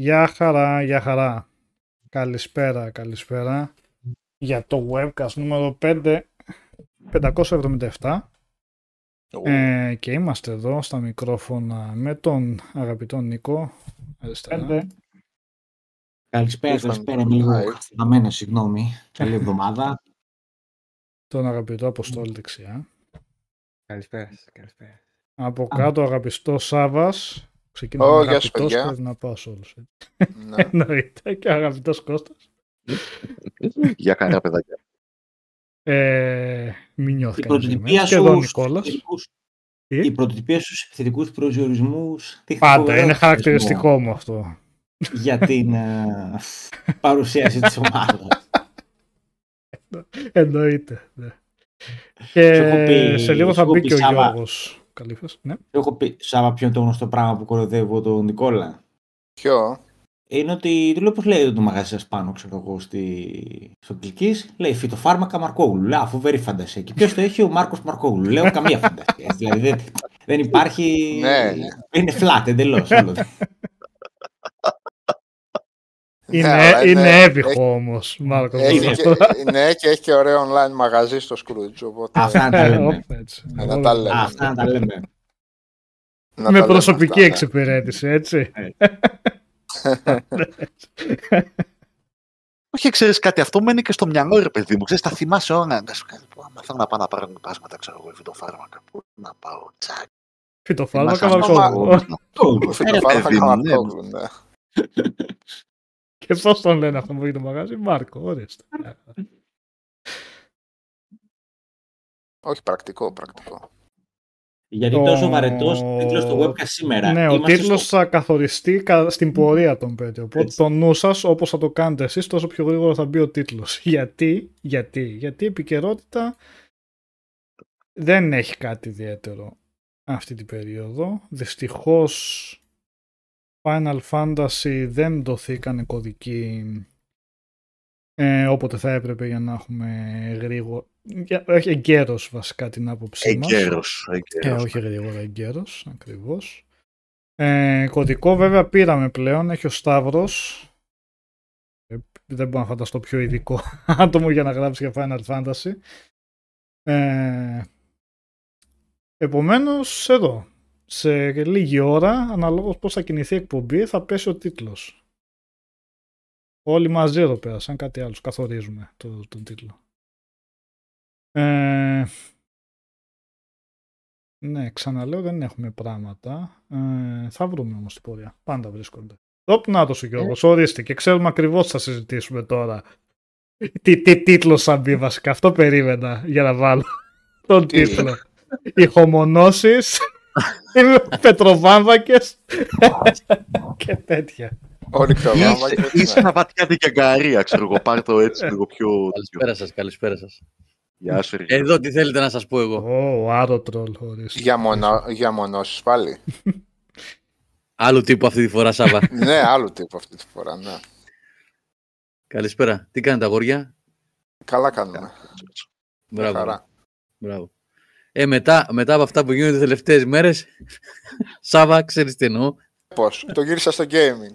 Γεια χαρά, γεια χαρά. Καλησπέρα, καλησπέρα. Για το webcast νούμερο 5, 577. Ε, και είμαστε εδώ στα μικρόφωνα με τον αγαπητό Νίκο. Αριστερά. Καλησπέρα, καλησπέρα. Είμαι λίγο καθυστερημένο, συγγνώμη. Καλή εβδομάδα. Τον αγαπητό Αποστόλη δεξιά. Καλησπέρα σας, καλησπέρα. Από κάτω αγαπητός Σάβας. Ξεκινάμε oh, αγαπητός, πρέπει να πάω σε όλους. Ναι. Εννοείται και αγαπητός Κώστας. Για κανένα παιδάκια. Ε, μην νιώθει κανείς. Και εδώ Νικόλας. Η πρωτοτυπία στους επιθετικούς προσδιορισμούς... Πάντα, είναι χαρακτηριστικό μου αυτό. Για την uh, παρουσίαση της ομάδας. Εννοείται, ναι. Και σε λίγο θα μπει και ο Γιώργος. Καλήφας, ναι. Έχω πει, Σάβα, ποιο είναι το γνωστό πράγμα που κοροϊδεύω τον Νικόλα. Ποιο; Είναι ότι, του λέω πώς λέει το μαγαζί σας πάνω, ξέρω εγώ, στη... στο Κλικής, λέει φυτοφάρμακα Μαρκόγλου. Λέω, φοβερή φαντασία. Και ποιος το έχει, ο Μάρκος Μαρκόγλου. Λέω, καμία φαντασία. δηλαδή δεν, δεν υπάρχει... ναι. Είναι flat εντελώς όλο. Είναι, ναι, είναι έβυχο όμως, Μάρκος. Ναι, και έχει και ωραίο online μαγαζί στο Scrooge. Οπότε... Αυτά να τα λέμε. να τα λέμε. Αυτά να τα λέμε. Με προσωπική εξυπηρέτηση, έτσι. Όχι, ξέρεις κάτι, αυτό μένει και στο μυαλό, ρε παιδί μου. Ξέρεις, τα θυμάσαι όλα. Αν θέλω να πάω να πάρω πάσματα, ξέρω εγώ, φυτοφάρμακα. Πού να πάω, τσακ. Φυτοφάρμακα, μαρκόγλου. Φυτοφάρμακα, μαρκόγλου, ναι. Και πώς τον λένε αυτό που έχει το μαγαζί, Μάρκο, ορίστε. Όχι, πρακτικό, πρακτικό. Γιατί το... τόσο βαρετός τίτλος στο webcast σήμερα. Ναι, ο τίτλος θα καθοριστεί στην πορεία των πέτει. Οπότε το νου σας, όπως θα το κάνετε εσείς, τόσο πιο γρήγορα θα μπει ο τίτλος. Γιατί, γιατί, γιατί η επικαιρότητα δεν έχει κάτι ιδιαίτερο αυτή την περίοδο. Δυστυχώς Final Fantasy δεν δοθήκαν κωδικοί ε, όποτε θα έπρεπε για να έχουμε γρήγορα. Όχι εγκαίρος βασικά την άποψή μας. Εγκαίρος. Ε, όχι γρήγορα εγκαίρος, ακριβώς. Ε, κωδικό βέβαια πήραμε πλέον, έχει ο Σταύρος. Ε, δεν μπορώ να φανταστώ πιο ειδικό άτομο για να γράψει για Final Fantasy. Ε, επομένως εδώ, σε λίγη ώρα, αναλόγως πώς θα κινηθεί η εκπομπή, θα πέσει ο τίτλος. Όλοι μαζί εδώ πέρα, σαν κάτι άλλο, καθορίζουμε το, τον τίτλο. Ε, ναι, ξαναλέω, δεν έχουμε πράγματα. Ε, θα βρούμε όμως την πορεία. Πάντα βρίσκονται. Οπ, να το σου Γιώργος, ορίστε και ξέρουμε ακριβώς τι θα συζητήσουμε τώρα. Τι, τι τίτλος θα μπει βασικά, αυτό περίμενα για να βάλω τον τίτλο. Ηχομονώσεις Πετροβάμβακες και τέτοια. Όλοι πετροβάμβακες. Είσαι να πατιάτε και αγκαρία, ξέρω εγώ. Πάρε το έτσι λίγο πιο... Καλησπέρα σας, καλησπέρα σας. Γεια σου, Εδώ τι θέλετε να σας πω εγώ; Ω, άρο τρόλ χωρίς. Για, μονο, για μονώσεις πάλι. Άλλου τύπου αυτή τη φορά, Σάβα. ναι, άλλου τύπου αυτή τη φορά, ναι. Καλησπέρα. Τι κάνετε, αγόρια; Καλά κάνουμε. Μπράβο. Μπράβο. Ε, μετά, μετά από αυτά που γίνονται τις τελευταίες μέρες, Σάβα, ξέρεις τι εννοώ. Πώς, το γύρισα στο gaming.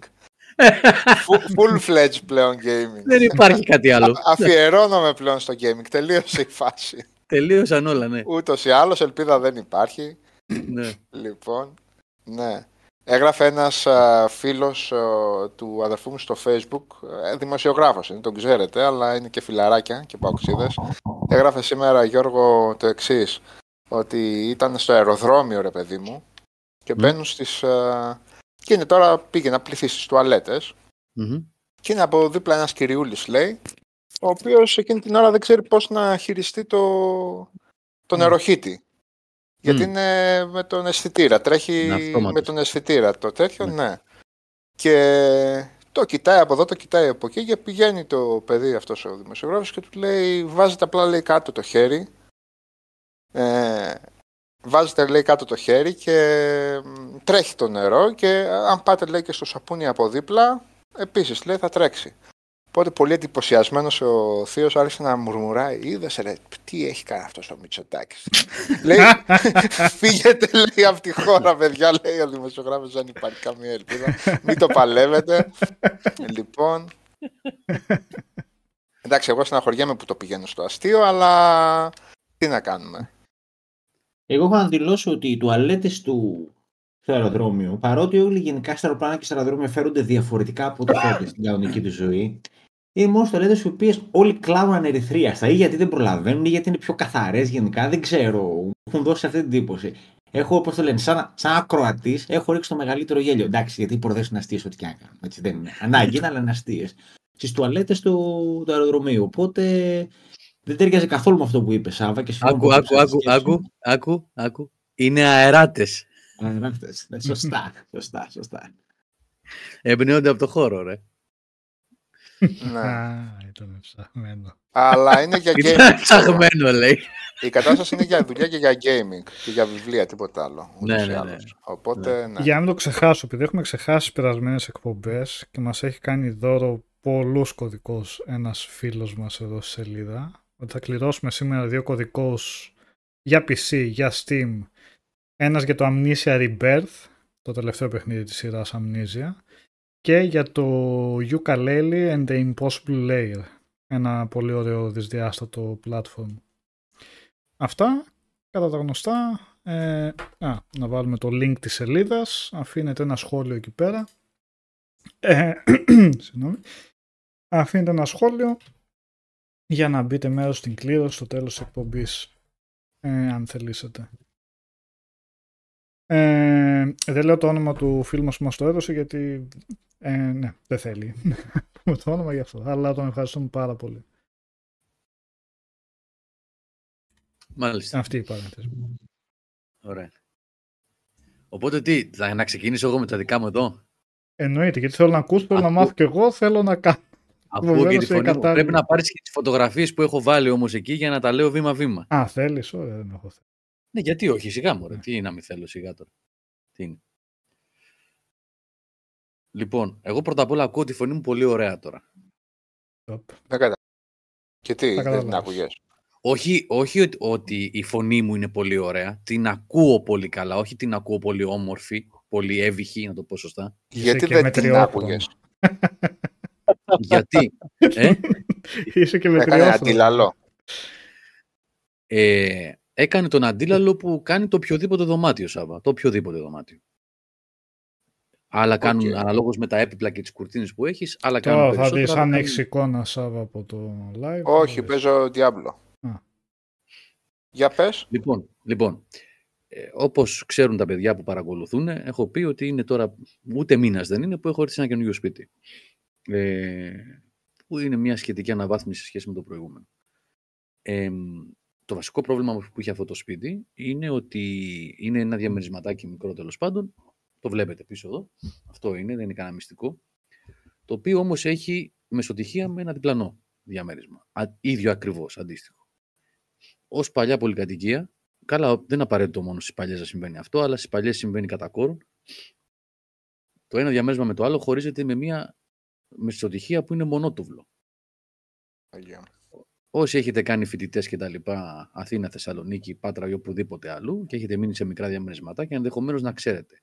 Full fledged πλέον gaming. Δεν υπάρχει κάτι άλλο. Αφιερώνομαι πλέον στο gaming. Τελείωσε η φάση. Τελείωσαν όλα, ναι. Ούτως ή άλλως ελπίδα δεν υπάρχει. ναι. Λοιπόν, ναι. Έγραφε ένας α, φίλος του αδερφού μου στο facebook, ε, δημοσιογράφος είναι, τον ξέρετε, αλλά είναι και φιλαράκια και παοξίδες. Έγραφε σήμερα Γιώργο το εξής ότι ήταν στο αεροδρόμιο ρε παιδί μου και μπαίνουν στις... Uh, και είναι τώρα πήγε να πληθεί στις τουαλετες και είναι από δίπλα ένας κυριούλης λέει ο οποίος εκείνη την ώρα δεν ξέρει πώς να χειριστεί το, το νεροχύτη. Γιατί είναι με τον αισθητήρα, τρέχει με τον αισθητήρα. Το τέτοιο, ναι. ναι. Και το κοιτάει από εδώ, το κοιτάει από εκεί και πηγαίνει το παιδί αυτός ο δημοσιογράφος και του λέει, βάζετε απλά λέει κάτω το χέρι ε, βάζετε λέει κάτω το χέρι και τρέχει το νερό και αν πάτε λέει και στο σαπούνι από δίπλα επίσης λέει θα τρέξει. Οπότε πολύ εντυπωσιασμένος ο Θείος άρχισε να μουρμουράει. Είδες ρε, τι έχει κάνει αυτός ο Μητσοτάκης; λέει, φύγετε λέει από τη χώρα, παιδιά, λέει ο δημοσιογράφος. Δεν υπάρχει καμία ελπίδα. Μην το παλεύετε. λοιπόν. Εντάξει, εγώ στεναχωριέμαι που το πηγαίνω στο αστείο, αλλά τι να κάνουμε. Εγώ έχω να δηλώσω ότι οι τουαλέτες του στο αεροδρόμιο, παρότι όλοι γενικά στα αεροπλάνα και στα αεροδρόμια φέρονται διαφορετικά από ό,τι φέρονται στην κανονική του ζωή, είναι μόνο τουαλέτες οι οποίες όλοι κλάβουν ανερυθρίαστα ή γιατί δεν προλαβαίνουν ή γιατί είναι πιο καθαρές γενικά. Δεν ξέρω. Μου έχουν δώσει αυτή την εντύπωση. Έχω, όπω το λένε, σαν, σαν ακροατής, έχω ρίξει το μεγαλύτερο γέλιο. Εντάξει, γιατί οι πορδέ είναι αστείες, ό,τι και αν κάνουν. Έτσι δεν είναι. Ανάγκη είναι, αλλά είναι αστείες. Στις τουαλέτες του, του αεροδρομίου. Οπότε δεν ταιριάζει καθόλου με αυτό που είπες, Σάβα. Και άκου, άκου, άκου, άκου, άκου, άκου. Είναι αεράτες. Αεράτες. Ναι, σωστά, σωστά, σωστά. Εμπνέονται από το χώρο, ρε. ναι. ήταν ψαχμένο. Αλλά είναι για Ήταν gaming. ψαχμένο, λέει. Η κατάσταση είναι για δουλειά και για gaming και για βιβλία, τίποτα άλλο. ούτως Ναι, ή ναι, ναι. άλλως. Οπότε, ναι. Για να μην το ξεχάσω, επειδή έχουμε ξεχάσει περασμένες εκπομπές και μας έχει κάνει δώρο πολλούς κωδικούς ένας φίλος μας εδώ στη σελίδα, ότι θα κληρώσουμε σήμερα δύο κωδικούς για PC, για Steam. Ένας για το Amnesia Rebirth, το τελευταίο παιχνίδι της σειράς Amnesia, και για το Ukulele and the Impossible Layer, ένα πολύ ωραίο δυσδιάστατο platform. Αυτά, κατά τα γνωστά, ε, α, να βάλουμε το link της σελίδας, αφήνετε ένα σχόλιο εκεί πέρα. Ε, συγγνώμη. Αφήνετε ένα σχόλιο για να μπείτε μέρος στην κλήρωση στο τέλος της εκπομπής, ε, αν θελήσετε. Ε, δεν λέω το όνομα του φίλου μας που μας το έδωσε γιατί ε, ναι, δεν θέλει πούμε το όνομα γι' αυτό, αλλά τον ευχαριστούμε πάρα πολύ. Μάλιστα. Αυτή η παρένθεση. Ωραία. Οπότε τι, θα να ξεκινήσω εγώ με τα δικά μου εδώ; Εννοείται, γιατί θέλω να ακούσω, θέλω να Αφού- μάθω κι εγώ, θέλω να κάνω. Αφού Βεβαίως, και τη η φωνή μου. κατάλληλη. Πρέπει να πάρεις και τις φωτογραφίες που έχω βάλει όμως εκεί για να τα λέω βήμα-βήμα. Α, θέλεις, ωραία, δεν έχω θέμα. Ναι, γιατί όχι, σιγά μου, Τι να μην θέλω σιγά τώρα. Τι είναι. Λοιπόν, εγώ πρώτα απ' όλα ακούω τη φωνή μου πολύ ωραία τώρα. Οπ. Δεν κατα... Και τι, Θα δεν την καταλάβεις. άκουγες; Όχι, όχι ότι, ότι η φωνή μου είναι πολύ ωραία. Την ακούω πολύ καλά. Όχι την ακούω πολύ όμορφη, πολύ εύυχη, να το πω σωστά. Είσαι Γιατί και δεν την μετριόφρονο. άκουγες. Γιατί. Ε, Είσαι και Έκανε μετριόφρονο. αντιλαλό. ε, έκανε τον αντίλαλο που κάνει το οποιοδήποτε δωμάτιο, Σάβα. Το οποιοδήποτε δωμάτιο. Άλλα κάνουν αναλόγως με τα έπιπλα και τις κουρτίνες που έχεις, άλλα κάνουν Τώρα θα περισσότερα. δεις άλλα αν κάνουν- έχεις εικόνα Σάβα από το live. Όχι, θα δεις. παίζω Diablo. Α. Για πες. Λοιπόν, λοιπόν ε, όπως ξέρουν τα παιδιά που παρακολουθούν, έχω πει ότι είναι τώρα, ούτε μήνας δεν είναι, που έχω έρθει σε ένα καινούριο σπίτι. Ε, που είναι μια σχετική αναβάθμιση σε σχέση με το προηγούμενο. Ε, το βασικό πρόβλημα που έχει αυτό το σπίτι είναι ότι είναι ένα διαμερισματάκι μικρό τέλος πάντων. Το βλέπετε πίσω εδώ. Αυτό είναι, δεν είναι κανένα μυστικό. Το οποίο όμως έχει μεσοτυχία με ένα διπλανό διαμέρισμα. Α, ίδιο ακριβώς, αντίστοιχο. Ω παλιά πολυκατοικία, καλά, δεν είναι απαραίτητο μόνο στις παλιές να συμβαίνει αυτό, αλλά στις παλιές συμβαίνει κατά κόρον. Το ένα διαμέρισμα με το άλλο χωρίζεται με μια μεσοτυχία που είναι μονότουβλο. Αγία. Όσοι έχετε κάνει φοιτητές και τα λοιπά, Αθήνα, Θεσσαλονίκη, Πάτρα ή οπουδήποτε αλλού και έχετε μείνει σε μικρά διαμερισματάκια, ενδεχομένως να ξέρετε.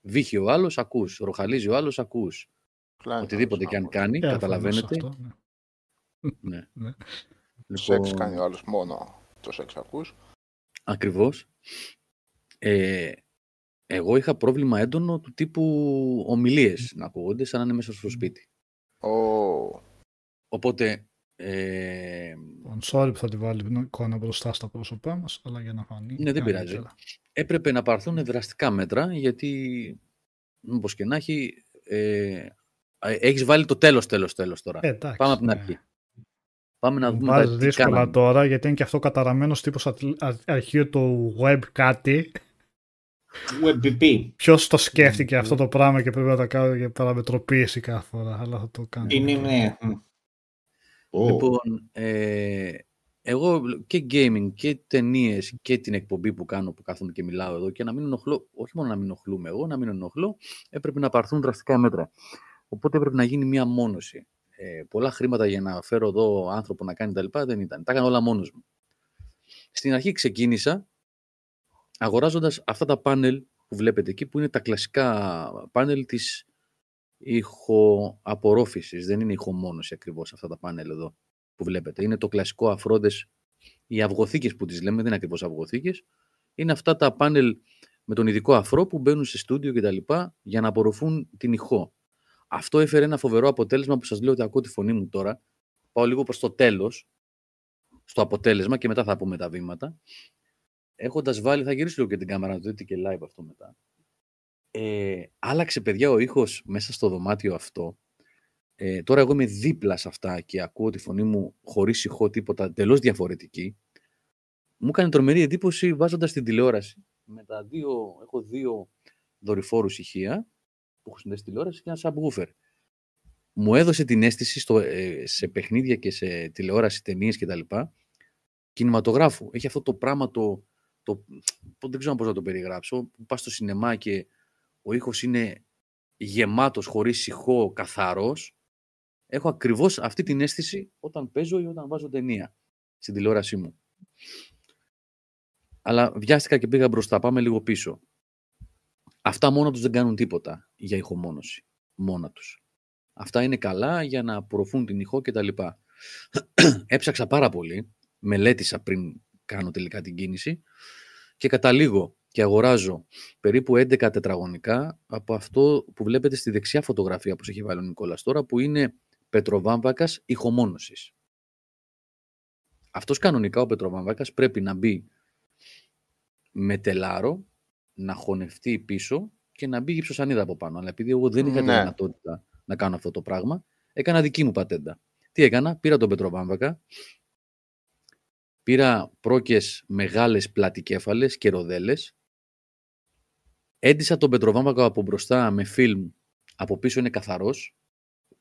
Βύχει ο άλλος, ακούς. Ροχαλίζει ο άλλος, ακούς. Πλάνη, Οτιδήποτε και αν κάνει, Και καταλαβαίνετε. αυτό, ναι. Ναι. Ναι. Σεξ κάνει ο άλλος μόνο το σεξ ακούς. Ακριβώς. Ε, εγώ είχα πρόβλημα έντονο του τύπου ομιλίες να ακούγονται σαν να είναι μέσα στο σπίτι. Ω, Οπότε, ε, Λοιπόν, sorry που θα τη βάλει εικόνα μπροστά στα πρόσωπά μας, αλλά για να φανεί. Ναι, δεν πειράζει. καλύτερα. έπρεπε να πάρθουν δραστικά μέτρα γιατί, όπως και να έχει, ε, έχεις βάλει το τέλος, τέλος, τέλος τώρα. Ε, εντάξει, Πάμε από την ναι. αρχή. Πάμε να Μου δούμε βάζεις τα, τι δύσκολα κάναμε. τώρα, γιατί είναι και αυτό καταραμένος τύπος ατλ- α- αρχείο του web κάτι. WebP. Ποιος το σκέφτηκε αυτό το πράγμα και πρέπει να τα κάνω για παραμετροποίηση κάθε φορά, αλλά θα το κάνω. Είναι, ναι. μ. Ω, Λοιπόν, ε, εγώ και gaming και ταινίες και την εκπομπή που κάνω που κάθομαι και μιλάω εδώ και να μην ενοχλώ, όχι μόνο να μην ενοχλούμε εγώ, να μην ενοχλώ, έπρεπε να πάρθουν δραστικά μέτρα. Οπότε έπρεπε να γίνει μια μόνωση. ε, πολλά χρήματα για να φέρω εδώ άνθρωπο να κάνει τα λοιπά, δεν ήταν. Τα έκανα όλα μόνος μου. Στην αρχή ξεκίνησα αγοράζοντας αυτά τα πάνελ που βλέπετε εκεί, που είναι τα κλασικά πάνελ της ηχοαπορρόφησης. Δεν είναι ηχομόνωση ακριβώς αυτά τα πάνελ εδώ που βλέπετε. Είναι το κλασικό αφρόντες, οι αυγοθήκες που τις λέμε, δεν είναι ακριβώς αυγοθήκες. Είναι αυτά τα πάνελ με τον ειδικό αφρό που μπαίνουν σε στούντιο κτλ. για να απορροφούν την ηχό. Αυτό έφερε ένα φοβερό αποτέλεσμα που σας λέω ότι ακούω τη φωνή μου τώρα. Πάω λίγο προς το τέλος, στο αποτέλεσμα και μετά θα πούμε τα βήματα. Έχοντας βάλει, θα γυρίσω λίγο και την κάμερα να το δείτε και live αυτό μετά. Ε, άλλαξε παιδιά ο ήχος μέσα στο δωμάτιο αυτό. Ε, τώρα εγώ είμαι δίπλα σε αυτά και ακούω τη φωνή μου χωρίς ηχό τίποτα, εντελώς διαφορετική. Μου έκανε τρομερή εντύπωση βάζοντας την τηλεόραση. Με τα δύο, έχω δύο δορυφόρους ηχεία που έχω συνδέσει τηλεόραση και ένα subwoofer. Μου έδωσε την αίσθηση στο, ε, σε παιχνίδια και σε τηλεόραση, ταινίες κτλ. Κινηματογράφου. Έχει αυτό το πράγμα το, το, δεν ξέρω πώς να το περιγράψω, που πας στο σινεμά και ο ήχος είναι γεμάτος, χωρίς ηχό, καθαρός. Έχω ακριβώς αυτή την αίσθηση όταν παίζω ή όταν βάζω ταινία στην τηλεόρασή μου. Αλλά βιάστηκα και πήγα μπροστά. Πάμε λίγο πίσω. Αυτά μόνα τους δεν κάνουν τίποτα για ηχομόνωση. Μόνα τους. Αυτά είναι καλά για να απορροφούν την ηχό κτλ. Έψαξα πάρα πολύ. Μελέτησα πριν κάνω τελικά την κίνηση και καταλήγω και αγοράζω περίπου 11 τετραγωνικά από αυτό που βλέπετε στη δεξιά φωτογραφία που έχει βάλει ο Νικόλας τώρα που είναι πετροβάμβακας ηχομόνωσης. Αυτός κανονικά ο πετροβάμβακας πρέπει να μπει με τελάρο, να χωνευτεί πίσω και να μπει γυψοσανίδα από πάνω. Αλλά επειδή εγώ δεν είχα τη Ναι. δυνατότητα να κάνω αυτό το πράγμα, έκανα δική μου πατέντα. Τι έκανα, πήρα τον πετροβάμβακα, πήρα πρόκες μεγάλες πλατικέφαλες και ροδέλες, έντυσα τον πετροβάμβακα από μπροστά με φιλμ, από πίσω είναι καθαρός,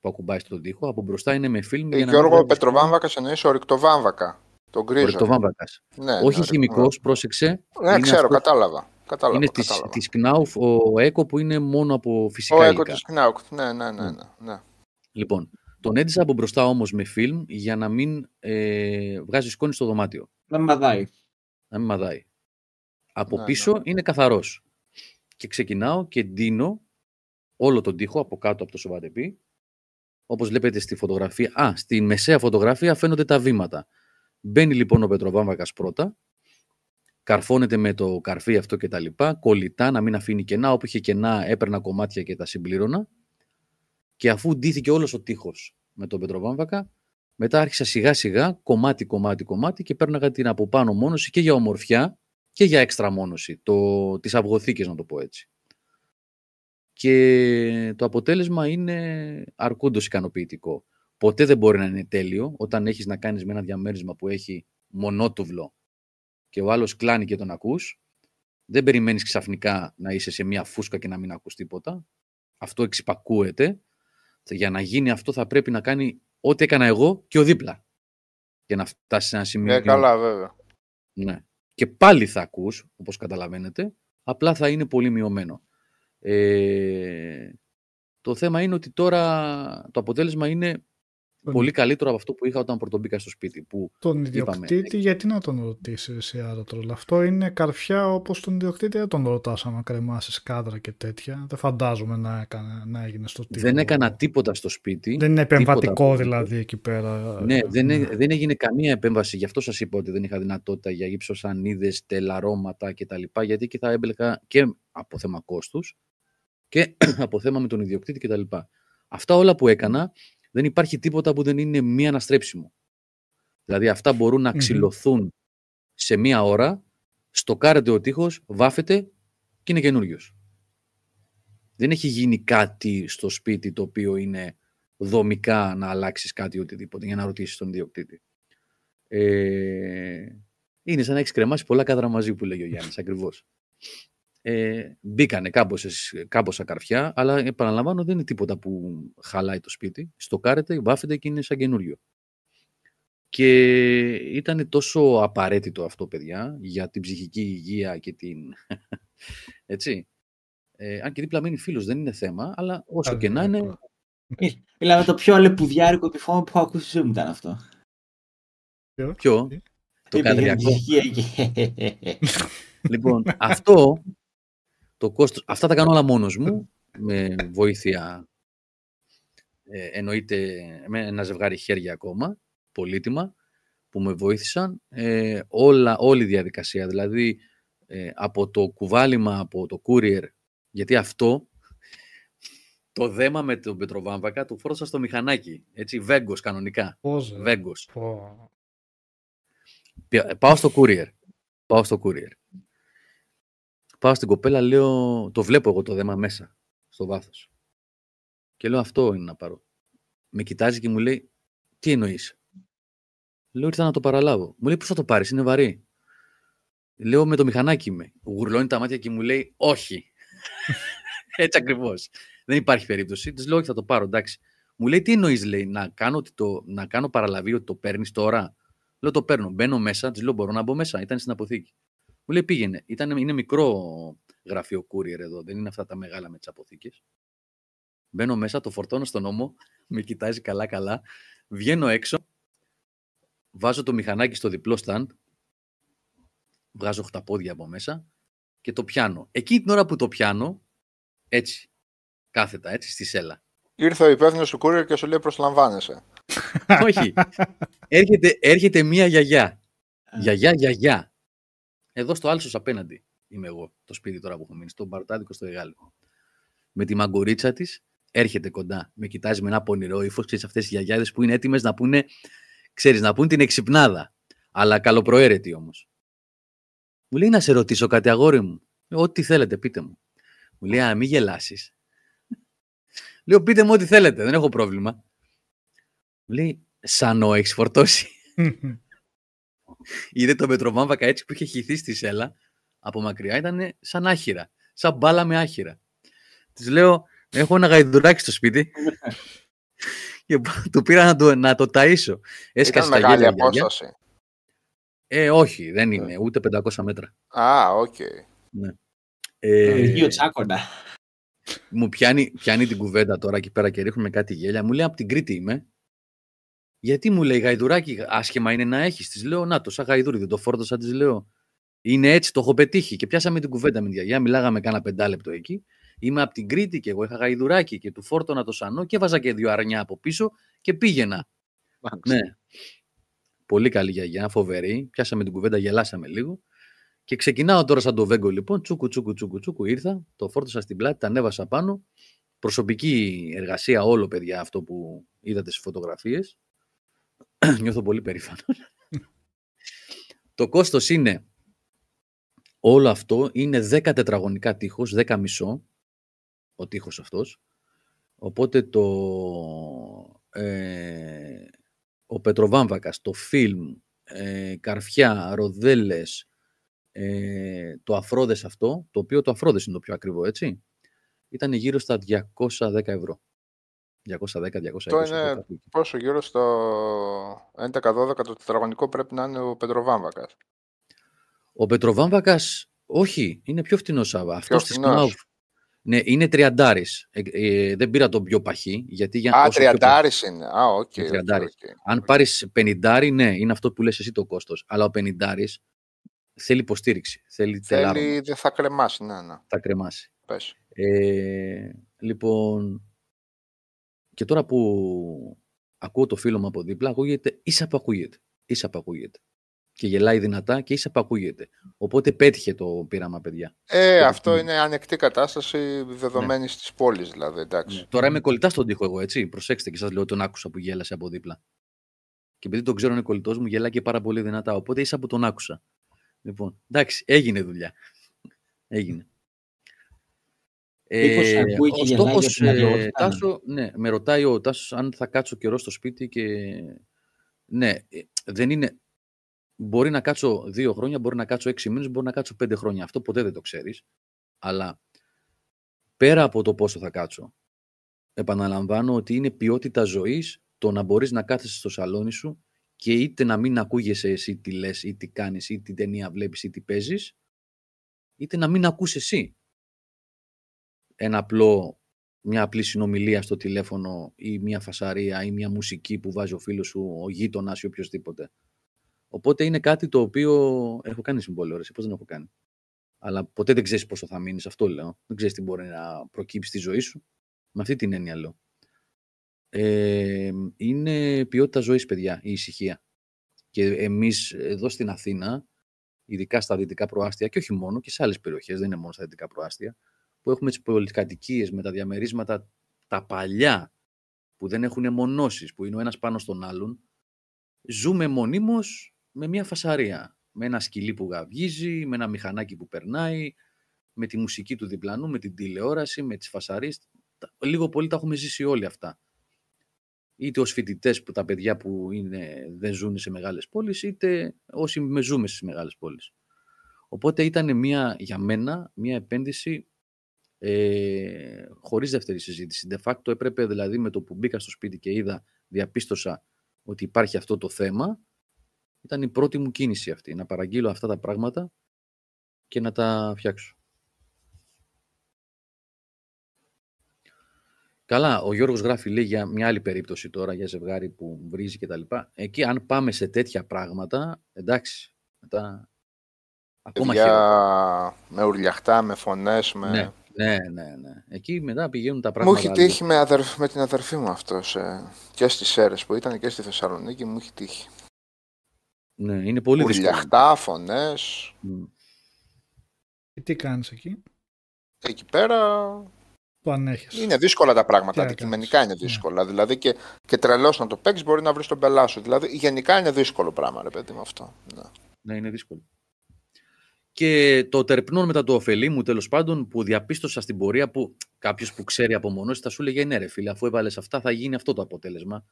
που ακουμπάει στον τοίχο, από μπροστά είναι με φιλμ. Ε, για να μην Γιώργο, βγάζει Πετροβάμβακα εννοείς ορυκτοβάμβακα. Τον Ο γκρίζο. ρηκτοβάμβακας. Ναι, Όχι ορυκτοβάμβακα. χημικός, πρόσεξε. Ναι, είναι ξέρω, αυτός- κατάλαβα. Κατάλαβα, είναι της, κατάλαβα. της Knauf, ο ΕΚΟ που είναι μόνο από Ο φυσικά Έκο υλικά. της Knauk. Ναι, ναι, ναι, ναι, ναι. Λοιπόν, τον έντυσα από μπροστά όμως με φιλμ για να μην ε, βγάζει σκόνη στο δωμάτιο. Να μην μαδάει. Να μην μαδάει. Από Ναι, πίσω είναι καθαρός. Και ξεκινάω και ντύνω όλο τον τοίχο από κάτω από το σοβατεπί. Όπως βλέπετε στη φωτογραφία, α, στη μεσαία φωτογραφία φαίνονται τα βήματα. Μπαίνει λοιπόν ο Πετροβάμβακας πρώτα, καρφώνεται με το καρφί αυτό και τα λοιπά, κολλητά να μην αφήνει κενά, όπου είχε κενά έπαιρνα κομμάτια και τα συμπλήρωνα και αφού ντύθηκε όλος ο τείχος με τον Πετροβάμβακα, μετά άρχισα σιγά σιγά, κομμάτι, κομμάτι, κομμάτι και πέρναγα την από πάνω μόνωση και για ομορφιά και για έξτρα μόνωση, το, τις αυγοθήκες να το πω έτσι. Και το αποτέλεσμα είναι αρκούντος ικανοποιητικό. Ποτέ δεν μπορεί να είναι τέλειο όταν έχεις να κάνεις με ένα διαμέρισμα που έχει μονότουβλο και ο άλλος κλάνει και τον ακούς. Δεν περιμένεις ξαφνικά να είσαι σε μια φούσκα και να μην ακούς τίποτα. Αυτό εξυπακούεται. Για να γίνει αυτό θα πρέπει να κάνει ό,τι έκανα εγώ και ο δίπλα. Για να φτάσει σε ένα σημείο. Ναι, καλά, βέβαια. Ναι. Και πάλι θα ακούς, όπως καταλαβαίνετε, απλά θα είναι πολύ μειωμένο. Ε, το θέμα είναι ότι τώρα το αποτέλεσμα είναι Τον- πολύ καλύτερο από αυτό που είχα όταν πρωτομπήκα στο σπίτι. Που Τον είπαμε. ιδιοκτήτη, γιατί να τον ρωτήσεις εσύ άρα τρόλα. Αυτό είναι καρφιά όπως τον ιδιοκτήτη, δεν τον ρωτάς άμα κρεμάσεις κάδρα και τέτοια. Δεν φαντάζομαι να, έκανε, να έγινε στο τύπο. δεν έκανα τίποτα στο σπίτι. Δεν είναι επεμβατικό τίποτα. δηλαδή εκεί πέρα. Ναι, δεν, έ- δεν έγινε καμία επέμβαση. Γι' αυτό σας είπα ότι δεν είχα δυνατότητα για ύψοσανίδε, τελαρώματα κτλ. Γιατί εκεί θα έμπλεκα και από θέμα κόστους και από θέμα με τον ιδιοκτήτη κτλ. Αυτά όλα που έκανα δεν υπάρχει τίποτα που δεν είναι μη αναστρέψιμο. Δηλαδή αυτά μπορούν να Μμμ. ξυλωθούν σε μία ώρα, στοκάρεται ο τείχος, βάφεται και είναι καινούριος. Δεν έχει γίνει κάτι στο σπίτι το οποίο είναι δομικά να αλλάξεις κάτι οτιδήποτε για να ρωτήσεις τον ιδιοκτήτη. Ε, είναι σαν να έχεις κρεμάσει πολλά κάδρα μαζί που λέγει ο Γιάννης, ακριβώς. Ε, μπήκανε κάμποσες, κάμποσα καρφιά, αλλά επαναλαμβάνω δεν είναι τίποτα που χαλάει το σπίτι. Στοκάρεται, βάφεται και είναι σαν καινούριο. Και ήταν τόσο απαραίτητο αυτό, παιδιά, για την ψυχική υγεία και την... Έτσι. Ε, αν και δίπλα μένει φίλος, δεν είναι θέμα, αλλά όσο και να είναι, Μιλάμε το πιο αλεπουδιάρικο επιφώμα που έχω ακούσει στη ζωή μου ήταν αυτό. Ποιο; Το Είπε για την καδριακό. ψυχή. Λοιπόν, αυτό το κόστος, αυτά τα κάνω όλα μόνος μου, με βοήθεια, ε, εννοείται με ένα ζευγάρι χέρια ακόμα, πολύτιμα, που με βοήθησαν. Ε, όλα, όλη η διαδικασία, δηλαδή ε, από το κουβάλιμα, από το courier, γιατί αυτό το δέμα με τον Πετροβάμβακα το φόρτωσα στο μηχανάκι, έτσι, βέγκος κανονικά, Πώς, ρε. βέγκος. Πω. Πια- Πάω στο courier. Πάω στο courier. Πάω στην κοπέλα, λέω, το βλέπω εγώ το δέμα μέσα, στο βάθος. Και λέω αυτό είναι να πάρω. Με κοιτάζει και μου λέει, τι εννοείς; Λέω, ήρθα να το παραλάβω. Μου λέει, πώς θα το πάρεις, είναι βαρύ. Λέω, με το μηχανάκι είμαι. Γουρλώνει τα μάτια και μου λέει, όχι. Έτσι ακριβώς. Δεν υπάρχει περίπτωση. Της λέω, όχι, θα το πάρω, εντάξει. Μου λέει, τι εννοείς, λέει, να κάνω, ότι το, να κάνω παραλαβή ότι το παίρνεις τώρα; Λέω το παίρνω. Μπαίνω μέσα, της λέω: Μπορώ να μπω μέσα. Ήταν στην αποθήκη. Μου λέει: Πήγαινε. Ήταν, είναι μικρό γραφείο courier εδώ. Δεν είναι αυτά τα μεγάλα με τις αποθήκες. Μπαίνω μέσα, το φορτώνω στον ώμο. Με κοιτάζει καλά-καλά. Βγαίνω έξω. Βάζω το μηχανάκι στο διπλό stand. Βγάζω χταπόδια από μέσα και το πιάνω. Εκεί την ώρα που το πιάνω, έτσι, κάθετα, έτσι, στη σέλα. Ήρθε ο υπεύθυνος του courier και σου λέει προσλαμβάνεσαι. Όχι. έρχεται, έρχεται μία γιαγιά. Γιαγιά, γιαγιά. Εδώ στο Άλσος απέναντι είμαι εγώ, το σπίτι τώρα που έχω μείνει, στο Μπαρτάδικο στο Εγάλη. Με τη μαγκορίτσα της έρχεται κοντά. Με κοιτάζει με ένα πονηρό ύφος. Ξέρεις αυτές οι γιαγιάδες που είναι έτοιμες να πούνε, ξέρεις, να πούνε την εξυπνάδα. Αλλά καλοπροαίρετη όμως. Μου λέει να σε ρωτήσω κάτι, αγόρι μου. Λέω, Ό,τι θέλετε, πείτε μου. Μου λέει, Α, μην γελάσεις. Λέω, πείτε μου ό,τι θέλετε, δεν έχω πρόβλημα. Μου λέει, Σανό, έχεις φορτώσει. Είδε το Μετροβάμβακα έτσι που είχε χυθεί στη σέλα από μακριά. Ήταν σαν άχυρα. Σαν μπάλα με άχυρα. Της λέω, έχω ένα γαϊδουράκι στο σπίτι. και του πήρα να το, να το ταΐσω. Έσκασε Ήταν τα μεγάλη γέλια. η γιαγιά. απόσταση. Ε, όχι, δεν είναι. Ούτε 500 μέτρα. Α, οκ. Ε, Γιο τσάκοντα. μου πιάνει, πιάνει την κουβέντα τώρα εκεί πέρα και ρίχνουμε κάτι γέλια. Μου λέει από την Κρήτη είμαι. Γιατί μου λέει γαϊδουράκι, άσχημα είναι να έχεις. Της λέω, Να το, σαν γαϊδούρι, δεν το φόρτωσα, της λέω. Είναι έτσι, το έχω πετύχει. Και πιάσαμε την κουβέντα με τη γιαγιά, μιλάγαμε κάνα πεντάλεπτο εκεί. Είμαι από την Κρήτη και εγώ είχα γαϊδουράκι και του φόρτωνα το σανό και έβαζα και δύο αρνιά από πίσω και πήγαινα. Ναι. Πολύ καλή γιαγιά, φοβερή. Πιάσαμε την κουβέντα, γελάσαμε λίγο. Και ξεκινάω τώρα σαν το βέγκο λοιπόν. Τσούκου, τσούκου, τσούκου, τσούκου. Ήρθα, το φόρτωσα στην πλάτη, τα ανέβασα πάνω. Προσωπική εργασία όλο, παιδιά, αυτό που είδατε στις φωτογραφίες. Νιώθω πολύ περήφανος. το κόστος είναι όλο αυτό είναι 10 τετραγωνικά τείχος, 10 μισό ο τείχος αυτός. Οπότε το, ε, ο Πετροβάμβακας, το φιλμ, ε, καρφιά, ροδέλες, ε, το αφρόδες αυτό, το οποίο το αφρόδες είναι το πιο ακριβό, έτσι, ήταν γύρω στα 210 ευρώ. 210-220 Αυτό είναι πόσο γύρω στο 11-12 το τετραγωνικό πρέπει να είναι ο Πετροβάμβακας. Ο Πετροβάμβακας, όχι, είναι πιο φτηνός Σάβα. Αυτός της φτηνός. Knauf, ναι, είναι τριαντάρης. Ε, ε, δεν πήρα τον πιο παχύ, γιατί για Α, όσο πιο τριαντάρης είναι. Α, οκ. Είναι οκ, τριαντάρης. οκ. Αν πάρεις 50, ναι, είναι αυτό που λες εσύ το κόστος. Αλλά ο 50 θέλει υποστήριξη, θέλει τελάρωμα, Θέλει, δεν θα κρεμάσει, ναι, ναι. θα κρεμάσει. Πες. Ε, λοιπόν, και τώρα που ακούω το φίλο μου από δίπλα, ακούγεται ίσα που ακούγεται. Ίσα που ακούγεται. Και γελάει δυνατά και ίσα που ακούγεται. Οπότε πέτυχε το πείραμα, παιδιά. Ε, Το αυτό παιχνίδι. είναι ανεκτή κατάσταση δεδομένης της πόλης, δηλαδή, εντάξει. Ναι. Τώρα είμαι κολλητά στον τοίχο εγώ, έτσι. Προσέξτε και σας λέω τον άκουσα που γέλασε από δίπλα. Και επειδή τον ξέρω είναι κολλητός μου, γελάει και πάρα πολύ δυνατά. Οπότε ίσα που τον άκουσα. Λοιπόν, εντάξει, έγινε δουλειά. έγινε. Μήπως ακούει και ο γελάει στόχος, για την ε, αγιότητα. Τάσο, ναι, με ρωτάει ο Τάσος αν θα κάτσω καιρό στο σπίτι και ναι, ε, δεν είναι, μπορεί να κάτσω δύο χρόνια, μπορεί να κάτσω έξι μήνες, μπορεί να κάτσω πέντε χρόνια. Αυτό ποτέ δεν το ξέρεις. Αλλά πέρα από το πόσο θα κάτσω, επαναλαμβάνω ότι είναι ποιότητα ζωής το να μπορείς να κάθεσαι στο σαλόνι σου και είτε να μην ακούγεσαι εσύ τι λες ή τι κάνεις ή τι ταινία βλέπεις ή τι παίζεις, είτε να μην ακούς εσύ ένα απλό μια απλή συνομιλία στο τηλέφωνο ή μια φασαρία ή μια μουσική που βάζει ο φίλος σου, ο γείτονας ή οποιοδήποτε. Οπότε είναι κάτι το οποίο έχω κάνει συμβόλαιο, ρε, πώς δεν έχω κάνει. Αλλά ποτέ δεν ξέρεις πόσο θα μείνεις, αυτό λέω. Δεν ξέρεις τι μπορεί να προκύψει στη ζωή σου. Με αυτή την έννοια λέω. Ε, είναι ποιότητα ζωής, παιδιά, η ησυχία. Και εμείς εδώ στην Αθήνα, ειδικά στα δυτικά προάστια και όχι μόνο, και σε άλλες περιοχές, δεν είναι μόνο στα δυτικά προάστια, που έχουμε τις πολυκατοικίε με τα διαμερίσματα τα παλιά, που δεν έχουν αιμονώσει, που είναι ο ένας πάνω στον άλλον, ζούμε μονίμως με μια φασαρία με ένα σκυλί που γαυγίζει, με ένα μηχανάκι που περνάει, με τη μουσική του διπλανού, με την τηλεόραση, με τις φασαρίες. Λίγο πολύ τα έχουμε ζήσει όλοι αυτά. Είτε ως φοιτητές που τα παιδιά που είναι, δεν ζουν σε μεγάλες πόλεις, είτε όσοι με ζούμε στις μεγάλες πόλεις. Οπότε ήταν μια, για μένα μια επένδυση ε, χωρίς δεύτερη συζήτηση. De facto έπρεπε δηλαδή με το που μπήκα στο σπίτι και είδα, διαπίστωσα ότι υπάρχει αυτό το θέμα, ήταν η πρώτη μου κίνηση αυτή, να παραγγείλω αυτά τα πράγματα και να τα φτιάξω. Καλά, ο Γιώργος γράφει λέει για μια άλλη περίπτωση τώρα, για ζευγάρι που βρίζει και τα λοιπά. Εκεί αν πάμε σε τέτοια πράγματα, εντάξει, μετά ακόμα χειρότερα. Με ουρλιαχτά, με φωνές, με... Ναι, ναι, ναι, ναι. Εκεί μετά πηγαίνουν τα πράγματα. Μου έχει τύχει με, με την αδερφή μου αυτός και στις Σέρες που ήταν και στη Θεσσαλονίκη, μου έχει τύχει. Ναι, είναι πολύ δύσκολο. Ουρλιαχτά, φωνές. Και τι κάνεις εκεί; Εκεί πέρα το ανέχεσαι. Είναι δύσκολα τα πράγματα. Αντικειμενικά είναι ναι. δύσκολα. Ναι. Δηλαδή και, και τρελός να το παίξεις μπορεί να βρεις τον πελάσο. Δηλαδή γενικά είναι δύσκολο πράγμα, ρε παιδί με αυτό. Ναι. ναι, είναι δύσκολο. Και το τερπνών μετά το ωφελή μου, τέλος πάντων, που διαπίστωσα στην πορεία που κάποιος που ξέρει από μόνος θα σου λέγε ναι, ρε φίλε, αφού έβαλες αυτά, θα γίνει αυτό το αποτέλεσμα.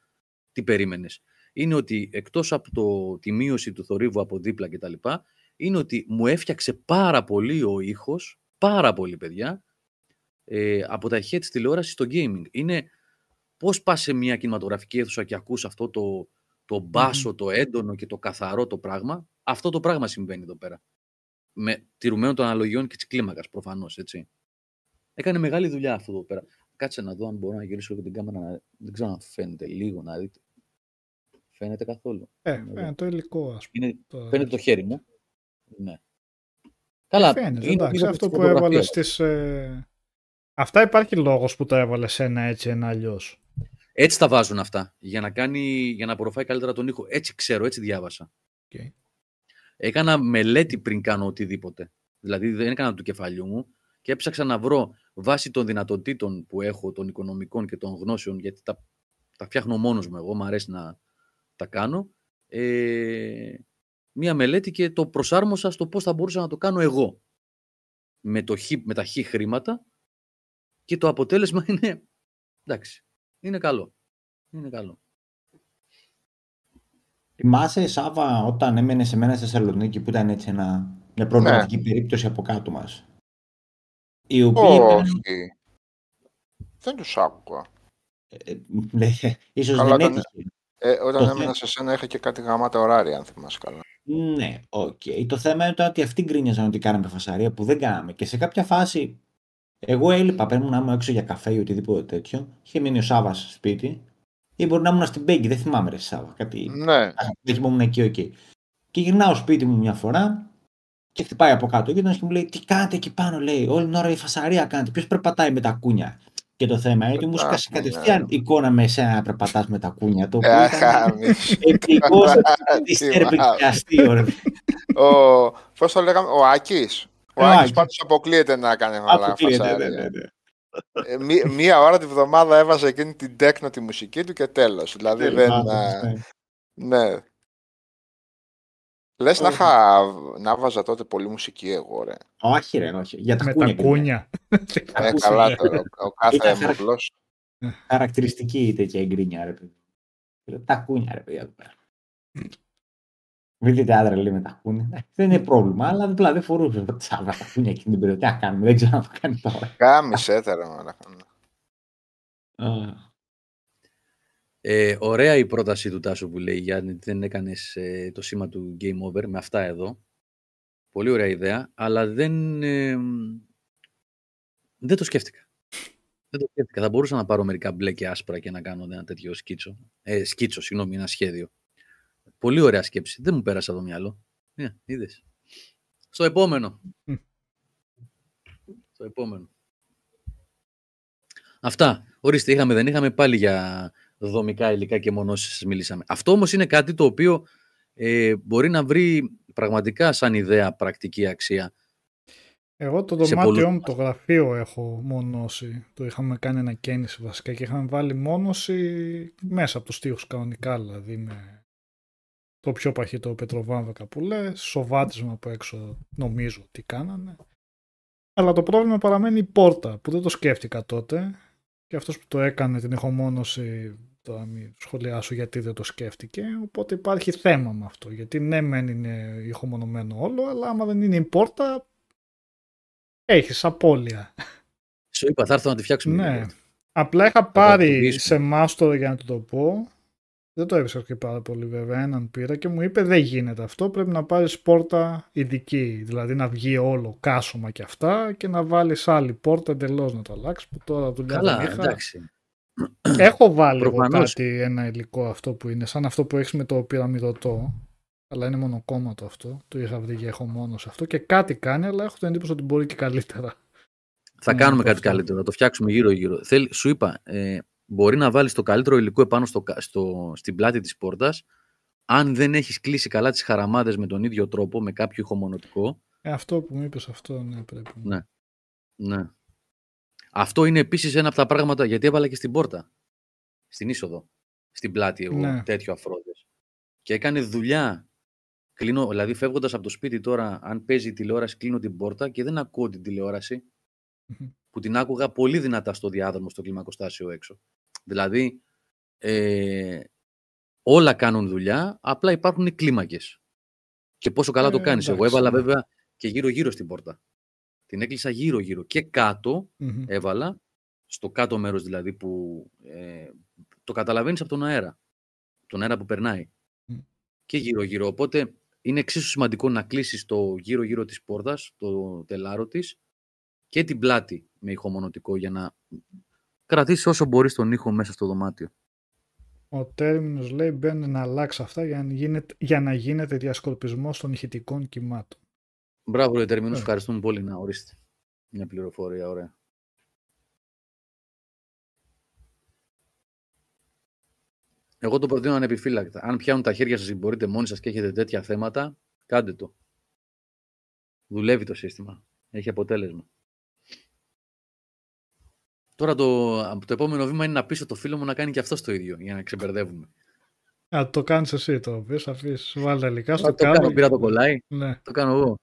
Τι περίμενες; Είναι ότι εκτός από το, τη μείωση του θορύβου από δίπλα κτλ. είναι ότι μου έφτιαξε πάρα πολύ ο ήχος, πάρα πολύ παιδιά, ε, από τα ηχεία της τηλεόρασης στο gaming. Είναι πώς πας σε μια κινηματογραφική αίθουσα και ακούς αυτό το, το μπάσο, το έντονο και το καθαρό το πράγμα. Αυτό το πράγμα συμβαίνει εδώ πέρα. Με τηρουμένο των αναλογιών και της κλίμακας προφανώς, έτσι. Έκανε μεγάλη δουλειά αυτό εδώ πέρα. Κάτσε να δω αν μπορώ να γυρίσω και την κάμερα. Δεν ξέρω αν φαίνεται λίγο να δείτε. Φαίνεται καθόλου. Ε, φαίνεται το υλικό, ας πούμε. Είναι, το... Φαίνεται το χέρι μου. Ναι. Καλά. Φαίνεται, είναι εντάξει, αυτό που έβαλες στις... Ε... Αυτά υπάρχει λόγος που το έβαλες ένα έτσι, ένα αλλιώς. Έτσι τα βάζουν αυτά, για να, κάνει, για να απορροφάει καλύτερα τον ήχο. Έτσι ξέρω, έτσι διάβασα. Okay. Έκανα μελέτη πριν κάνω οτιδήποτε. Δηλαδή δεν έκανα του κεφαλιού μου και έψαξα να βρω βάσει των δυνατοτήτων που έχω, των οικονομικών και των γνώσεων, γιατί τα, τα φτιάχνω μόνος μου εγώ, μου αρέσει να, τα κάνω, ε, μία μελέτη και το προσάρμοσα στο πώς θα μπορούσα να το κάνω εγώ. Με, το χ, με τα χ χρήματα και το αποτέλεσμα είναι, εντάξει, είναι καλό. Είναι καλό. Θυμάσαι, Σάβα, όταν έμενε σε μένα στη Θεσσαλονίκη που ήταν έτσι ένα, μια προβληματική ναι. περίπτωση από κάτω μας; Οι οποίοι Όχι. Δεν τους άκουγα. Ε, ε ναι, ίσως δεν έτυχε. Ε, όταν το έμενα σε σένα είχα και κάτι γαμάτα ωράρια, αν θυμάσαι καλά. Ναι, οκ. Okay. Το θέμα είναι ότι αυτοί γκρίνιαζαν ότι κάναμε φασαρία που δεν κάναμε. Και σε κάποια φάση, εγώ έλειπα, παίρνουν να ήμουν έξω για καφέ ή οτιδήποτε τέτοιο. Είχε μείνει ο Σάβας σπίτι. Ή μπορεί να ήμουν στην Μπέγκη, δεν θυμάμαι ρε Σάβα. Κάτι... Ναι. Δεν ήμουν εκεί, οκ. Okay. Και γυρνάω σπίτι μου μια φορά και χτυπάει από κάτω. Και και μου λέει: Τι κάνετε εκεί πάνω, λέει. Όλη την ώρα η φασαρία κάνετε. Ποιος περπατάει με τακούνια; Και το θέμα είναι ότι μου σκάσει κατευθείαν εικόνα με εσένα να περπατάς με τακούνια. Το οποίο επικό αστείο. Πώς το λέγαμε, ο Άκης. Ο Άκης πάντως αποκλείεται να κάνει όλα αυτά. Ναι, ναι, ναι. Ε, μία ώρα τη βδομάδα έβαζε εκείνη την τέκνο τη μουσική του και τέλος. Δηλαδή δεν. Ναι. Λες να, είχα, να βάζα τότε πολύ μουσική εγώ, ρε. Όχι, ρε, όχι. Για τα Με κούνια. Τα κούνια. ε, καλά τώρα. Ο κάθε έμβλο. Χαρακτηριστική η τέτοια εγκρίνια, ρε παιδί. Τα κούνια, ρε παιδιά, εδώ πέρα. Δείτε άντρα λέει με τα κούνια. Ε, δεν είναι πρόβλημα, αλλά απλά δεν φορούσε τα τσάβα τα κούνια εκείνη την περίοδο. Τι να κάνουμε, δεν ξέρω να το κάνει τώρα. Κάμισε, τώρα, ε, ωραία η πρόταση του Τάσου που λέει γιατί δεν έκανες ε, το σήμα του Game Over με αυτά εδώ. Πολύ ωραία ιδέα, αλλά δεν, ε, δεν το σκέφτηκα. Δεν το σκέφτηκα. Θα μπορούσα να πάρω μερικά μπλε και άσπρα και να κάνω ένα τέτοιο σκίτσο. Ε, σκίτσο, συγγνώμη, ένα σχέδιο. Πολύ ωραία σκέψη. Δεν μου πέρασε από το μυαλό. Ναι, είδες. Στο επόμενο. Μμ. Στο επόμενο. Αυτά. Ορίστε, είχαμε, δεν είχαμε πάλι για δομικά υλικά και μονώσεις μιλήσαμε. Αυτό όμως είναι κάτι το οποίο ε, μπορεί να βρει πραγματικά σαν ιδέα πρακτική αξία. Εγώ το Σε δωμάτιό πολλούς- μου, το γραφείο έχω μόνωση. Το είχαμε κάνει ανακαίνιση βασικά και είχαμε βάλει μόνωση μέσα από τους τοίχους κανονικά, δηλαδή με το πιο παχύτο πετροβάμβακα που λες, σοβάτισμα από έξω νομίζω τι κάνανε. Αλλά το πρόβλημα παραμένει η πόρτα που δεν το σκέφτηκα τότε και αυτός που το έκανε την ηχομόνωση τώρα μην σχολιάσω γιατί δεν το σκέφτηκε οπότε υπάρχει θέμα με αυτό γιατί ναι μεν είναι ηχομονωμένο όλο αλλά άμα δεν είναι η πόρτα έχεις απώλεια. Σου είπα, θα έρθω να τη φτιάξουμε. Ναι. την πόρτα. Απλά είχα το πάρει τυπήσουμε. σε μάστορα για να του το πω. Δεν το έβρισκα και πάρα πολύ βέβαια. Έναν πήρα και μου είπε δεν γίνεται αυτό. Πρέπει να πάρεις πόρτα ειδική. Δηλαδή να βγει όλο κάσωμα και αυτά και να βάλεις άλλη πόρτα εντελώς να το αλλάξεις. Που τώρα δουλειά Καλά, δεν είχα. εντάξει. Έχω βάλει εγώ Προφανώς. κάτι, ένα υλικό αυτό που είναι σαν αυτό που έχεις με το πυραμιδωτό. Αλλά είναι μονοκόμματο αυτό. Το είχα βρει και έχω μόνος σε αυτό. Και κάτι κάνει, αλλά έχω την εντύπωση ότι μπορεί και καλύτερα. Θα Ναι, κάνουμε το κάτι αυτό. καλύτερο, θα το φτιάξουμε γύρω-γύρω. Θέλ, σου είπα, ε, μπορεί να βάλεις το καλύτερο υλικό επάνω στο, κα- στο, στην πλάτη της πόρτας, αν δεν έχεις κλείσει καλά τις χαραμάδες με τον ίδιο τρόπο, με κάποιο ηχομονωτικό. Ε, αυτό που μου είπες αυτό, ναι, πρέπει. Ναι. ναι. Αυτό είναι επίσης ένα από τα πράγματα, γιατί έβαλα και στην πόρτα, στην είσοδο, στην πλάτη εγώ, Ναι. τέτοιο αφρόδες. Και έκανε δουλειά. Κλείνω, δηλαδή φεύγοντας από το σπίτι τώρα, αν παίζει η τηλεόραση, κλείνω την πόρτα και δεν ακούω την τηλεόραση Μμμ. που την άκουγα πολύ δυνατά στο διάδρομο, στο κλιμακοστάσιο έξω. Δηλαδή, ε, όλα κάνουν δουλειά, απλά υπάρχουν κλίμακες. Και πόσο καλά το Ε, κάνεις. Εγώ εντάξει, έβαλα ναι. βέβαια και γύρω-γύρω στην πόρτα. Την έκλεισα γύρω-γύρω. Και κάτω Μμμ. έβαλα, στο κάτω μέρος δηλαδή που ε, το καταλαβαίνεις από τον αέρα. Τον αέρα που περνάει. Μμ. Και γύρω-γύρω. Οπότε είναι εξίσου σημαντικό να κλείσεις το γύρω-γύρω της πόρτας, το τελάρο της και την πλάτη με ηχομονωτικό για να κρατήσεις όσο μπορείς τον ήχο μέσα στο δωμάτιο. Ο τέρμινος λέει μπαίνει να αλλάξει αυτά για να γίνεται, για να γίνεται διασκορπισμός των ηχητικών κυμάτων. Μπράβο, ρε Τερμίνος, Ε. ευχαριστούμε πολύ να ορίστε. Μια πληροφορία, ωραία. Εγώ το προτείνω ανεπιφύλακτα. Αν πιάνουν τα χέρια σας ή μπορείτε μόνοι σας και έχετε τέτοια θέματα, κάντε το. Δουλεύει το σύστημα. Έχει αποτέλεσμα. Τώρα το, το επόμενο βήμα είναι να πείσω το φίλο μου να κάνει και αυτό το ίδιο, για να ξεμπερδεύουμε. Α, το κάνεις εσύ το πεις, αφήσεις, βάλε υλικά Α, στο το κάνω, κάνω. πήρα το κολλάει, Ναι. το κάνω εγώ.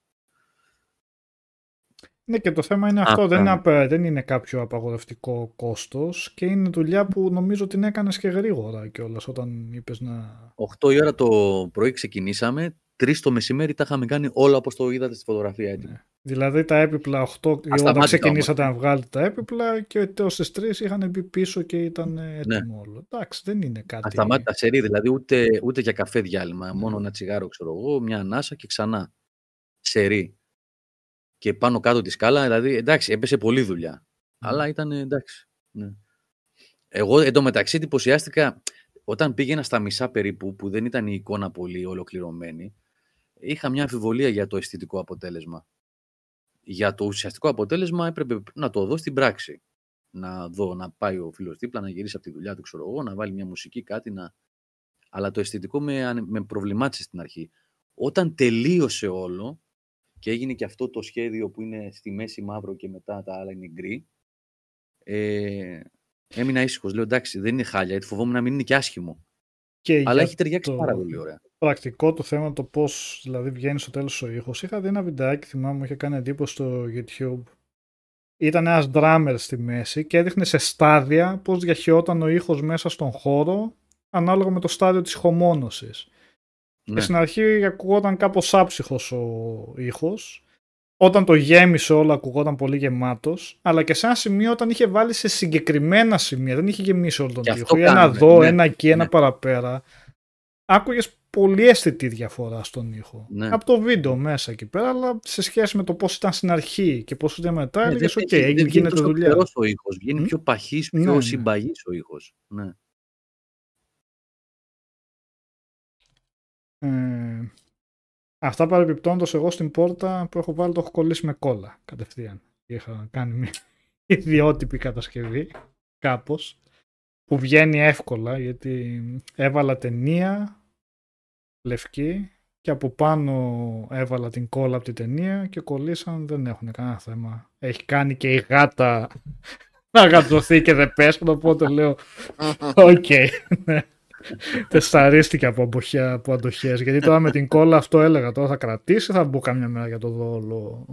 ναι και το θέμα είναι αυτό, Αυτά. δεν είναι, απε- δεν είναι κάποιο απαγορευτικό κόστος και είναι δουλειά που νομίζω την έκανες και γρήγορα κιόλας όταν είπες να... 8 η ώρα το πρωί ξεκινήσαμε, 3 το μεσημέρι τα είχαμε κάνει όλα όπως το είδατε στη φωτογραφία έτοιμο. Ναι. Δηλαδή τα έπιπλα 8 η ώρα Ασταμάτητα ξεκινήσατε να βγάλετε τα έπιπλα και έως τις 3 είχαν μπει πίσω και ήταν έτοιμο όλο. Εντάξει, δεν είναι κάτι... Ασταμάτητα σερή, δηλαδή ούτε, ούτε για καφέ διάλειμμα. Μόνο ένα τσιγάρο, ξέρω εγώ, μια ανάσα και ξανά. Σερή. Και πάνω κάτω τη σκάλα, δηλαδή εντάξει, έπεσε πολλή δουλειά. Αλλά ήταν εντάξει. Ναι. Εγώ εντωμεταξύ εντυπωσιάστηκα όταν πήγαινα στα μισά περίπου, που δεν ήταν η εικόνα πολύ ολοκληρωμένη, είχα μια αμφιβολία για το αισθητικό αποτέλεσμα. Για το ουσιαστικό αποτέλεσμα έπρεπε να το δω στην πράξη. Να δω, να πάει ο φίλος δίπλα, να γυρίσει από τη δουλειά του, ξέρω εγώ, να βάλει μια μουσική, κάτι να. Αλλά το αισθητικό με, ανε- με προβλημάτισε στην αρχή. Όταν τελείωσε όλο και έγινε και αυτό το σχέδιο που είναι στη μέση μαύρο και μετά τα άλλα είναι γκρι, ε, έμεινα ήσυχος. Λέω εντάξει, δεν είναι χάλια, γιατί φοβόμουν να μην είναι και άσχημο. Και Αλλά για έχει ταιριάξει το- πάρα πολύ ωραία. Πρακτικό το θέμα το πώς δηλαδή βγαίνει στο τέλος ο ήχος. Είχα δει ένα βιντεάκι, θυμάμαι, μου είχε κάνει εντύπωση στο YouTube. Ήταν ένας drummer στη μέση και έδειχνε σε στάδια πώς διαχειόταν ο ήχος μέσα στον χώρο ανάλογα με το στάδιο της ηχομόνωσης. Ναι. Και στην αρχή ακουγόταν κάπως άψυχος ο ήχος. Όταν το γέμισε όλο ακουγόταν πολύ γεμάτος. Αλλά και σε ένα σημείο όταν είχε βάλει σε συγκεκριμένα σημεία. Δεν είχε γεμίσει όλο τον Και ήχο. αυτό Ένα κάνουνε, εδώ, ναι, ένα εκεί, ένα ναι. παραπέρα. Άκουγες πολύ αισθητή διαφορά στον ήχο. Ναι. Από το βίντεο μέσα εκεί πέρα, αλλά σε σχέση με το πώς ήταν στην αρχή και πώς ήταν μετά, Ναι, έλεγες, δεν οκ, έχει- δεν έγινε- βγαίνει γίνεται τόσο δουλειά. φτενός ο ήχος, βγαίνει Μμ. πιο παχύς, πιο Ναι, ναι. συμπαγής ο ήχος. Ναι. Ε, αυτά παρεμπιπτόντως εγώ στην πόρτα που έχω βάλει το έχω κολλήσει με κόλλα κατευθείαν. Είχα κάνει μια ιδιότυπη κατασκευή κάπως που βγαίνει εύκολα γιατί έβαλα ταινία λευκή και από πάνω έβαλα την κόλλα από την ταινία και κολλήσαν δεν έχουν κανένα θέμα. Έχει κάνει και η γάτα να γατζωθεί και δεν πέσουν οπότε λέω οκ. ναι. Τεσταρίστηκε από, αποχέ, από αντοχές. Γιατί τώρα με την κόλλα αυτό έλεγα. Τώρα θα κρατήσει, θα μπω κάμια μέρα για το δω όλο.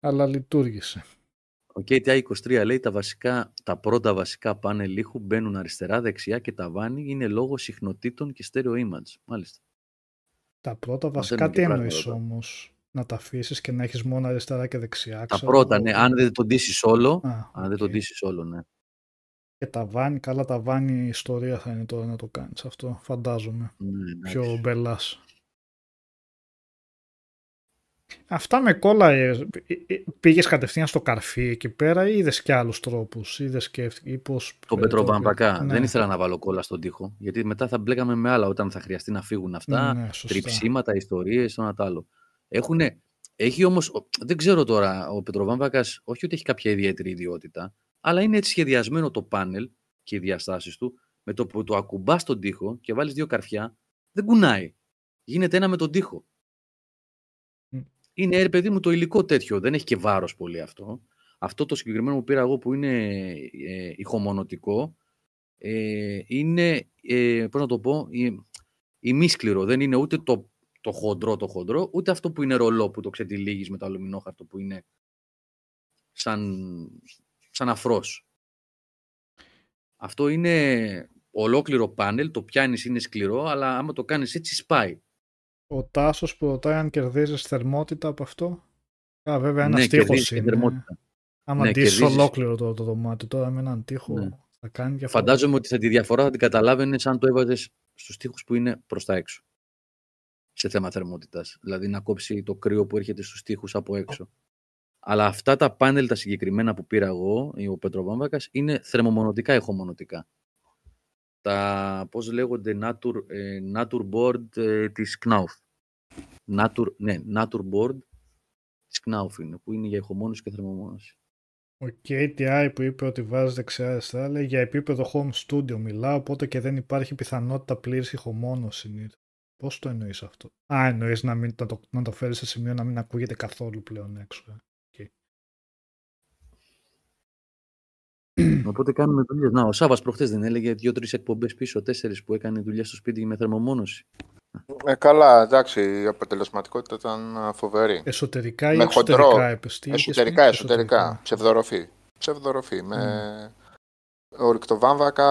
Αλλά λειτουργήσε. Ο KTI23 λέει τα, βασικά, τα πρώτα βασικά πάνελ ήχου μπαίνουν αριστερά, δεξιά και ταβάνι είναι λόγω συχνοτήτων και stereo image. Μάλιστα. Τα πρώτα Μαθαίνουμε βασικά και τι πράγματα εννοείς εδώ. όμως; Να τα αφήσεις και να έχεις μόνο αριστερά και δεξιά. Τα ξέρω πρώτα, εγώ; ναι. Αν δεν τον ντύσεις όλο, Α, αν δεν οκ. τον ντύσεις όλο, ναι. Και ταβάνι, καλά ταβάνι η ιστορία θα είναι τώρα να το κάνεις αυτό, φαντάζομαι. ναι εντάξει. Πιο μπελάς. Αυτά με κόλλα, ε, ε, ε, πήγες κατευθείαν στο καρφί εκεί πέρα ή είδες και άλλους τρόπους, ή δεν σκέφτηκες, ή πώς... Τον ε, πετροβάμβακα. το- ναι. Δεν ήθελα να βάλω κόλλα στον τοίχο. Γιατί μετά θα μπλέκαμε με άλλα όταν θα χρειαστεί να φύγουν αυτά. Ναι, σωστά. τριψίματα, ιστορίες, το ένα το άλλο. Έχουνε, έχει όμω, δεν ξέρω τώρα, ο Πετροβάμβακα, όχι ότι έχει κάποια ιδιαίτερη ιδιότητα, αλλά είναι έτσι σχεδιασμένο το πάνελ και οι διαστάσεις του, με το που το ακουμπάς στον τοίχο και βάλεις δύο καρφιά, δεν κουνάει. Γίνεται ένα με τον τοίχο. Μμ. Είναι, ρε παιδί μου, το υλικό τέτοιο. Δεν έχει και βάρος πολύ αυτό. Αυτό το συγκεκριμένο που πήρα εγώ που είναι ε, ηχομονωτικό, ε, είναι, ε, πώς να το πω, ε, ημίσκληρο. Δεν είναι ούτε το, το χοντρό το χοντρό, ούτε αυτό που είναι ρολό που το ξετυλίγεις με το αλουμινόχαρτο που είναι σαν, σαν αφρός. Αυτό είναι ολόκληρο πάνελ, το πιάνεις είναι σκληρό, αλλά άμα το κάνεις έτσι σπάει. Ο Τάσος που ρωτάει αν κερδίζεις θερμότητα από αυτό. Α, βέβαια ένας ναι, τείχος κερδίζεις και είναι. θερμότητα. Άμα Ναι, ντύσεις κερδίζεις. ολόκληρο το, το δωμάτιο τώρα με έναν τείχο Ναι. θα κάνει διαφορά. Φαντάζομαι ότι θα τη διαφορά θα την καταλάβαινε αν το έβαζες στους τοίχους που είναι προς τα έξω. Σε θέμα θερμότητας. Δηλαδή να κόψει το κρύο που έρχεται στους τοίχους από έξω. Αλλά αυτά τα πάνελ τα συγκεκριμένα που πήρα εγώ, ο Πετροβάμβακας, είναι θερμομονωτικά ηχομονωτικά. Τα, πώς λέγονται, Natur, ε, Natur Board ε, της Knauf. Natur, ναι, Natur Board της Knauf είναι, που είναι για ηχομόνωση και θερμομόνωση. Ο KTI που είπε ότι βάζει δεξιά αριστερά λέει για επίπεδο home studio μιλάω οπότε και δεν υπάρχει πιθανότητα πλήρης ηχομόνωσης. Πώς το εννοείς αυτό; Α, εννοείς να, μην, να, το, να το φέρεις σε σημείο να μην ακούγεται καθόλου πλέον έξω. ε. Οπότε κάνουμε δουλειές. Να, ο Σάβα προχθές δεν έλεγε δύο-τρεις εκπομπές πίσω, τέσσερις που έκανε δουλειά στο σπίτι με θερμομόνωση. Ε, καλά, εντάξει, η αποτελεσματικότητα ήταν α, φοβερή. Εσωτερικά ή Με εξωτερικά χοντρό. έπες, τι είχες Εσωτερικά, πει; εσωτερικά. Ψευδοροφή. Ψευδοροφή. Με ορυκτό βάμβακα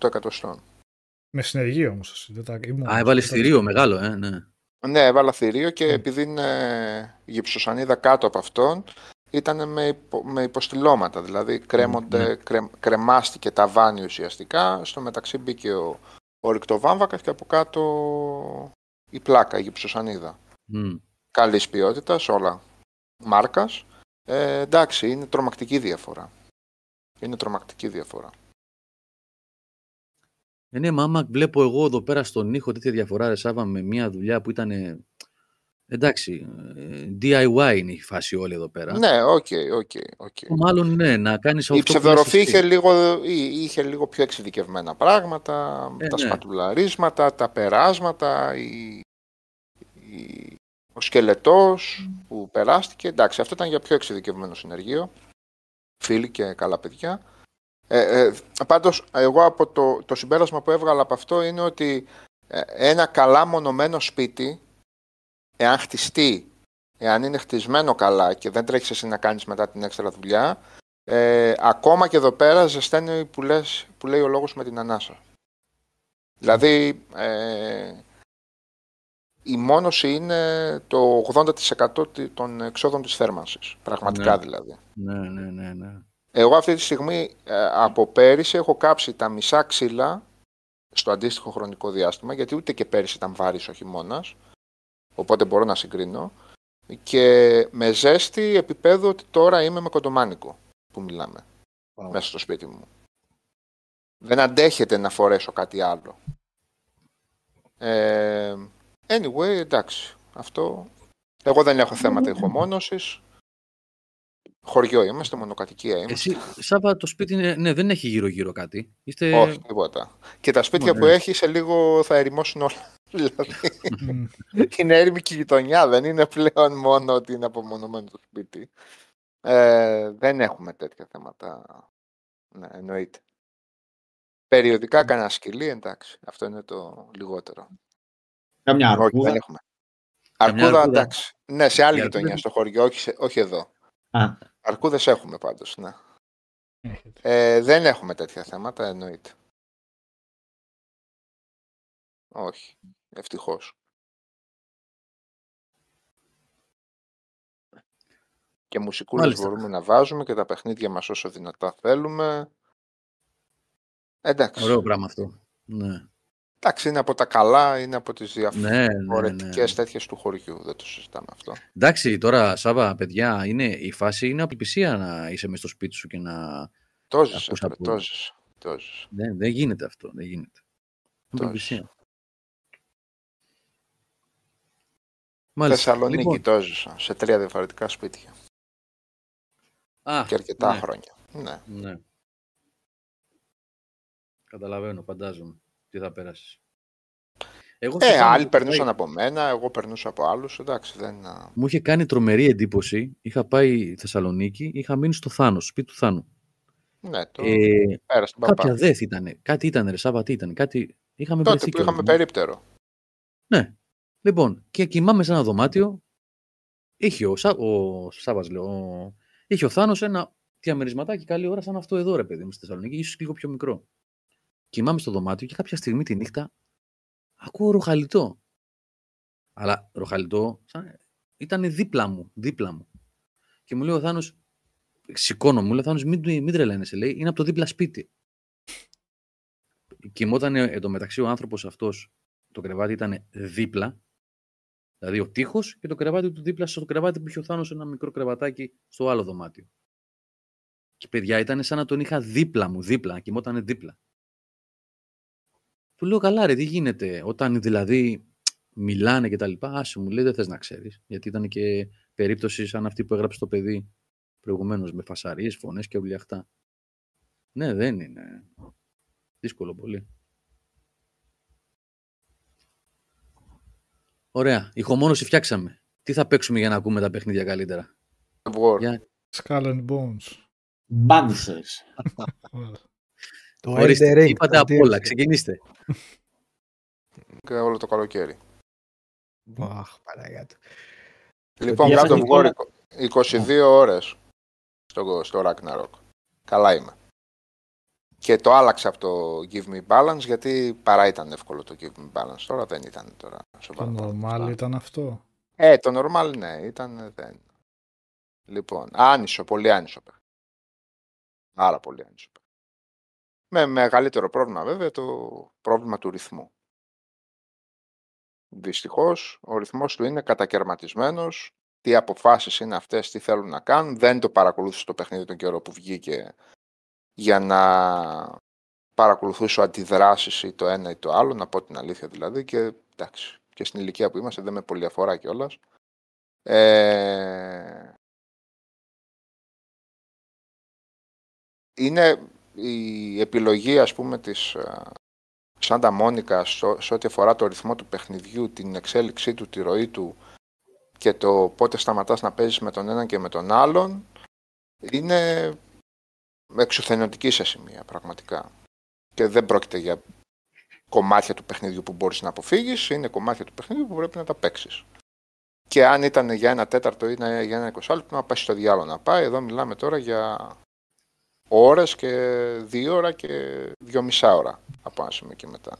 8 εκατοστών. Με συνεργείο όμως εσύ. Δεν τα... ήμουν- Α, έβαλες δεν τα- θηρίο μεγάλο, ε, ναι. Ναι, έβαλα θηρίο και Μμ. επειδή είναι γυψοσανίδα κάτω από αυτόν, ήταν με, υπο, με υποστηλώματα. Δηλαδή κρέμονται, ναι. κρε, κρεμάστηκε τα βάνη ουσιαστικά. Στο μεταξύ μπήκε ο, ο ρηκτοβάμβακας και από κάτω η πλάκα, η γυψοσανίδα. Μμ. Καλής ποιότητας, όλα μάρκας. Ε, εντάξει, είναι τρομακτική διαφορά. Είναι τρομακτική διαφορά. Ε, ναι, μα άμα βλέπω εγώ εδώ πέρα στον ήχο τέτοια διαφορά, ρε Σάβα, με μια δουλειά που ήταν. Ε, Εντάξει, ε, DIY είναι η φάση όλη εδώ πέρα. Ναι, ok, ok, ok. Μάλλον ναι, να κάνεις αυτό Η που λες ψευδοροφή εσύ. είχε λίγο, εί- είχε λίγο πιο εξειδικευμένα πράγματα, Ε, τα ναι. σπατουλαρίσματα, τα περάσματα, η, η- ο σκελετός που περάστηκε. Εντάξει, αυτό ήταν για πιο εξειδικευμένο συνεργείο. Φίλοι και καλά παιδιά. Ε, ε, πάντως, εγώ από το, το συμπέρασμα που έβγαλα από αυτό είναι ότι ε, ένα καλά μονομένο σπίτι, εάν χτιστεί, εάν είναι χτισμένο καλά και δεν τρέχεις εσύ να κάνεις μετά την έξτρα δουλειά, ε, ακόμα και εδώ πέρα ζεσταίνει που, λες, που λέει ο λόγος με την ανάσα. Δηλαδή, ε, η μόνωση είναι το 80% τη- των εξόδων της θέρμανσης. Πραγματικά Ναι. δηλαδή. Ναι, ναι, ναι, ναι. Εγώ αυτή τη στιγμή ε, από πέρυσι έχω κάψει τα μισά ξύλα στο αντίστοιχο χρονικό διάστημα, γιατί ούτε και πέρυσι ήταν βάρης ο χειμώνας. Οπότε μπορώ να συγκρίνω. Και με ζέστη επίπεδο ότι τώρα είμαι με κοντομάνικο που μιλάμε. Μέσα στο σπίτι μου. Δεν αντέχεται να φορέσω κάτι άλλο. Ε, anyway, εντάξει. Αυτό. Εγώ δεν έχω θέματα ηχομόνωσης. Χωριό είμαστε, μονοκατοικία είμαστε. Εσύ, Σάβα, το σπίτι είναι, ναι, δεν έχει γύρω-γύρω κάτι. Είστε... Όχι, τίποτα. Και τα σπίτια Ωραία. που έχει σε λίγο θα ερημώσουν όλα. Δηλαδή, Μμ. είναι έρημη και η γειτονιά, δεν είναι πλέον μόνο ότι είναι απομονωμένο το σπίτι. Ε, δεν έχουμε τέτοια θέματα. Ναι, εννοείται. Περιοδικά κανένα σκυλί, εντάξει. Αυτό είναι το λιγότερο. Καμιά Όχι, αρκούδα. δεν έχουμε. Καμιά Αρκούδα, αρκούδα. εντάξει. Ναι, σε άλλη Η αρκούδα γειτονιά, είναι- στο χωριό, όχι, σε- όχι εδώ. Α, Αρκούδες έχουμε πάντως, ναι. Έχετε. Ε, δεν έχουμε τέτοια θέματα, εννοείται. Όχι, ευτυχώς. Και μουσικούλες Μάλιστα. μπορούμε να βάζουμε και τα παιχνίδια μας όσο δυνατά θέλουμε. Εντάξει, Ωραίο πράγμα αυτό. Ναι, εντάξει είναι από τα καλά, είναι από τις ναι, ναι. ναι, διαφορετικές τέτοιες του χωριού, δεν το συζητάμε αυτό. Εντάξει, τώρα, Σάβα, παιδιά, είναι, η φάση είναι απελπισία να είσαι μέσα στο σπίτι σου και να... Το ζήσα, Ακούς βρε, από- το ζήσα, το ζήσα. Δεν, δεν γίνεται αυτό, δεν γίνεται. Το Απελπισία. Μάλιστα. Θεσσαλονίκη Λοιπόν, το ζήσα, σε τρία διαφορετικά σπίτια α, και αρκετά ναι, χρόνια. Ναι. Ναι. Καταλαβαίνω, φαντάζομαι τι θα πέρασεις. Εγώ στη Ε, Θεσσαλονίκη άλλοι είχα περνούσαν πάει- από μένα, εγώ περνούσα από άλλους, εντάξει, δεν... α, Μου είχε κάνει τρομερή εντύπωση. Είχα πάει Θεσσαλονίκη, είχα μείνει στο Θάνος, σπίτι του Θάνου. Ναι, το Ε, πέρα στην παπά. κάποια δεθ ήταν. Κάτι ήταν, ρε Σάβα, τι ήταν. Κάτι... Είχαμε Τότε βρεθεί που κιόλας, είχαμε ναι. περίπτερο. Ναι. Λοιπόν, και κοιμάμαι σε ένα δωμάτιο. Είχε ο, Σά... ο Σάβας, λέω. ο- Είχε ο Θάνος ένα διαμερισματάκι καλή ώρα σαν αυτό εδώ, ρε παιδί μου, στη Θεσσαλονίκη, ίσως λίγο πιο μικρό. Κοιμάμαι στο δωμάτιο και κάποια στιγμή τη νύχτα ακούω ροχαλιτό. Αλλά ροχαλιτό σαν... ήταν δίπλα μου, δίπλα μου. Και μου λέει ο Θάνος, σηκώνω, μου λέει ο Θάνος, μην, μην τρελαίνεσαι, λέει, είναι από το δίπλα σπίτι. Κοιμόταν εντωμεταξύ ο άνθρωπος αυτός, το κρεβάτι ήταν δίπλα, δηλαδή ο τείχος και το κρεβάτι του δίπλα στο κρεβάτι που είχε ο Θάνος ένα μικρό κρεβατάκι στο άλλο δωμάτιο. Και παιδιά ήταν σαν να τον είχα δίπλα μου, δίπλα, κοιμόταν δίπλα. Του λέω καλά ρε, τι γίνεται, όταν δηλαδή μιλάνε και τα λοιπά, άσε μου λέει δεν θες να ξέρεις, γιατί ήταν και περίπτωση σαν αυτή που έγραψε το παιδί προηγουμένως με φασαρίες, φωνές και ουλιαχτά. Ναι, δεν είναι. Δύσκολο πολύ. Ωραία. Ηχομόνωση φτιάξαμε. Τι θα παίξουμε για να ακούμε τα παιχνίδια καλύτερα; War. Για... Skull and Bones. Μπάνσες. Ωραία. Το Ορίστε, Elden Ring, είπατε το απ' όλα. DLC. Ξεκινήστε. Και όλο το καλοκαίρι. Αχ, Παναγιά του. Λοιπόν, για God of Νικόλα. War 22 ώρες στο, στο Ragnarok. Καλά είμαι. Και το άλλαξα από το Give Me Balance γιατί παρά ήταν εύκολο το Give Me Balance. Τώρα δεν ήταν τώρα Το σοβαρό. normal ήταν αυτό. Ε, το normal ναι, ήταν δεν. Λοιπόν, άνισο, πολύ άνισο παιχνίδι. Άρα πολύ άνισο παιχνίδι. Με μεγαλύτερο πρόβλημα βέβαια το πρόβλημα του ρυθμού. Δυστυχώς ο ρυθμός του είναι κατακαιρματισμένος. Τι αποφάσεις είναι αυτές, τι θέλουν να κάνουν. Δεν το παρακολούθησε το παιχνίδι τον καιρό που βγήκε για να παρακολουθήσω αντιδράσεις ή το ένα ή το άλλο, να πω την αλήθεια δηλαδή και εντάξει, και στην ηλικία που είμαστε δεν με πολύ αφορά κιόλας. Ε, είναι η επιλογή ας πούμε της ε, Σάντα Μόνικα στο- σε ό,τι αφορά το ρυθμό του παιχνιδιού, την εξέλιξή του, τη ροή του και το πότε σταματάς να παίζεις με τον έναν και με τον άλλον είναι εξουθενωτική σε σημεία πραγματικά. Και δεν πρόκειται για κομμάτια του παιχνιδιού που μπορείς να αποφύγεις, είναι κομμάτια του παιχνιδιού που πρέπει να τα παίξεις. Και αν ήταν για ένα τέταρτο ή να- για ένα εικοσάλεπτο, να πάει στο διάλογο να πάει. Εδώ μιλάμε τώρα για ώρες και δύο ώρα και δύο μισά ώρα από ένα σημείο και μετά.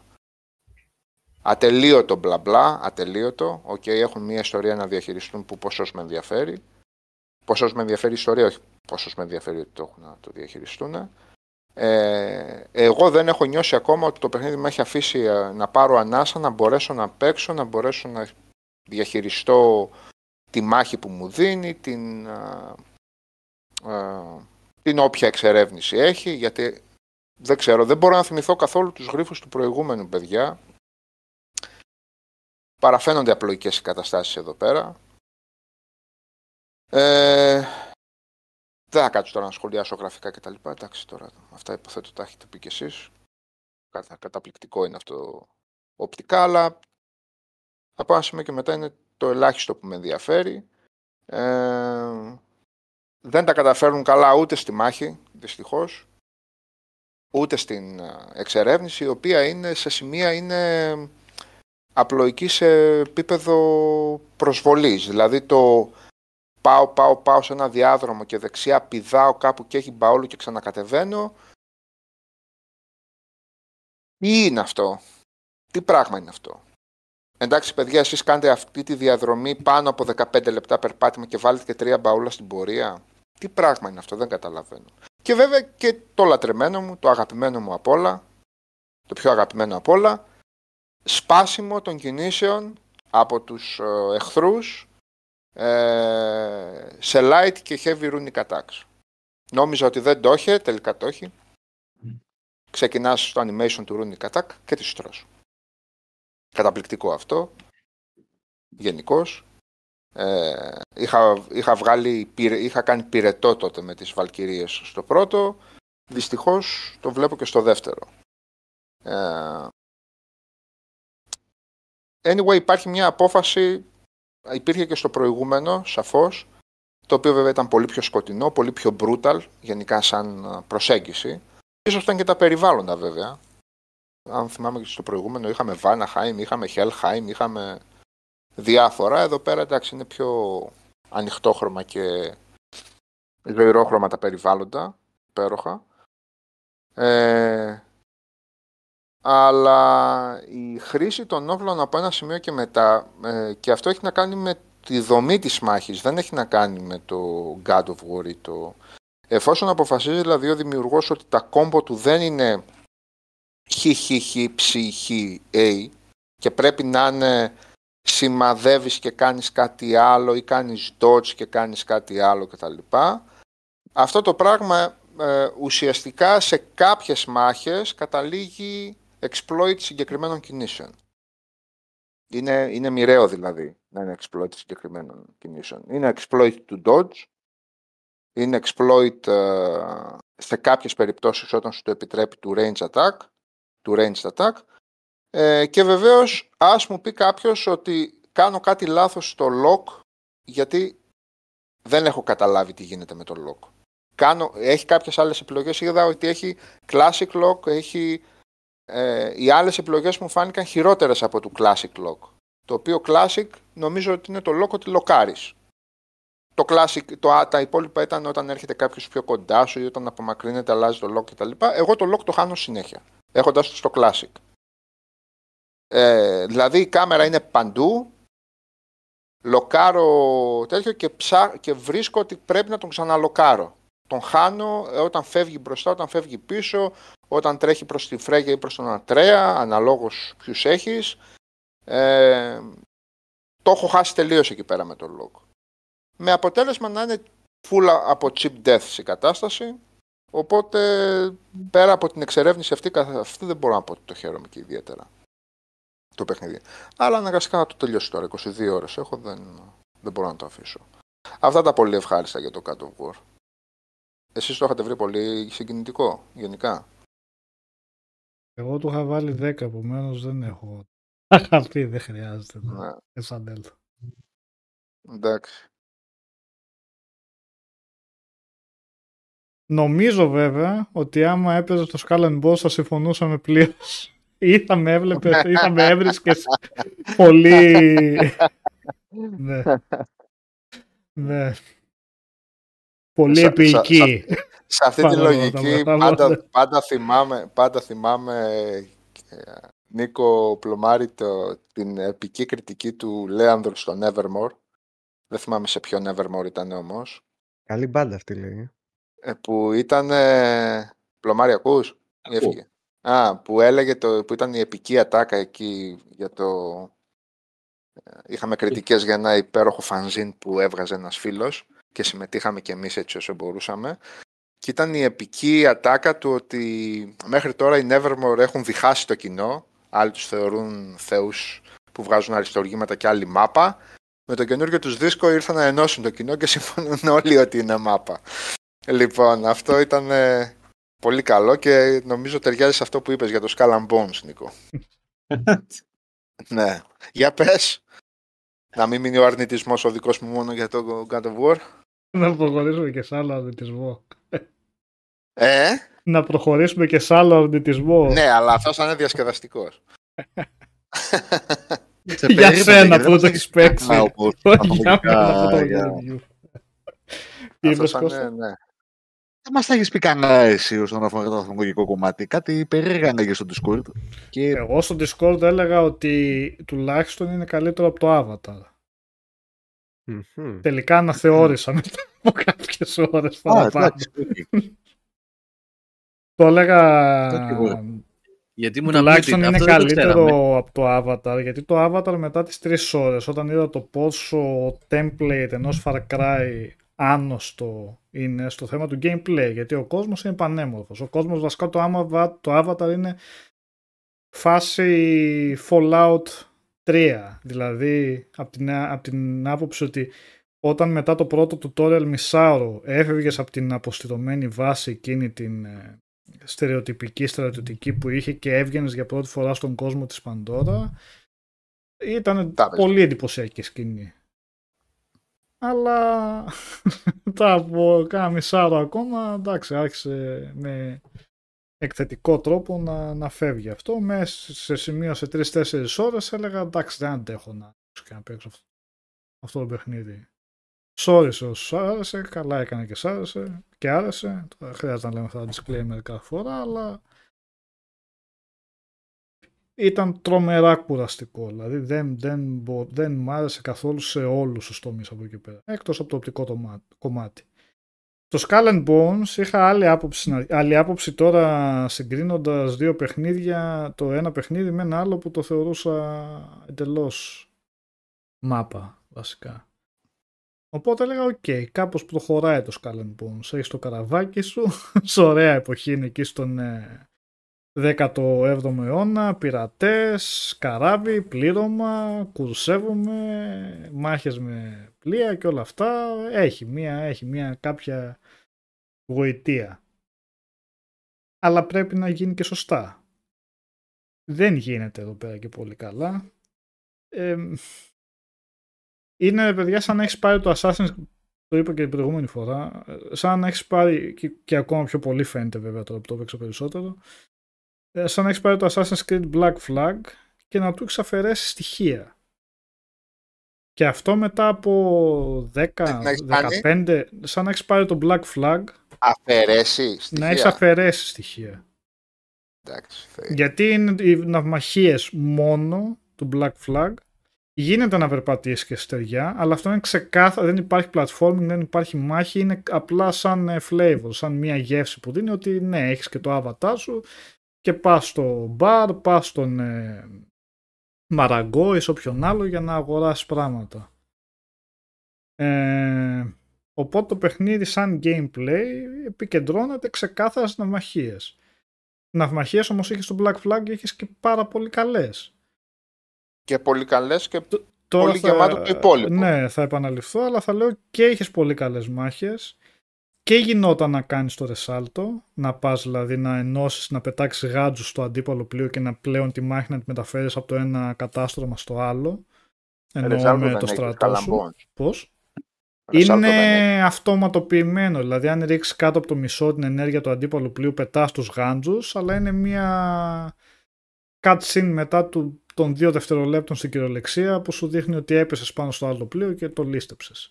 Ατελείωτο μπλα μπλα, ατελείωτο. Οκ, έχουν μια ιστορία να διαχειριστούν που ποσώς με ενδιαφέρει. Ποσώς με ενδιαφέρει η ιστορία, όχι ποσώς με ενδιαφέρει ότι το έχουν να το διαχειριστούν. Ε, εγώ δεν έχω νιώσει ακόμα ότι το παιχνίδι με έχει αφήσει ε, να πάρω ανάσα, να μπορέσω να παίξω, να μπορέσω να διαχειριστώ τη μάχη που μου δίνει, την, α, α, την όποια εξερεύνηση έχει, γιατί δεν ξέρω, δεν μπορώ να θυμηθώ καθόλου τους γρίφους του προηγούμενου παιδιά. Παραφαίνονται απλοϊκές οι καταστάσεις εδώ πέρα. Ε, δεν θα κάτσω τώρα να σχολιάσω γραφικά και τα λοιπά. Εντάξει τώρα, αυτά υποθέτω τα έχετε πει κι εσείς. Κατα, καταπληκτικό είναι αυτό οπτικά, αλλά από ένα σημείο και μετά είναι το ελάχιστο που με ενδιαφέρει. Ε, δεν τα καταφέρουν καλά ούτε στη μάχη, δυστυχώς, ούτε στην ε, εξερεύνηση, η οποία είναι σε σημεία είναι απλοϊκή σε επίπεδο προσβολής. Δηλαδή το πάω, πάω, πάω σε ένα διάδρομο και δεξιά πηδάω κάπου και έχει μπαόλου και ξανακατεβαίνω. Τι είναι αυτό, τι πράγμα είναι αυτό; Εντάξει, παιδιά, εσείς κάνετε αυτή τη διαδρομή πάνω από 15 λεπτά περπάτημα και βάλετε και τρία μπαούλα στην πορεία. Τι πράγμα είναι αυτό, δεν καταλαβαίνω. Και βέβαια και το λατρεμένο μου, το αγαπημένο μου απ' όλα, το πιο αγαπημένο απ' όλα, σπάσιμο των κινήσεων από τους ε, εχθρούς ε, σε light και heavy runic attacks. Νόμιζα ότι δεν το είχε, τελικά το έχει. Ξεκινάς στο animation του runic attack και τη στρώσου. Καταπληκτικό αυτό. Γενικώς. Ε, είχα, είχα, βγάλει, είχα κάνει πυρετό τότε με τις Βαλκυρίες στο πρώτο. Δυστυχώς το βλέπω και στο δεύτερο. Ε, anyway, υπάρχει μια απόφαση, υπήρχε και στο προηγούμενο, σαφώς, το οποίο βέβαια ήταν πολύ πιο σκοτεινό, πολύ πιο brutal, γενικά σαν προσέγγιση. Ίσως ήταν και τα περιβάλλοντα βέβαια, αν θυμάμαι και στο προηγούμενο, είχαμε Βάναχάιμ, είχαμε Χέλχάιμ, είχαμε διάφορα. Εδώ πέρα εντάξει είναι πιο ανοιχτόχρωμα και ζωηρόχρωμα τα περιβάλλοντα, υπέροχα. Ε, αλλά η χρήση των όπλων από ένα σημείο και μετά, ε, και αυτό έχει να κάνει με τη δομή της μάχης, δεν έχει να κάνει με το God of War ή το... Εφόσον αποφασίζει δηλαδή ο δημιουργός ότι τα κόμπο του δεν είναι χ, ψ, a και πρέπει να είναι σημαδεύεις και κάνεις κάτι άλλο ή κάνεις dodge και κάνεις κάτι άλλο κτλ. Αυτό το πράγμα ε, ουσιαστικά σε κάποιες μάχες καταλήγει exploit συγκεκριμένων κινήσεων. Είναι, είναι μοιραίο δηλαδή να είναι exploit συγκεκριμένων κινήσεων. Είναι exploit του dodge, είναι exploit ε, σε κάποιες περιπτώσεις όταν σου το επιτρέπει του range attack του ranged attack. Ε, και βεβαίως ας μου πει κάποιος ότι κάνω κάτι λάθος στο lock γιατί δεν έχω καταλάβει τι γίνεται με το lock. Κάνω, έχει κάποιες άλλες επιλογές, είδα ότι έχει classic lock, έχει, ε, οι άλλες επιλογές μου φάνηκαν χειρότερες από το classic lock. Το οποίο classic νομίζω ότι είναι το lock ότι λοκάρεις. Το classic, το, τα υπόλοιπα ήταν όταν έρχεται κάποιος πιο κοντά σου ή όταν απομακρύνεται, αλλάζει το lock κτλ. Εγώ το lock το χάνω συνέχεια έχοντας το στο Classic. Ε, δηλαδή η κάμερα είναι παντού, λοκάρω τέτοιο και, ψά, και βρίσκω ότι πρέπει να τον ξαναλοκάρω. Τον χάνω όταν φεύγει μπροστά, όταν φεύγει πίσω, όταν τρέχει προς τη Φρέγια ή προς τον Ατρέα, αναλόγως ποιους έχεις. Ε, το έχω χάσει τελείως εκεί πέρα με τον λόγο. Με αποτέλεσμα να είναι φούλα από chip death η κατάσταση Οπότε πέρα από την εξερεύνηση αυτή, αυτή δεν μπορώ να πω ότι το χαίρομαι και ιδιαίτερα το παιχνίδι. Αλλά αναγκαστικά να το τελειώσω τώρα. 22 ώρες έχω, δεν, δεν μπορώ να το αφήσω. Αυτά τα πολύ ευχάριστα για το God of War. Εσείς το είχατε βρει πολύ συγκινητικό, γενικά; Εγώ του είχα βάλει 10, επομένως δεν έχω αγαπή, δεν χρειάζεται. Ναι. Εντάξει. Νομίζω βέβαια ότι άμα έπαιζες το Skull Boss θα συμφωνούσαμε πλήρως. Ή θα με έβλεπε, ή θα με έβρισκες πολύ. ναι. ναι. Πολύ επίοικη. Σε, αυτή τη λογική πάντα, πάντα, θυμάμαι, πάντα θυμάμαι ε, Νίκο Πλωμάρη το, την επική κριτική του Λέανδρου στο Nevermore. Δεν θυμάμαι σε ποιο Nevermore ήταν όμως. Καλή μπάντα αυτή λέει. Ε, που ήταν Πλωμάρι ακούς; Ή Ακούω. έφυγε. Α, που έλεγε το, που ήταν η επική ατάκα εκεί για το... ε, Είχαμε κριτικές για ένα υπέροχο φανζίν που έβγαζε ένας φίλος και συμμετείχαμε κι εμείς έτσι όσο μπορούσαμε. Και ήταν η επική ατάκα του ότι μέχρι τώρα οι Nevermore έχουν διχάσει το κοινό. Άλλοι τους θεωρούν θεούς που βγάζουν αριστοργήματα και άλλη μάπα. Με το καινούργιο τους δίσκο ήρθαν να ενώσουν το κοινό και συμφωνούν όλοι ότι είναι μάπα. Λοιπόν, αυτό ήταν ε, πολύ καλό και νομίζω ταιριάζει σε αυτό που είπες για το Skull and Bones, Νίκο. ναι. Για πες. Να μην μείνει ο αρνητισμός ο δικός μου μόνο για το God of War. Να προχωρήσουμε και σε άλλο αρνητισμό. Ε, Να προχωρήσουμε και σε άλλο αρνητισμό. ναι, αλλά αυτός θα είναι διασκεδαστικός. Σε Για περίμενα, σένα γιατί που δεν το μας έχεις παίξει. κανένα όπως Όχι για αφομικά, μένα αυτό το για- review. Τι αυτός είπες θα Κώστα; είναι, ναι. Δεν μας τα έχεις πει κανένα εσύ όσον αφορά το αθμολογικό κομμάτι. Κάτι περίεργα έλεγες στο Discord. Και Εγώ στο Discord έλεγα ότι τουλάχιστον είναι καλύτερο από το Avatar. Μμμ. Τελικά αναθεώρησα μετά από κάποιες ώρες Α, παραπάνω. εντάξει, οκ. Το έλεγα Το και εγώ. Γιατί ήμουν τουλάχιστον απλή, είναι αυτό δεν το ξέραμε. καλύτερο από το Avatar γιατί το Avatar μετά τις τρεις ώρες όταν είδα το πόσο template ενός Far Cry άνοστο είναι στο θέμα του gameplay γιατί ο κόσμος είναι πανέμορφος ο κόσμος βασικά το, Ava- το Avatar είναι φάση Fallout 3 δηλαδή από την, απ' την άποψη ότι όταν μετά το πρώτο tutorial μισάωρο έφευγες από την αποστηρωμένη βάση εκείνη την ε, στερεοτυπική στρατιωτική που είχε και έβγαινες για πρώτη φορά στον κόσμο της Παντόρα ήταν Τα πες. πολύ εντυπωσιακή σκηνή. Αλλά μετά από κάνα μισάρο ακόμα εντάξει άρχισε με εκθετικό τρόπο να, να φεύγει αυτό. Μες, σε σημείο σε 3-4 ώρες έλεγα εντάξει δεν αντέχω να, και να παίξω αυτό, αυτό το παιχνίδι. Σόρισε όσους άρεσε, καλά έκανε και σ' άρεσε και άρεσε. Τώρα χρειάζεται να λέμε αυτά τα disclaimer κάθε φορά, αλλά ήταν τρομερά κουραστικό. Δηλαδή δεν, δεν, μπο- δεν μ' άρεσε καθόλου σε όλους τους τομείς από εκεί πέρα. Εκτός από το οπτικό το μα- κομμάτι. Το Skull and Bones είχα άλλη άποψη, να- άλλη άποψη τώρα συγκρίνοντας δύο παιχνίδια, το ένα παιχνίδι με ένα άλλο που το θεωρούσα εντελώς μάπα βασικά. Οπότε έλεγα, οκ, κάπως προχωράει το Skull and Bones. Έχεις το καραβάκι σου, σε ωραία εποχή είναι εκεί στον ε, 17ο αιώνα, πειρατές, καράβι, πλήρωμα, κουρσεύουμε, μάχες με πλοία και όλα αυτά. Έχει μία, έχει μία κάποια γοητεία. Αλλά πρέπει να γίνει και σωστά. Δεν γίνεται εδώ πέρα και πολύ καλά. Ε, είναι παιδιά σαν να έχεις πάρει το Assassin's το είπα και την προηγούμενη φορά, ε, σαν να έχεις πάρει και, και ακόμα πιο πολύ φαίνεται βέβαια τώρα που το έπαιξα περισσότερο, ε, σαν να έχεις πάρει το Assassin's Creed Black Flag και να του έχει αφαιρέσει στοιχεία. Και αυτό μετά από 10, να έχεις κάνει. 15, σαν να έχεις πάρει το Black Flag, Αφαιρέσει. να έχεις αφαιρέσει στοιχεία. Εντάξει, θεέ. Γιατί είναι οι ναυμαχίες μόνο του Black Flag. Γίνεται να περπατήσεις και στεριά, αλλά αυτό είναι ξεκάθαρο. Δεν υπάρχει platforming, δεν υπάρχει μάχη. Είναι απλά σαν ε, flavor, σαν μια γεύση που δίνει ότι ναι, έχεις και το avatar σου και πας στο μπαρ, πας στον ε, μαραγκό ή σε όποιον άλλο για να αγοράσεις πράγματα. Ε, οπότε το παιχνίδι σαν gameplay επικεντρώνεται ξεκάθαρα στις ναυμαχίες. Ναυμαχίες όμως είχε στο Black Flag είχες και πάρα πολύ καλές. Και πολύ καλές και Τώρα Πολύ γεμάτο το υπόλοιπο. Ναι, θα επαναληφθώ, αλλά θα λέω και είχες πολύ καλές μάχες και γινόταν να κάνεις το ρεσάλτο, να πας δηλαδή να ενώσεις, να πετάξεις γάντζους στο αντίπαλο πλοίο και να πλέον τη μάχη να τη μεταφέρεις από το ένα κατάστρωμα στο άλλο. Ενώ Ρεζάλτο με δεν το έχει, στρατό σου. Καλαμπόνς. Πώς; Ρεζάλτο δεν έχει. Είναι αυτοματοποιημένο. Δηλαδή, αν ρίξεις κάτω από το μισό την ενέργεια του αντίπαλου πλοίου, πετάς τους γάντζους, αλλά είναι μια cutscene μετά του, των δύο δευτερολέπτων στην κυριολεξία που σου δείχνει ότι έπεσες πάνω στο άλλο πλοίο και το λίστεψες.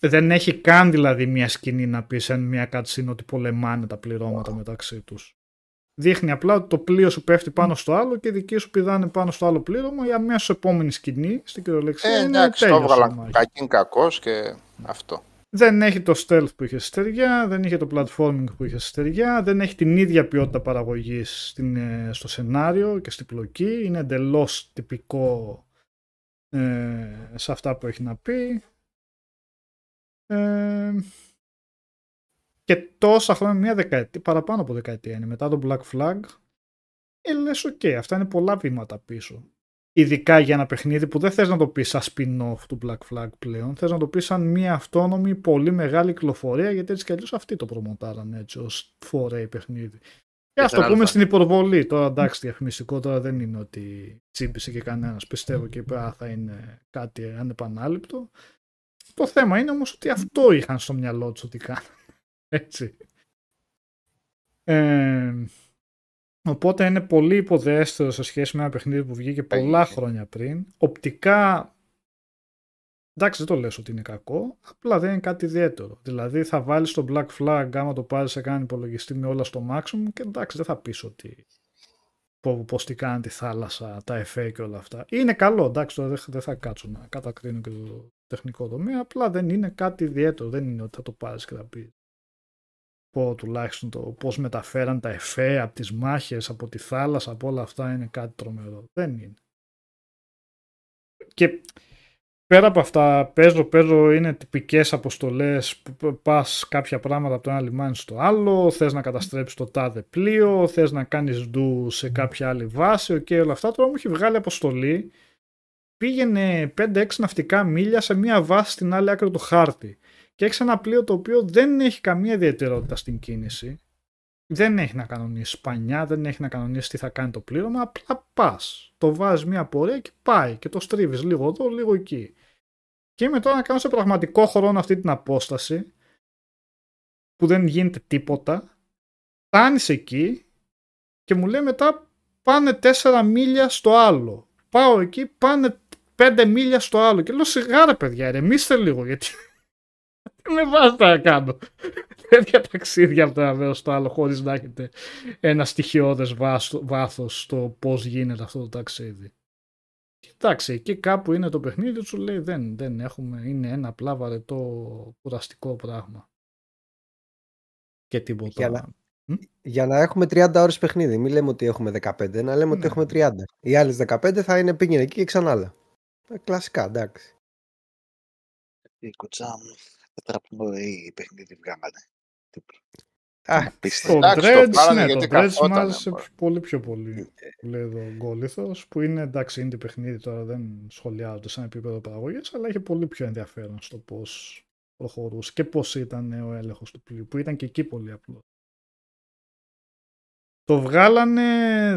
Δεν έχει καν δηλαδή μια σκηνή να πεις σε μια cutscene ότι πολεμάνε τα πληρώματα μεταξύ τους. Δείχνει απλά ότι το πλοίο σου πέφτει πάνω στο άλλο και οι δικοί σου πηδάνε πάνω στο άλλο πλήρωμα. Η αμέσω επόμενη σκηνή στην κυριολεξία Ε, είναι εντάξει, το τέλειος η έβγαλαν μάχη. κακήν κακός και αυτό. Δεν έχει το stealth που είχε στεριά, δεν είχε το platforming που είχε στεριά, δεν έχει την ίδια ποιότητα παραγωγής στην, ε, στο σενάριο και στην πλοκή. Είναι εντελώς τυπικό ε, σε αυτά που έχει να πει. Ε, και τόσα χρόνια, μια δεκαετία, παραπάνω από δεκαετία είναι μετά το Black Flag, ε, λες οκ, αυτά είναι πολλά βήματα πίσω. Ειδικά για ένα παιχνίδι που δεν θες να το πεις σαν spin-off του Black Flag πλέον, θες να το πεις σαν μια αυτόνομη πολύ μεγάλη κυκλοφορία, γιατί έτσι κι αλλιώς αυτοί το προμοτάραν έτσι ως 4A παιχνίδι. Και ας το πούμε στην υπορβολή. Τώρα εντάξει, διαφημιστικό τώρα δεν είναι ότι τσίπησε και κανένας. Πιστεύω και πέρα θα είναι κάτι ανεπανάληπτο. Το θέμα είναι όμως ότι αυτό είχαν στο μυαλό τους ότι κάνουν. Έτσι. Ε, οπότε είναι πολύ υποδέστερο σε σχέση με ένα παιχνίδι που βγήκε πολλά χρόνια πριν. Οπτικά Εντάξει, δεν το λες ότι είναι κακό, απλά δεν είναι κάτι ιδιαίτερο. Δηλαδή θα βάλεις το Black Flag άμα το πάρεις σε κάνει υπολογιστή με όλα στο maximum και εντάξει δεν θα πεις ότι πώς τι κάνει τη θάλασσα, τα εφέ και όλα αυτά. Είναι καλό, εντάξει, τώρα δεν θα κάτσω να κατακρίνω και το τεχνικό τομέα, απλά δεν είναι κάτι ιδιαίτερο, δεν είναι ότι θα το πάρεις και θα πεις πω τουλάχιστον το πώς μεταφέραν τα εφέ από τις μάχες, από τη θάλασσα, από όλα αυτά είναι κάτι τρομερό. Δεν είναι. Και πέρα από αυτά, παίζω, παίζω, είναι τυπικές αποστολές που πας κάποια πράγματα από το ένα λιμάνι στο άλλο, θες να καταστρέψεις το τάδε πλοίο, θες να κάνεις ντου σε κάποια άλλη βάση, και όλα αυτά. Τώρα μου έχει βγάλει αποστολή, πήγαινε 5-6 ναυτικά μίλια σε μία βάση στην άλλη άκρη του χάρτη. Και έχει ένα πλοίο το οποίο δεν έχει καμία ιδιαιτερότητα στην κίνηση. Δεν έχει να κανονίσει σπανιά, δεν έχει να κανονίσει τι θα κάνει το πλήρωμα. Απλά πας. Το βάζεις μια πορεία και πάει και το στρίβεις λίγο εδώ, λίγο εκεί. Και είμαι τώρα να κάνω σε πραγματικό χρόνο αυτή την απόσταση που δεν γίνεται τίποτα. Φτάνεις εκεί και μου λέει μετά πάνε τέσσερα μίλια στο άλλο. Πάω εκεί, πάνε πέντε μίλια στο άλλο. Και λέω σιγάρα παιδιά, ρεμίστε λίγο γιατί με βάζετε να κάνω. Τέτοια ταξίδια από το ένα μέρος στο άλλο χωρίς να έχετε ένα στοιχειώδες βάθος στο πώς γίνεται αυτό το ταξίδι. Εντάξει, εκεί κάπου είναι το παιχνίδι, σου λέει δεν, δεν έχουμε, είναι ένα απλά βαρετό κουραστικό πράγμα. Και τίποτα. Για να, για να έχουμε 30 ώρες παιχνίδι, μην λέμε ότι έχουμε 15, να λέμε ότι Ναι. έχουμε 30. Οι άλλες 15 θα είναι πήγαινε εκεί και ξανά άλλα. Ε, Κλασικά, εντάξει. Η κοτσά μου. Τετραπνοή παιχνίδι βγάλανε. Α, Το Απίστευτο. Εντάξει, το Dredge, πάρανε ναι, γιατί το Dredge μου καθότανε, άρεσε μωρέ. πολύ πιο πολύ. Που λέει εδώ ο Γκόλιθος, που είναι εντάξει, είναι παιχνίδι τώρα, δεν σχολιάζονται σαν επίπεδο παραγωγής, αλλά είχε πολύ πιο ενδιαφέρον στο πώς προχωρούσε και πώς ήταν ο έλεγχος του πλοίου, που ήταν και εκεί πολύ απλό. Το βγάλανε,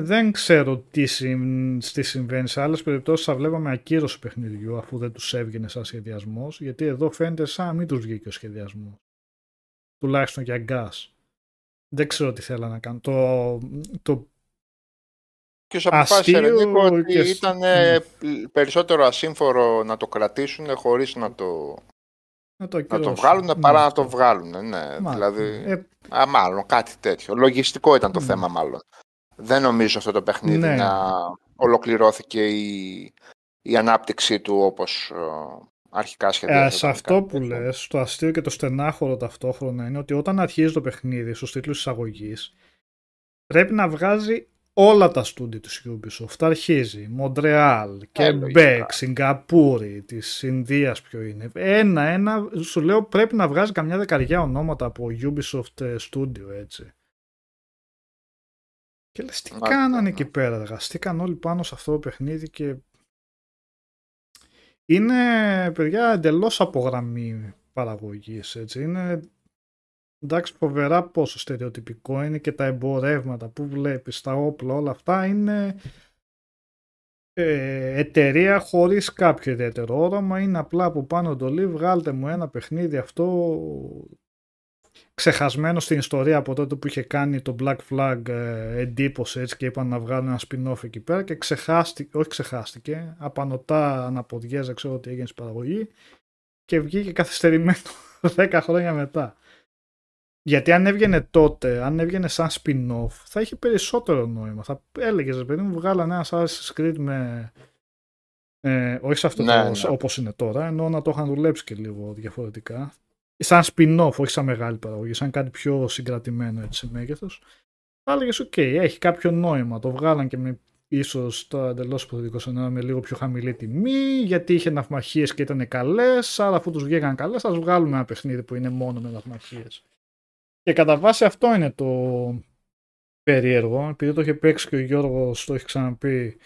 δεν ξέρω τι, συμ- τι συμβαίνει. Σε άλλες περιπτώσεις θα βλέπαμε ακύρωση παιχνιδιού αφού δεν τους έβγαινε σαν σχεδιασμός, γιατί εδώ φαίνεται σαν να μην τους βγήκε ο σχεδιασμός. Τουλάχιστον για gas. Δεν ξέρω τι θέλανε να κάνουν. Το, το Ποιος αποφάσισε, ρε Αστείο Νίκο, ότι και σ- ήταν ε, περισσότερο ασύμφορο να το κρατήσουν χωρίς να το, να το, να το ακυρώσουν. βγάλουν Ναι, παρά να αυτό. το βγάλουν. Ναι, Μάλιστα. δηλαδή, Ε, α, μάλλον κάτι τέτοιο. Λογιστικό ήταν το Ναι. θέμα μάλλον. Δεν νομίζω αυτό το παιχνίδι Ναι. να ολοκληρώθηκε η, η ανάπτυξή του όπως ε, αρχικά Ε, σχεδιάζονταν. σε αυτό κάτι που τέτοιο. λες, το αστείο και το στενάχωρο ταυτόχρονα είναι ότι όταν αρχίζει το παιχνίδι στους τίτλους εισαγωγής, πρέπει να βγάζει όλα τα στούντι της Ubisoft. Αρχίζει Μοντρεάλ, Quebec, λογικά. Σιγκαπούρη, της Ινδίας ποιο είναι. Ένα-ένα, σου λέω πρέπει να βγάζει καμιά δεκαριά ονόματα από Ubisoft ε, Studio έτσι. Και λες τι Μάλιστα, κάνανε ναι. εκεί πέρα, εργαστήκαν όλοι πάνω σε αυτό το παιχνίδι και είναι παιδιά εντελώς από γραμμή παραγωγής έτσι. Είναι εντάξει φοβερά πόσο στερεοτυπικό είναι και τα εμπορεύματα που βλέπεις, τα όπλα όλα αυτά είναι ε, εταιρεία χωρίς κάποιο ιδιαίτερο όραμα είναι απλά από πάνω εντολή βγάλτε μου ένα παιχνίδι αυτό ξεχασμένο στην ιστορία από τότε που είχε κάνει το Black Flag ε, εντύπωση έτσι και είπαν να βγάλουν ένα spin-off εκεί πέρα και ξεχάστηκε, όχι ξεχάστηκε, απανοτά αναποδιέζε ξέρω τι έγινε στην παραγωγή και βγήκε καθυστερημένο 10 χρόνια μετά. Γιατί αν έβγαινε τότε, αν έβγαινε σαν spin-off, θα είχε περισσότερο νόημα. Θα έλεγε, ρε παιδί μου, βγάλανε ένα Assassin's Creed με. Ε, όχι σε αυτό Ναι, το, ναι. όπως είναι τώρα, ενώ να το είχαν δουλέψει και λίγο διαφορετικά. σαν spin-off, όχι σαν μεγάλη παραγωγή, σαν κάτι πιο συγκρατημένο έτσι σε μέγεθος, θα έλεγες: Οκ, έχει κάποιο νόημα. Το βγάλαν και με ίσως το εντελώς υποθετικό σενάριο με λίγο πιο χαμηλή τιμή, γιατί είχε ναυμαχίες και ήταν καλές. Άρα, αφού τους βγήκαν καλές, θα βγάλουμε ένα παιχνίδι που είναι μόνο με ναυμαχίες. Και κατά βάση αυτό είναι το περίεργο, επειδή το είχε παίξει και ο Γιώργος, το έχει ξαναπεί,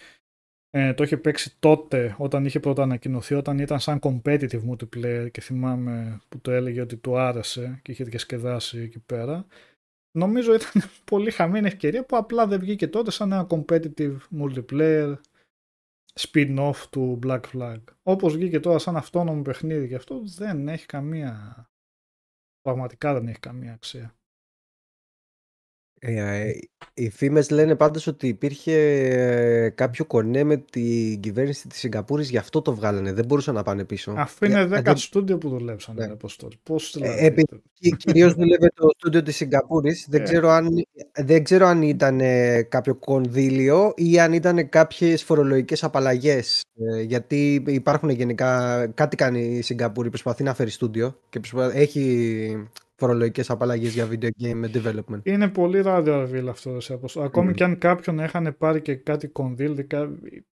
ε, το είχε παίξει τότε όταν είχε πρώτα ανακοινωθεί, όταν ήταν σαν competitive multiplayer και θυμάμαι που το έλεγε ότι του άρεσε και είχε διασκεδάσει εκεί πέρα. Νομίζω ήταν πολύ χαμένη ευκαιρία που απλά δεν βγήκε τότε σαν ένα competitive multiplayer spin-off του Black Flag. Όπως βγήκε τώρα σαν αυτόνομο παιχνίδι και αυτό δεν έχει καμία... Πραγματικά δεν έχει καμία αξία. Ε, οι φήμες λένε πάντως ότι υπήρχε ε, κάποιο κονέ με την κυβέρνηση της Σιγκαπούρης, γι' αυτό το βγάλανε. Δεν μπορούσαν να πάνε πίσω. Αφού είναι Ε, 10 δεν- στούντιο που δουλέψαν, Ναι. ναι. Αποστόλη. Πώς Ε, δηλαδή. επειδή κυρίως δούλευε το στούντιο της Σιγκαπούρης, δεν, Ε. ξέρω αν, δεν ξέρω αν ήταν ε, κάποιο κονδύλιο ή αν ήταν κάποιες φορολογικές απαλλαγές. Ε, γιατί υπάρχουν γενικά, κάτι κάνει η Σιγκαπούρη, προσπαθεί να φέρει στούντιο και προσπα- έχει φορολογικές απαλλαγές για video game development. Είναι πολύ radio reveal αυτό. Ρε, Αποστόλη. Ακόμη Μμμ. και αν κάποιον έχανε πάρει και κάτι κονδύλι, κα-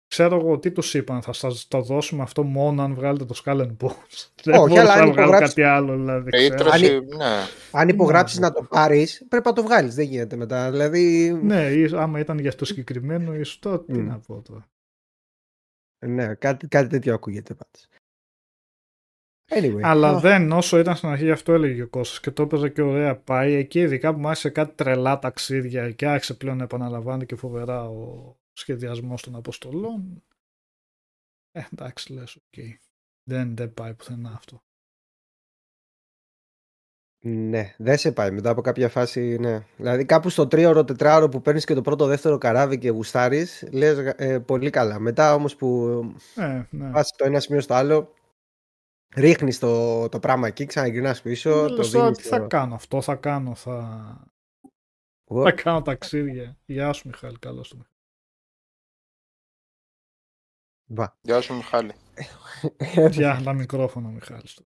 ξέρω εγώ τι τους είπαν. Θα σας το δώσουμε αυτό μόνο αν βγάλετε το Skull and Bones. Δεν Όχι, μπορούσα αλλά αν να βγάλω υπογράψει- κάτι άλλο. Δηλαδή, Η ξέρω. ήτρωση, Αν- ναι. Αν υπογράψεις να να το πάρεις, πρέπει να το βγάλεις, δεν γίνεται μετά. Δηλαδή, Ναι, ή- άμα ήταν για το συγκεκριμένο, ίσως τότε τι Μμ. να πω τώρα. ναι, κάτι, κάτι τέτοιο ακούγεται πάντως. Anyway. Αλλά α, δεν, όσο ήταν στην αρχή, γι' αυτό έλεγε ο Κώστας και το έπαιζε και ωραία πάει. Εκεί ειδικά που μου άρχισε κάτι τρελά ταξίδια και άρχισε πλέον να επαναλαμβάνει και φοβερά ο σχεδιασμός των αποστολών. Ε, εντάξει, λες, οκ. Δεν, δεν πάει πουθενά αυτό. Ναι, δεν σε πάει μετά από κάποια φάση. Ναι. Δηλαδή, κάπου στο τρίωρο, τετράωρο που παίρνεις και το πρώτο, δεύτερο καράβι και γουστάρεις, λες ε, πολύ καλά. Μετά όμως που Ε, ναι. πας το ένα σημείο στο άλλο, ρίχνεις το, το πράγμα εκεί, ξαναγυρνάς πίσω. Ε, το λες τώρα, δίνεις τι στο- θα κάνω αυτό, θα κάνω, θα, Ω, θα κάνω ταξίδια. Γεια σου Μιχάλη, καλώς το βα. Γεια σου Μιχάλη. Πια τα μικρόφωνα Μιχάλη. στο.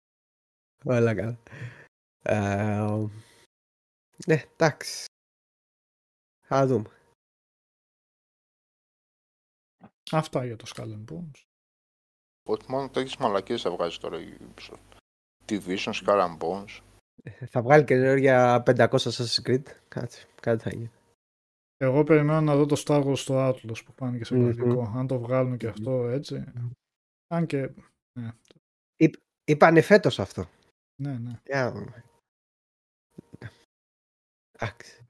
Όλα καλά. Ε, ναι, εντάξει. Θα δούμε. Αυτά για το Skull and Bones. Ότι μόνο τέτοιες μαλακίες θα βγάζεις τώρα η Ubisoft. Division, Skull and Bones. Θα βγάλει και για 500 Assassin's Creed. Κάτσε, κάτι θα γίνει. Εγώ περιμένω να δω το Star Wars στο Atlas που φάνηκε σε Μμμ. πρακτικό. Αν το βγάλουν και αυτό έτσι. Αν και. Ναι, Είπανε φέτος αυτό. ναι. ναι. Για να δούμε. Εντάξει.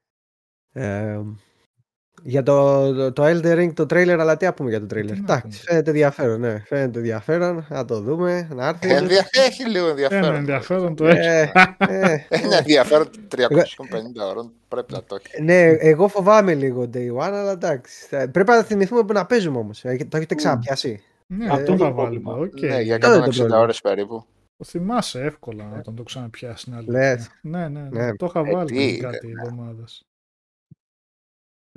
Ε, για το, το, το Elden Ring το trailer, αλλά τι να πούμε για το trailer. Τι να Εντάξει, πούμε. φαίνεται ενδιαφέρον, ναι. Φαίνεται ενδιαφέρον. Να το δούμε, να έρθει. Ε, ενδια- Έχει λίγο Ένα ενδιαφέρον. ενδιαφέρον το έχει. Ε, ε, Ένα ενδιαφέρον 350 ώρων πρέπει να το έχει. ναι, εγώ φοβάμαι λίγο day one, αλλά εντάξει. Θα- Πρέπει να θυμηθούμε που να παίζουμε όμως. Ε, Το έχετε ξαναπιάσει. Ναι, Ε, αυτό είναι θα το βάλουμε. πρόβλημα. οκ. Ναι, για Αυτό είναι το 160 πρόβλημα. ώρες περίπου. Το θυμάσαι εύκολα όταν το ξαναπιάσει την άλλη. Λες. Ναι, ναι, ναι. Ναι. Το είχα Ε, βάλει τι, πριν ρε, κάτι εβδομάδες.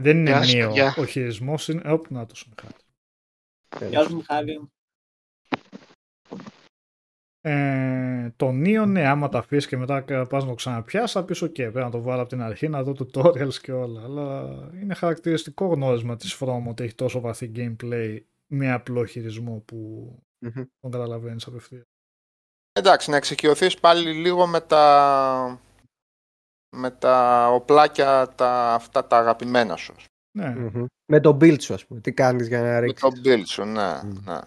Δεν είναι Γεια σας, μείω. παιδιά. Ο χειρισμός είναι. Όπ, να το σου Μιχάλη. Γεια σου Μιχάλη. Ε, το Neo, ναι, άμα τα αφήσεις και μετά πας να το ξαναπιάσεις, θα πεις: OK, πρέπει να το βάλω από την αρχή να δω tutorials και όλα. Αλλά είναι χαρακτηριστικό γνώρισμα της From ότι έχει τόσο βαθύ gameplay με απλό χειρισμό που Μμμ. τον καταλαβαίνεις απευθείας. Εντάξει, να εξοικειωθείς πάλι λίγο με τα, με τα οπλάκια τα, αυτά τα αγαπημένα σου. Ναι, Μμμ. Με το build σου, ας πούμε. Τι κάνεις για να Με ρίξεις. το build σου, ναι, Μμ. ναι.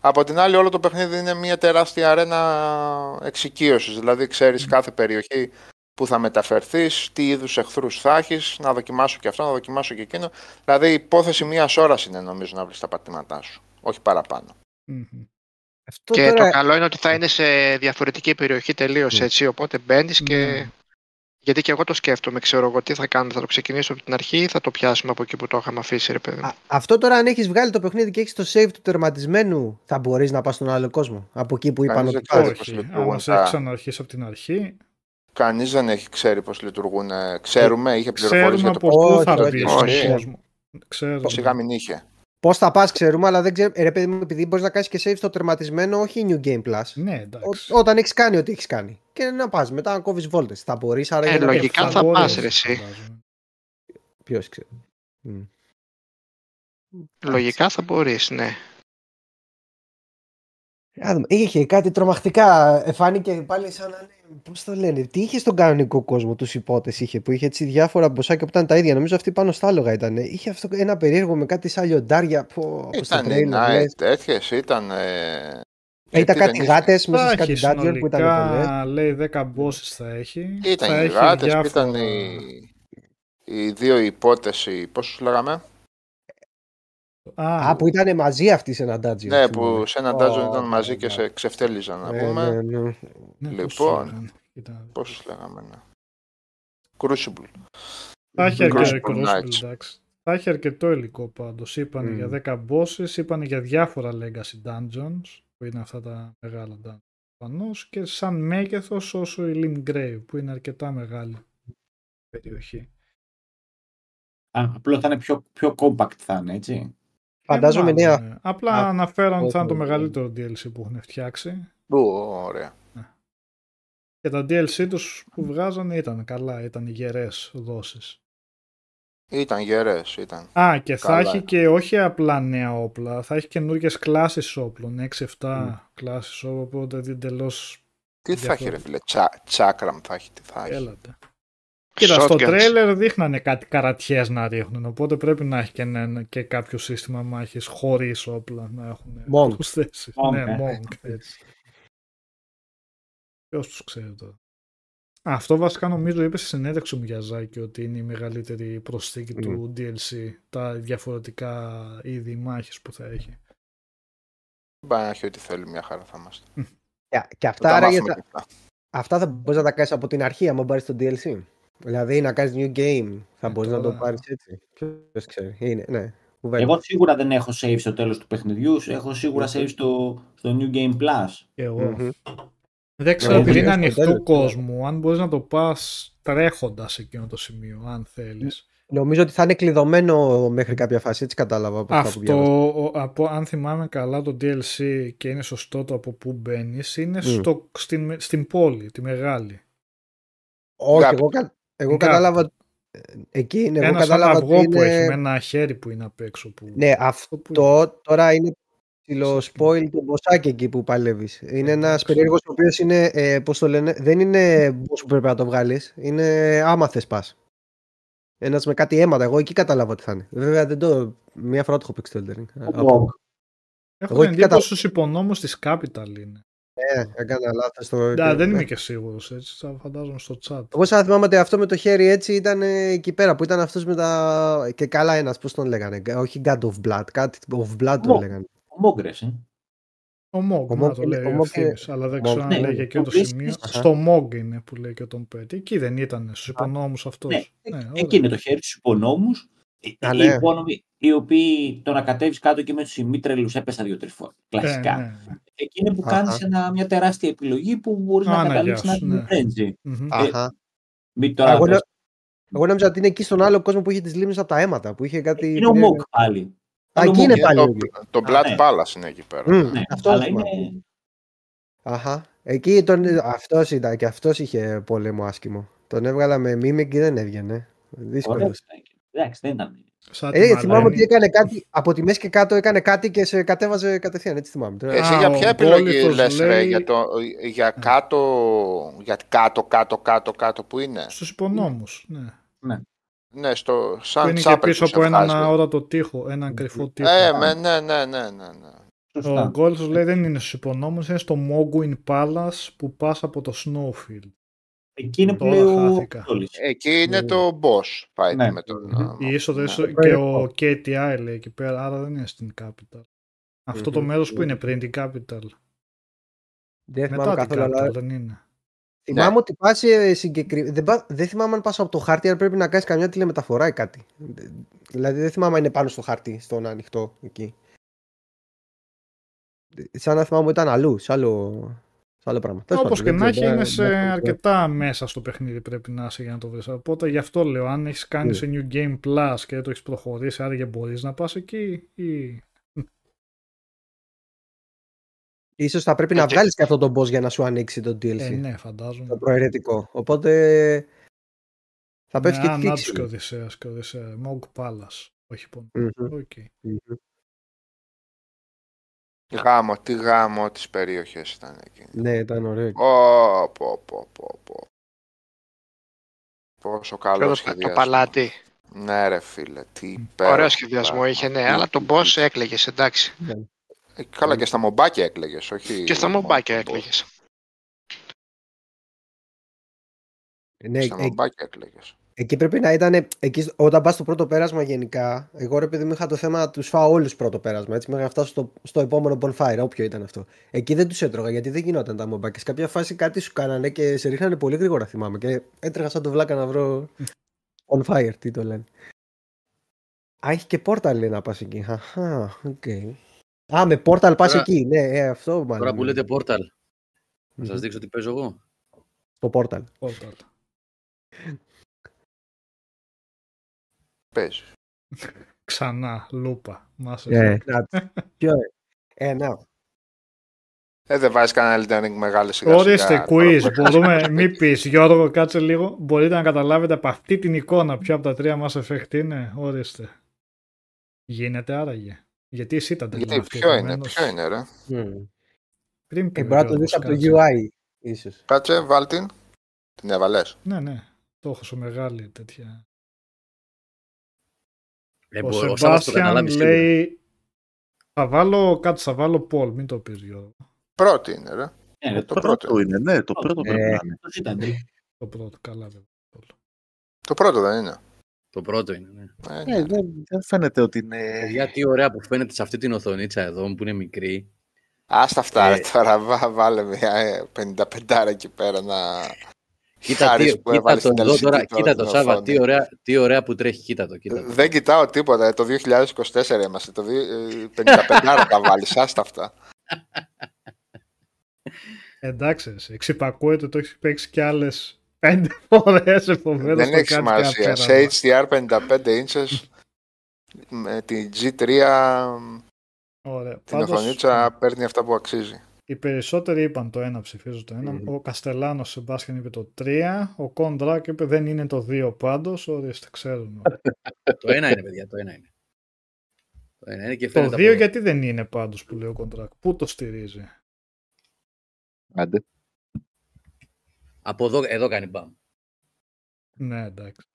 Από την άλλη όλο το παιχνίδι είναι μια τεράστια αρένα εξοικείωσης, δηλαδή ξέρεις κάθε περιοχή που θα μεταφερθείς, τι είδους εχθρούς θα έχεις, να δοκιμάσω και αυτό, να δοκιμάσω και εκείνο. Δηλαδή η υπόθεση μιας ώρας είναι νομίζω να βρεις τα πατήματά σου, όχι παραπάνω. Μμμ. Αυτό Και τώρα... το καλό είναι ότι θα είναι σε διαφορετική περιοχή τελείως Ναι. έτσι. Οπότε μπαίνεις και. Ναι. Γιατί και εγώ το σκέφτομαι, ξέρω εγώ τι θα κάνουμε. Θα το ξεκινήσω από την αρχή ή θα το πιάσουμε από εκεί που το είχαμε αφήσει, ρε παιδί. μου. Α, αυτό τώρα αν έχεις βγάλει το παιχνίδι και έχεις το save του τερματισμένου θα μπορείς να πας στον άλλο κόσμο. Από εκεί που είπαν Κανείς ότι δεν πας. ξέρει πώς Όχι, λειτουργούν άμα σε τα- έχει ξαναρχίσει από την αρχή, Κανείς δεν έχει ξέρει πώς λειτουργούν. ε, Ξέρουμε, είχε πληροφορίες ξέρουμε για το από πώς πού Όχι, θα όχι, μπεις όχι. στον κόσμο. Ξέρουμε. Σιγά μην είχε. Πώς θα πας, ξέρουμε, αλλά δεν ξέρω. Ε, ρε παιδί μου, επειδή μπορείς να κάνεις και save στο τερματισμένο, όχι New Game Plus. Ναι, εντάξει. Ό, όταν έχεις κάνει ό,τι έχεις κάνει. Και να πας μετά να κόβεις βόλτες. Θα μπορείς, άρα. Ε, για να- λογικά θα μπορείς, πας, ρε, εσύ. φαντάζομαι. Ποιος ξέρει. Μμ. Λογικά θα μπορείς, ναι. Α δούμε. Είχε κάτι τρομακτικά. Ε, Φάνηκε πάλι σαν να είναι. Πώς το λένε, τι είχε στον κανονικό κόσμο, τους υπότες είχε, που είχε έτσι διάφορα μποσάκια που ήταν τα ίδια. Νομίζω αυτή πάνω στα άλογα ήταν. Είχε αυτό ένα περίεργο με κάτι σαν λιοντάρια. Πω, πω, στο Ήταν οι τρέιλερ, Night, λες. τέτοιες, ήταν... Ε, Ε, Ήταν γιατί κάτι δεν Θα γάτες μέσα σε έχει κάτι dungeon που ήταν πολλέ. συνολικά, λέει 10 bosses θα έχει. Ήταν θα οι έχει γάτες, διάφορα... ήταν οι, οι δύο υπότες, οι- πώς τους λέγαμε; Α, Α, που ήταν μαζί αυτοί σε ένα dungeon. Ναι, θυμάμαι. που σε ένα Ω, dungeon ήταν ναι, μαζί και ναι. σε ξεφτέλιζαν, να Ναι, πούμε. ναι, ναι. ναι, πώς λοιπόν. ήταν, κοίτα. Πώς τους λέγαμε, ναι. Crucible. Θα έχει Crucible αρκετό, Knights. Crucible, εντάξει. Θα έχει αρκετό υλικό πάντως. Είπανε Μμ. για 10 bosses, είπανε για διάφορα legacy dungeons, που είναι αυτά τα μεγάλα dungeons προφανώς, και σαν μέγεθος όσο η Limgrave, που είναι αρκετά μεγάλη περιοχή. Α, απλό θα είναι πιο, πιο compact θα είναι, έτσι. Φαντάζομαι Ε, ναι. μάλλον, ναι. Απλά Α, αναφέραν ότι θα είναι το όχι, όχι. μεγαλύτερο DLC που έχουν φτιάξει. Ου, ωραία. Και τα DLC τους που βγάζανε ήταν καλά, ήταν γερές δόσεις. Ήταν γερές, ήταν. Α, και θα Καλά έχει είναι. και όχι απλά νέα όπλα, θα έχει καινούργιες κλάσεις όπλων, 6-7 κλάσεις όπλων, οπότε εντελώς Τι θα έχει ρε Διαφορετικό. φίλε, Τσα, τσάκραμ θα έχει, τι θα έχει. έλατε. Κοίτα, στο Shotguns. τρέλερ δείχνανε κάτι καρατιές να ρίχνουν, οπότε πρέπει να έχει και, ένα- και κάποιο σύστημα μάχης χωρίς όπλα να έχουν Monk. προσθέσει. Monk, ναι, ε. Monk, έτσι. Ποιος τους ξέρει τώρα. Α, Αυτό βασικά νομίζω είπες στη συνέντευξη μου για Ζάκη ότι είναι η μεγαλύτερη προσθήκη του DLC, τα διαφορετικά είδη μάχης που θα έχει. Πάει να έχει ό,τι θέλει, μια χαρά θα είμαστε. Και, και Θα αυτά, τα άραγε μάθουμε θα- και αυτά. αυτά θα μπορείς να τα κάνεις από την αρχή, άμα πάρει το DLC. Δηλαδή να κάνεις new game, θα Ε, μπορείς να το τώρα- πάρεις έτσι. Ποιος ξέρει. Είναι, ναι. κουβέντα. Εγώ σίγουρα δεν έχω save στο τέλος του παιχνιδιού, έχω σίγουρα save στο, στο New Game Plus. Και εγώ. Μμμ. Δεν ξέρω, Εγώ επειδή είναι στο ανοιχτού τέλος, κόσμου, αν μπορείς να το πας τρέχοντας εκείνο το σημείο, αν θέλεις. Νομίζω ότι θα είναι κλειδωμένο μέχρι κάποια φάση, έτσι κατάλαβα από αυτά που διάβασα. Αυτό, ο- από, αν θυμάμαι καλά το DLC και είναι σωστό το από πού μπαίνεις, είναι Μμ. στο, στην, στην πόλη, τη μεγάλη. Όχι, Capital. εγώ, κα- εγώ Capital. κατάλαβα. ε, Εκεί είναι. Εγώ Ένα σαν κατάλαβα αυγό ότι που είναι... έχει με ένα χέρι που είναι απ' έξω. Που... Ναι, που αυτό τώρα είναι ψηλό spoil το μποσάκι εκεί που παλεύεις. Είναι ένας Εντάξει. περίεργος ο οποίος είναι. Ε, πώς το λένε, δεν είναι boss που πρέπει να το βγάλεις. Είναι άμα θες πας. Ένας με κάτι αίματα. Εγώ εκεί κατάλαβα ότι θα είναι. Βέβαια δεν το. Μία φορά το έχω παίξει το Elden Ring. Ο Από- Bog. Έχω εγώ την εκεί κατα- εντύπωση στους υπονόμους της Capital είναι. Ναι, έκανα λάθος. Στο... Ναι, δεν ναι. είμαι και σίγουρος, έτσι θα φαντάζομαι στο chat. Εγώ σαν να θυμάμαι ότι αυτό με το χέρι έτσι ήταν ε, εκεί πέρα που ήταν αυτός με τα. και καλά ένας, πώς τον λέγανε. Όχι God of Blood, κάτι of Blood τον Mo. λέγανε. Ο Μόγκρες, ε. Ο Mog, Ο να Mog το είναι- λέει ο ο Mog ευθύμης, αλλά δεν Mog, ξέρω αν ναι, λέει ο εκείνο το Mog σημείο. είναι- Στο Mog είναι που λέει και τον Πέτ. Εκεί δεν ήταν, στους υπονόμους αυτός. Ναι, Ναι, ωραία. εκεί είναι το χέρι στους υπονόμους. Α, οι ναι. υπόνομοι οι οποίοι το να κατέβεις κάτω και με τους ημίτρελους έπεσα δύο-τρεις φορές. Ε, Κλασικά. Ναι, ναι. Εκεί είναι που Αχα. κάνεις ένα, μια τεράστια επιλογή που μπορείς να Άνα, καταλήξεις γεια να σου, είναι ναι. φρέντζι. Μμμ. Αχα. Μην τώρα Εγώ, πες, νο- εγώ νόμιζα ότι είναι εκεί στον άλλο κόσμο που είχε τις λίμνες από τα αίματα. Που είχε κάτι. Είναι ο Μόγκ πάλι. Α, Είναι ο εκεί είναι Mog. πάλι. το, εκεί. το Α, Blood ναι. Palace είναι εκεί πέρα. Μμ, Ναι, αυτό αλλά θυμάμαι. είναι... Αχα. Εκεί τον. Αυτός ήταν και αυτός είχε πόλεμο άσχημο. Τον έβγαλα με μίμη και δεν έβγαινε. Δύσκολος. Ωραίος. Εντάξει, δεν ήταν. Σαν τη Ε, θυμάμαι Μαλένη. ότι έκανε κάτι από τη μέση και κάτω, έκανε κάτι και σε κατέβαζε κατευθείαν. Έτσι θυμάμαι. Τώρα- Εσύ Α, για ο ποια επιλογή Γκόλιθος λες ρε, λέει- για, το, για κάτω, για κάτω, κάτω, κάτω, κάτω που είναι; Στους υπονόμους, ναι. Ναι, στο Που σαν είναι και τσάπερ πίσω που σε από έναν βγάζει. αόρατο τοίχο, έναν κρυφό τοίχο. Ε, με, ναι, ναι, ναι, ναι, ναι. Ο Σωστά. Γκόλτος λέει δεν είναι στους υπονόμους, είναι στο Mogwin Palace που πας από το Snowfield. Εκεί είναι που Τώρα λέει ο χάθηκα. Τόλης. Εκεί είναι το boss fight Ναι. με τον... Η είσοδο ναι. είσοδο- και ο KTI λέει εκεί πέρα, άρα δεν είναι στην Capital. Αυτό το Μμμ. μέρος που είναι πριν την Capital. Δεν θυμάμαι Μετά την καθόλου, αλλά Capital δεν είναι. θυμάμαι ότι πας συγκεκριμένα. Δεν, πα- δεν θυμάμαι αν πας από το χάρτη, αν πρέπει να κάνεις καμιά τηλεμεταφορά ή κάτι. Δηλαδή δεν θυμάμαι αν είναι πάνω στο χάρτη, στον ανοιχτό εκεί. Σαν να θυμάμαι ότι ήταν αλλού, σε άλλο, σε άλλο πράγμα. Τέλος Όπως πάντων, και δεν να ξέρω, έχει, είναι δεν- σε δεν- αρκετά μέσα στο παιχνίδι πρέπει να είσαι για να το βρεις. Οπότε γι' αυτό λέω, αν έχεις κάνει Ναι. σε New Game Plus και το έχεις προχωρήσει, άραγε μπορείς να πας εκεί ή. Ίσως θα πρέπει να Έτσι. βγάλεις και αυτό τον boss για να σου ανοίξει το DLC. Ε, ναι, φαντάζομαι. Το προαιρετικό. Οπότε θα πέφτει και Ναι, τη Ανάτους θήξη. και Οδυσσέας και Οδυσσέα. Μόγκ Palace. Όχι πόνο. Μμμ, Οκ. μμμ. Γάμο, τι γάμο τις περιοχές ήταν εκεί. Ναι, ήταν ωραίο. Πω, πω, πω, πω, πω. Πόσο καλό Το, το σχεδιασμό. παλάτι. Ναι ρε φίλε, τι υπέροχο Ωραίο σχεδιασμό πράγμα. είχε, ναι, αλλά τον boss έκλαιγες, εντάξει. Ε, Καλά και στα μομπάκια έκλαιγες, όχι... Και στα μόνο μομπάκια τον boss. έκλαιγες. Ναι, Στα ε- μομπάκια έκλαιγες. Εκεί πρέπει να ήταν. Εκεί, όταν πας στο πρώτο πέρασμα γενικά, εγώ ρε παιδί μου είχα το θέμα να τους φάω όλους πρώτο πέρασμα. Έτσι, μέχρι να φτάσω στο, στο επόμενο bonfire, όποιο ήταν αυτό. Εκεί δεν τους έτρωγα γιατί δεν γινόταν τα μομπάκια. Σε κάποια φάση κάτι σου κάνανε και σε ρίχνανε πολύ γρήγορα, θυμάμαι. Και έτρεχα σαν το βλάκα να βρω. On fire, τι το λένε. Α, έχει και portal λέει να πας εκεί. Αχά, οκ. Α, με portal πας Τώρα- εκεί. Ναι, ε, αυτό μάλλον. Τώρα που λέτε Portal, να Μμμ. σας δείξω τι παίζω εγώ. Στο portal. Portal. Παίζεις. Ξανά, λούπα. Μας Ε, να, ποιο, ε, να. Ε, δεν βάζεις κανένα Elden Ring μεγάλη σιγά Ορίστε, quiz. Μπορούμε, μη πεις, Γιώργο, κάτσε λίγο. Μπορείτε να καταλάβετε από αυτή την εικόνα ποιο από τα τρία Mass Effect είναι. Ορίστε. Γίνεται άραγε. Γιατί εσύ ήταν Γιατί, τελευταία. ποιο είναι, επομένως, ποιο είναι ρε; Μμ. Πριν πει Ε, ο μπορεί να το Γιώργος, δεις από το κάτσε. UI, ίσως. Κάτσε, βάλ την. Την έβαλες. Ναι, ναι. Το έχω σε μεγάλη τέτοια. Ε, Ο μπορώ- ο Σάββας το Σεμπάστιαν καταλάβεις σίγουρα. λέει. Θα βάλω, κάτσε, θα βάλω Πολ, μην το πεις Γιώργο. Πρώτη είναι ρε. Ε, Το το πρώτο. είναι, ναι, το πρώτο Ε, πρέπει να είναι. το Citadel. Το πρώτο, καλά βέβαια. Το πρώτο δεν είναι. Το πρώτο είναι, ναι. Ε, Ε, ναι. δεν, δεν φαίνεται ότι είναι... Παιδιά, τι ωραία που φαίνεται σε αυτή την οθονίτσα εδώ που είναι μικρή. Άστα αυτά Ε, ρε τώρα, βά- βάλε μια ε, 55 εκεί πέρα να... Κοίτα, Χάρης τι, που κοίτα έβαλες το την εδώ LCD τώρα, τώρα κοίτα στην το Σάβα, οθόνη. τι ωραία, τι ωραία που τρέχει, κοίτα το, κοίτα το. Δεν κοιτάω τίποτα, ε, το 2024 είμαστε, το δι- ε, 55 τα βάλεις, άστα αυτά. Εντάξει, εσύ, εξυπακούεται, το έχεις παίξει κι άλλες πέντε φορές. Επομένως, Δεν έχεις σημασία. Σε HDR 55 inches με τη G3 Ωραία. την Πάντως, οθονίτσα παίρνει αυτά που αξίζει. Οι περισσότεροι είπαν το ένα, ψηφίζω το ένα. Μμμ. Ο Καστελάνος Σεμπάστιαν είπε το 3. Ο Κόντρακ είπε δεν είναι το 2 πάντως. Ορίστε, ξέρουν. Το ένα είναι, παιδιά, το ένα είναι. Το ένα είναι και το φαίνεται 2 από- γιατί δεν είναι πάντως που λέει ο Κόντρακ. Πού το στηρίζει; Άντε. Από εδώ, εδώ κάνει μπαμ. Ναι, εντάξει.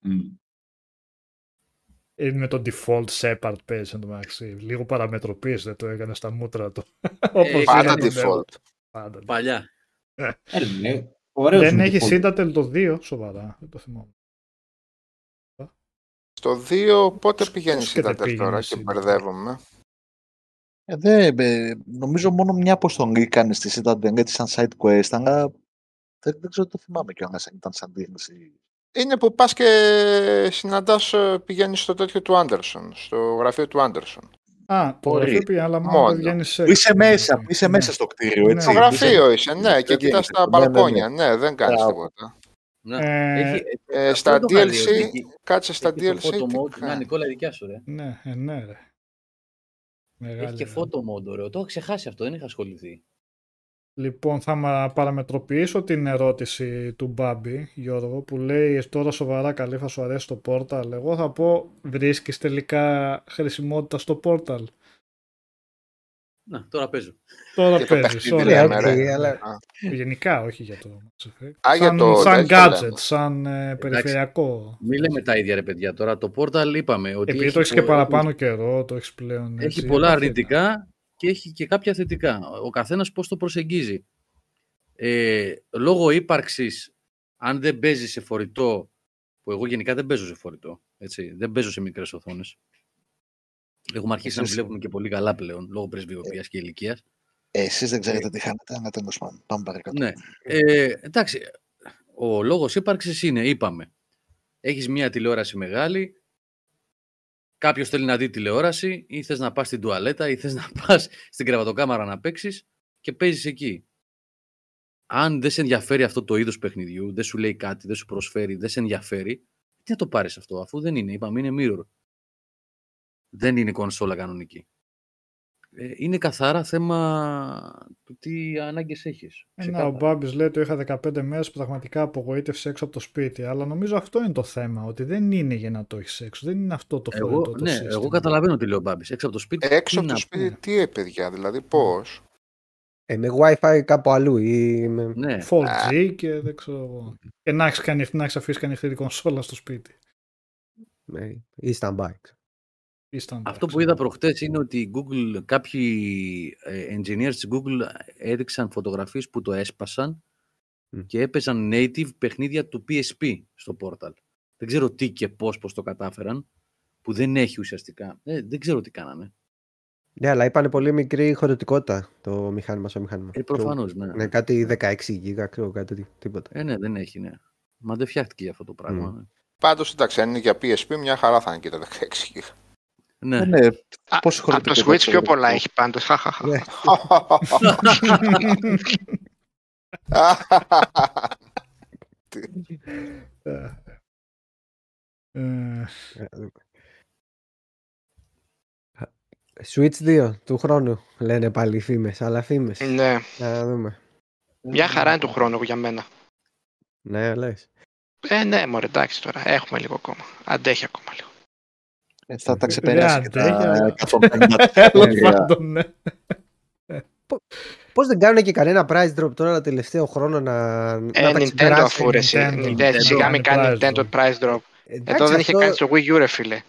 Μμ. Ε, με το default Shepard παίζει εν τω μεταξύ. Λίγο παραμετροποίηση δεν το έκανε στα μούτρα του. Όπως Ε, Πάντα είναι, default. Πάντα. Παλιά. Ε, ναι, ωραίος Δεν είναι έχει default. Citadel το 2, σοβαρά. Δεν το θυμάμαι. Στο 2 πότε πηγαίνει η Πώς και δεν Citadel τώρα πήγαινε και Citadel. μπερδεύομαι; Ε, δε, ε, νομίζω μόνο μια αποστολή κάνει στη Citadel έτσι σαν side quest, αλλά δεν, δεν ξέρω το θυμάμαι κιόλας αν ήταν σαν DLC. Είναι που πας και συναντάς, ε, πηγαίνεις στο τέτοιο του Άντερσον, στο γραφείο του Άντερσον. Α, το Μπορεί. γραφείο πήγε, αλλά μόνο Μόνο. δεν βγαίνει σε. Που είσαι μέσα, που είσαι Ναι. μέσα στο κτίριο, Ναι. έτσι. Στο που γραφείο είσαι, ναι, και δεν κοιτάς γίνεται. τα Ναι, ναι, ναι. μπαλκόνια. Ναι, δεν κάνεις Μπράβο. τίποτα. Ναι. Ε, Έχει- Ε, αυτό στα δεν το είχα δει, DLC, ότι έχει- κάτσε στα έχει το DLC. photo τι mode. κάνει. Να, Νικόλα, η δικιά σου, ρε. Ναι, ε, ναι, ρε. Μεγάλη, Έχει και ρε. photo mode, ωραίο. Το έχω ξεχάσει αυτό, δεν είχα ασχοληθεί. Λοιπόν, θα μα παραμετροποιήσω την ερώτηση του Μπάμπη, Γιώργο, που λέει τώρα σοβαρά καλή θα σου αρέσει το Portal. Εγώ θα πω βρίσκεις τελικά χρησιμότητα στο Portal. Να, τώρα παίζω. Τώρα Για το παίζεις, παιχνίδι ωραία. λέμε, λέμε, οκ, ρε. αλλά- Α, Γενικά, όχι για το Mass Effect. Α, για σαν, το σαν τέτοιο gadget, λέμε. σαν ε, περιφερειακό. Μην λέμε τα ίδια, ρε παιδιά. Τώρα το Portal είπαμε ότι. Επειδή έχει το έχεις και πο- παραπάνω καιρό, το έχεις πλέον. Έχει έτσι, πολλά επαφή. αρνητικά και έχει και κάποια θετικά. Ο καθένας πώς το προσεγγίζει. Ε, λόγω ύπαρξης, αν δεν παίζει σε φορητό, που εγώ γενικά δεν παίζω σε φορητό, έτσι, δεν παίζω σε μικρές οθόνες. Έχουμε αρχίσει να Εσείς- βλέπουμε και πολύ καλά πλέον, λόγω πρεσβειοποίησης και ηλικίας. Ε, εσείς δεν ξέρετε τι χάνετε, αλλά τέλος πάντων. Πάμε παρακάτω. Ναι. Ε, εντάξει, ο λόγος ύπαρξης είναι, είπαμε, έχεις μια τηλεόραση μεγάλη, κάποιος θέλει να δει τηλεόραση ή θες να πας στην τουαλέτα ή θες να πας στην κρεβατοκάμαρα να παίξεις, και παίζεις εκεί. Αν δεν σε ενδιαφέρει αυτό το είδος παιχνιδιού, δεν σου λέει κάτι, δεν σου προσφέρει, δεν σε ενδιαφέρει, τι να το πάρεις αυτό, αφού δεν είναι, είπαμε, είναι mirror. Δεν είναι κονσόλα κανονική. Ε, είναι καθαρά θέμα του τι ανάγκες έχεις. Ένα, ο Μπάμπης λέει ότι είχα 15 μέρες πραγματικά απογοήτευση έξω από το σπίτι. Αλλά νομίζω αυτό είναι το θέμα, ότι δεν είναι για να το έχεις έξω. Δεν είναι αυτό το Εγώ, φορητό το ναι, σύστημα. εγώ καταλαβαίνω τι λέει ο Μπάμπης. Έξω από το σπίτι. Έξω τι από το να σπίτι, πούμε; τι ε, παιδιά, δηλαδή πώς; Ε, με Wi-Fi κάπου αλλού ή με... Ναι, 4G και δεν ξέρω εγώ. Και να έχεις κάνει, να έχεις αφήσει ανοιχτή την κονσόλα στο σπίτι. με ή standby. Ή standby, Αυτό που ξέρω. είδα προχτές είναι ότι η Google, κάποιοι ε, engineers της Google έδειξαν φωτογραφίες που το έσπασαν Μμ. και έπαιζαν native παιχνίδια του PSP στο portal. Δεν ξέρω τι και πώς, πώς το κατάφεραν, που δεν έχει ουσιαστικά. Ε, δεν ξέρω τι κάνανε. Ναι, αλλά είπανε πολύ μικρή χωρητικότητα το μηχάνημα στο μηχάνημα. Ε, προφανώς, ναι. Ναι, κάτι 16 γίγα, ξέρω κάτι τί- τίποτα. Ε, ναι, δεν έχει, ναι. Μα δεν φτιάχτηκε για αυτό το πράγμα. Μμ. Πάντως, εντάξει, αν είναι για PSP, μια χαρά θα είναι και τα 16 γίγα. Ναι. Ε, ναι, Α, πόσο Από το χωρητικότητα Switch πιο έχει, πολλά αυτό. έχει πάντως. Χαχαχα. Ναι. Ε, ε, Ε, Switch 2 του χρόνου λένε πάλι οι φήμες, αλλά φήμες. Ναι, Να δούμε. μια χαρά είναι του χρόνου για μένα. Ναι, λες. Ε, ναι, μωρέ, εντάξει τώρα. Έχουμε λίγο ακόμα. Αντέχει ακόμα λίγο. Ε, θα τα Ρε, ξεπεράσει και αντέχει, τα αλλά- 150 Τέλος παιχνίδια. πάντων, ναι. Πώς δεν κάνουν και κανένα price drop τώρα τελευταίο χρόνο να, Ε, να τα Nintendo ξεπεράσει. αφού ρε εσύ. Nintendo. Nintendo, Σιγά μην Κάνει κάνει price Nintendo drop. price drop. Εντάξει, Εδώ δεν είχε αυτό- κάνει στο Wii U ρε φίλε.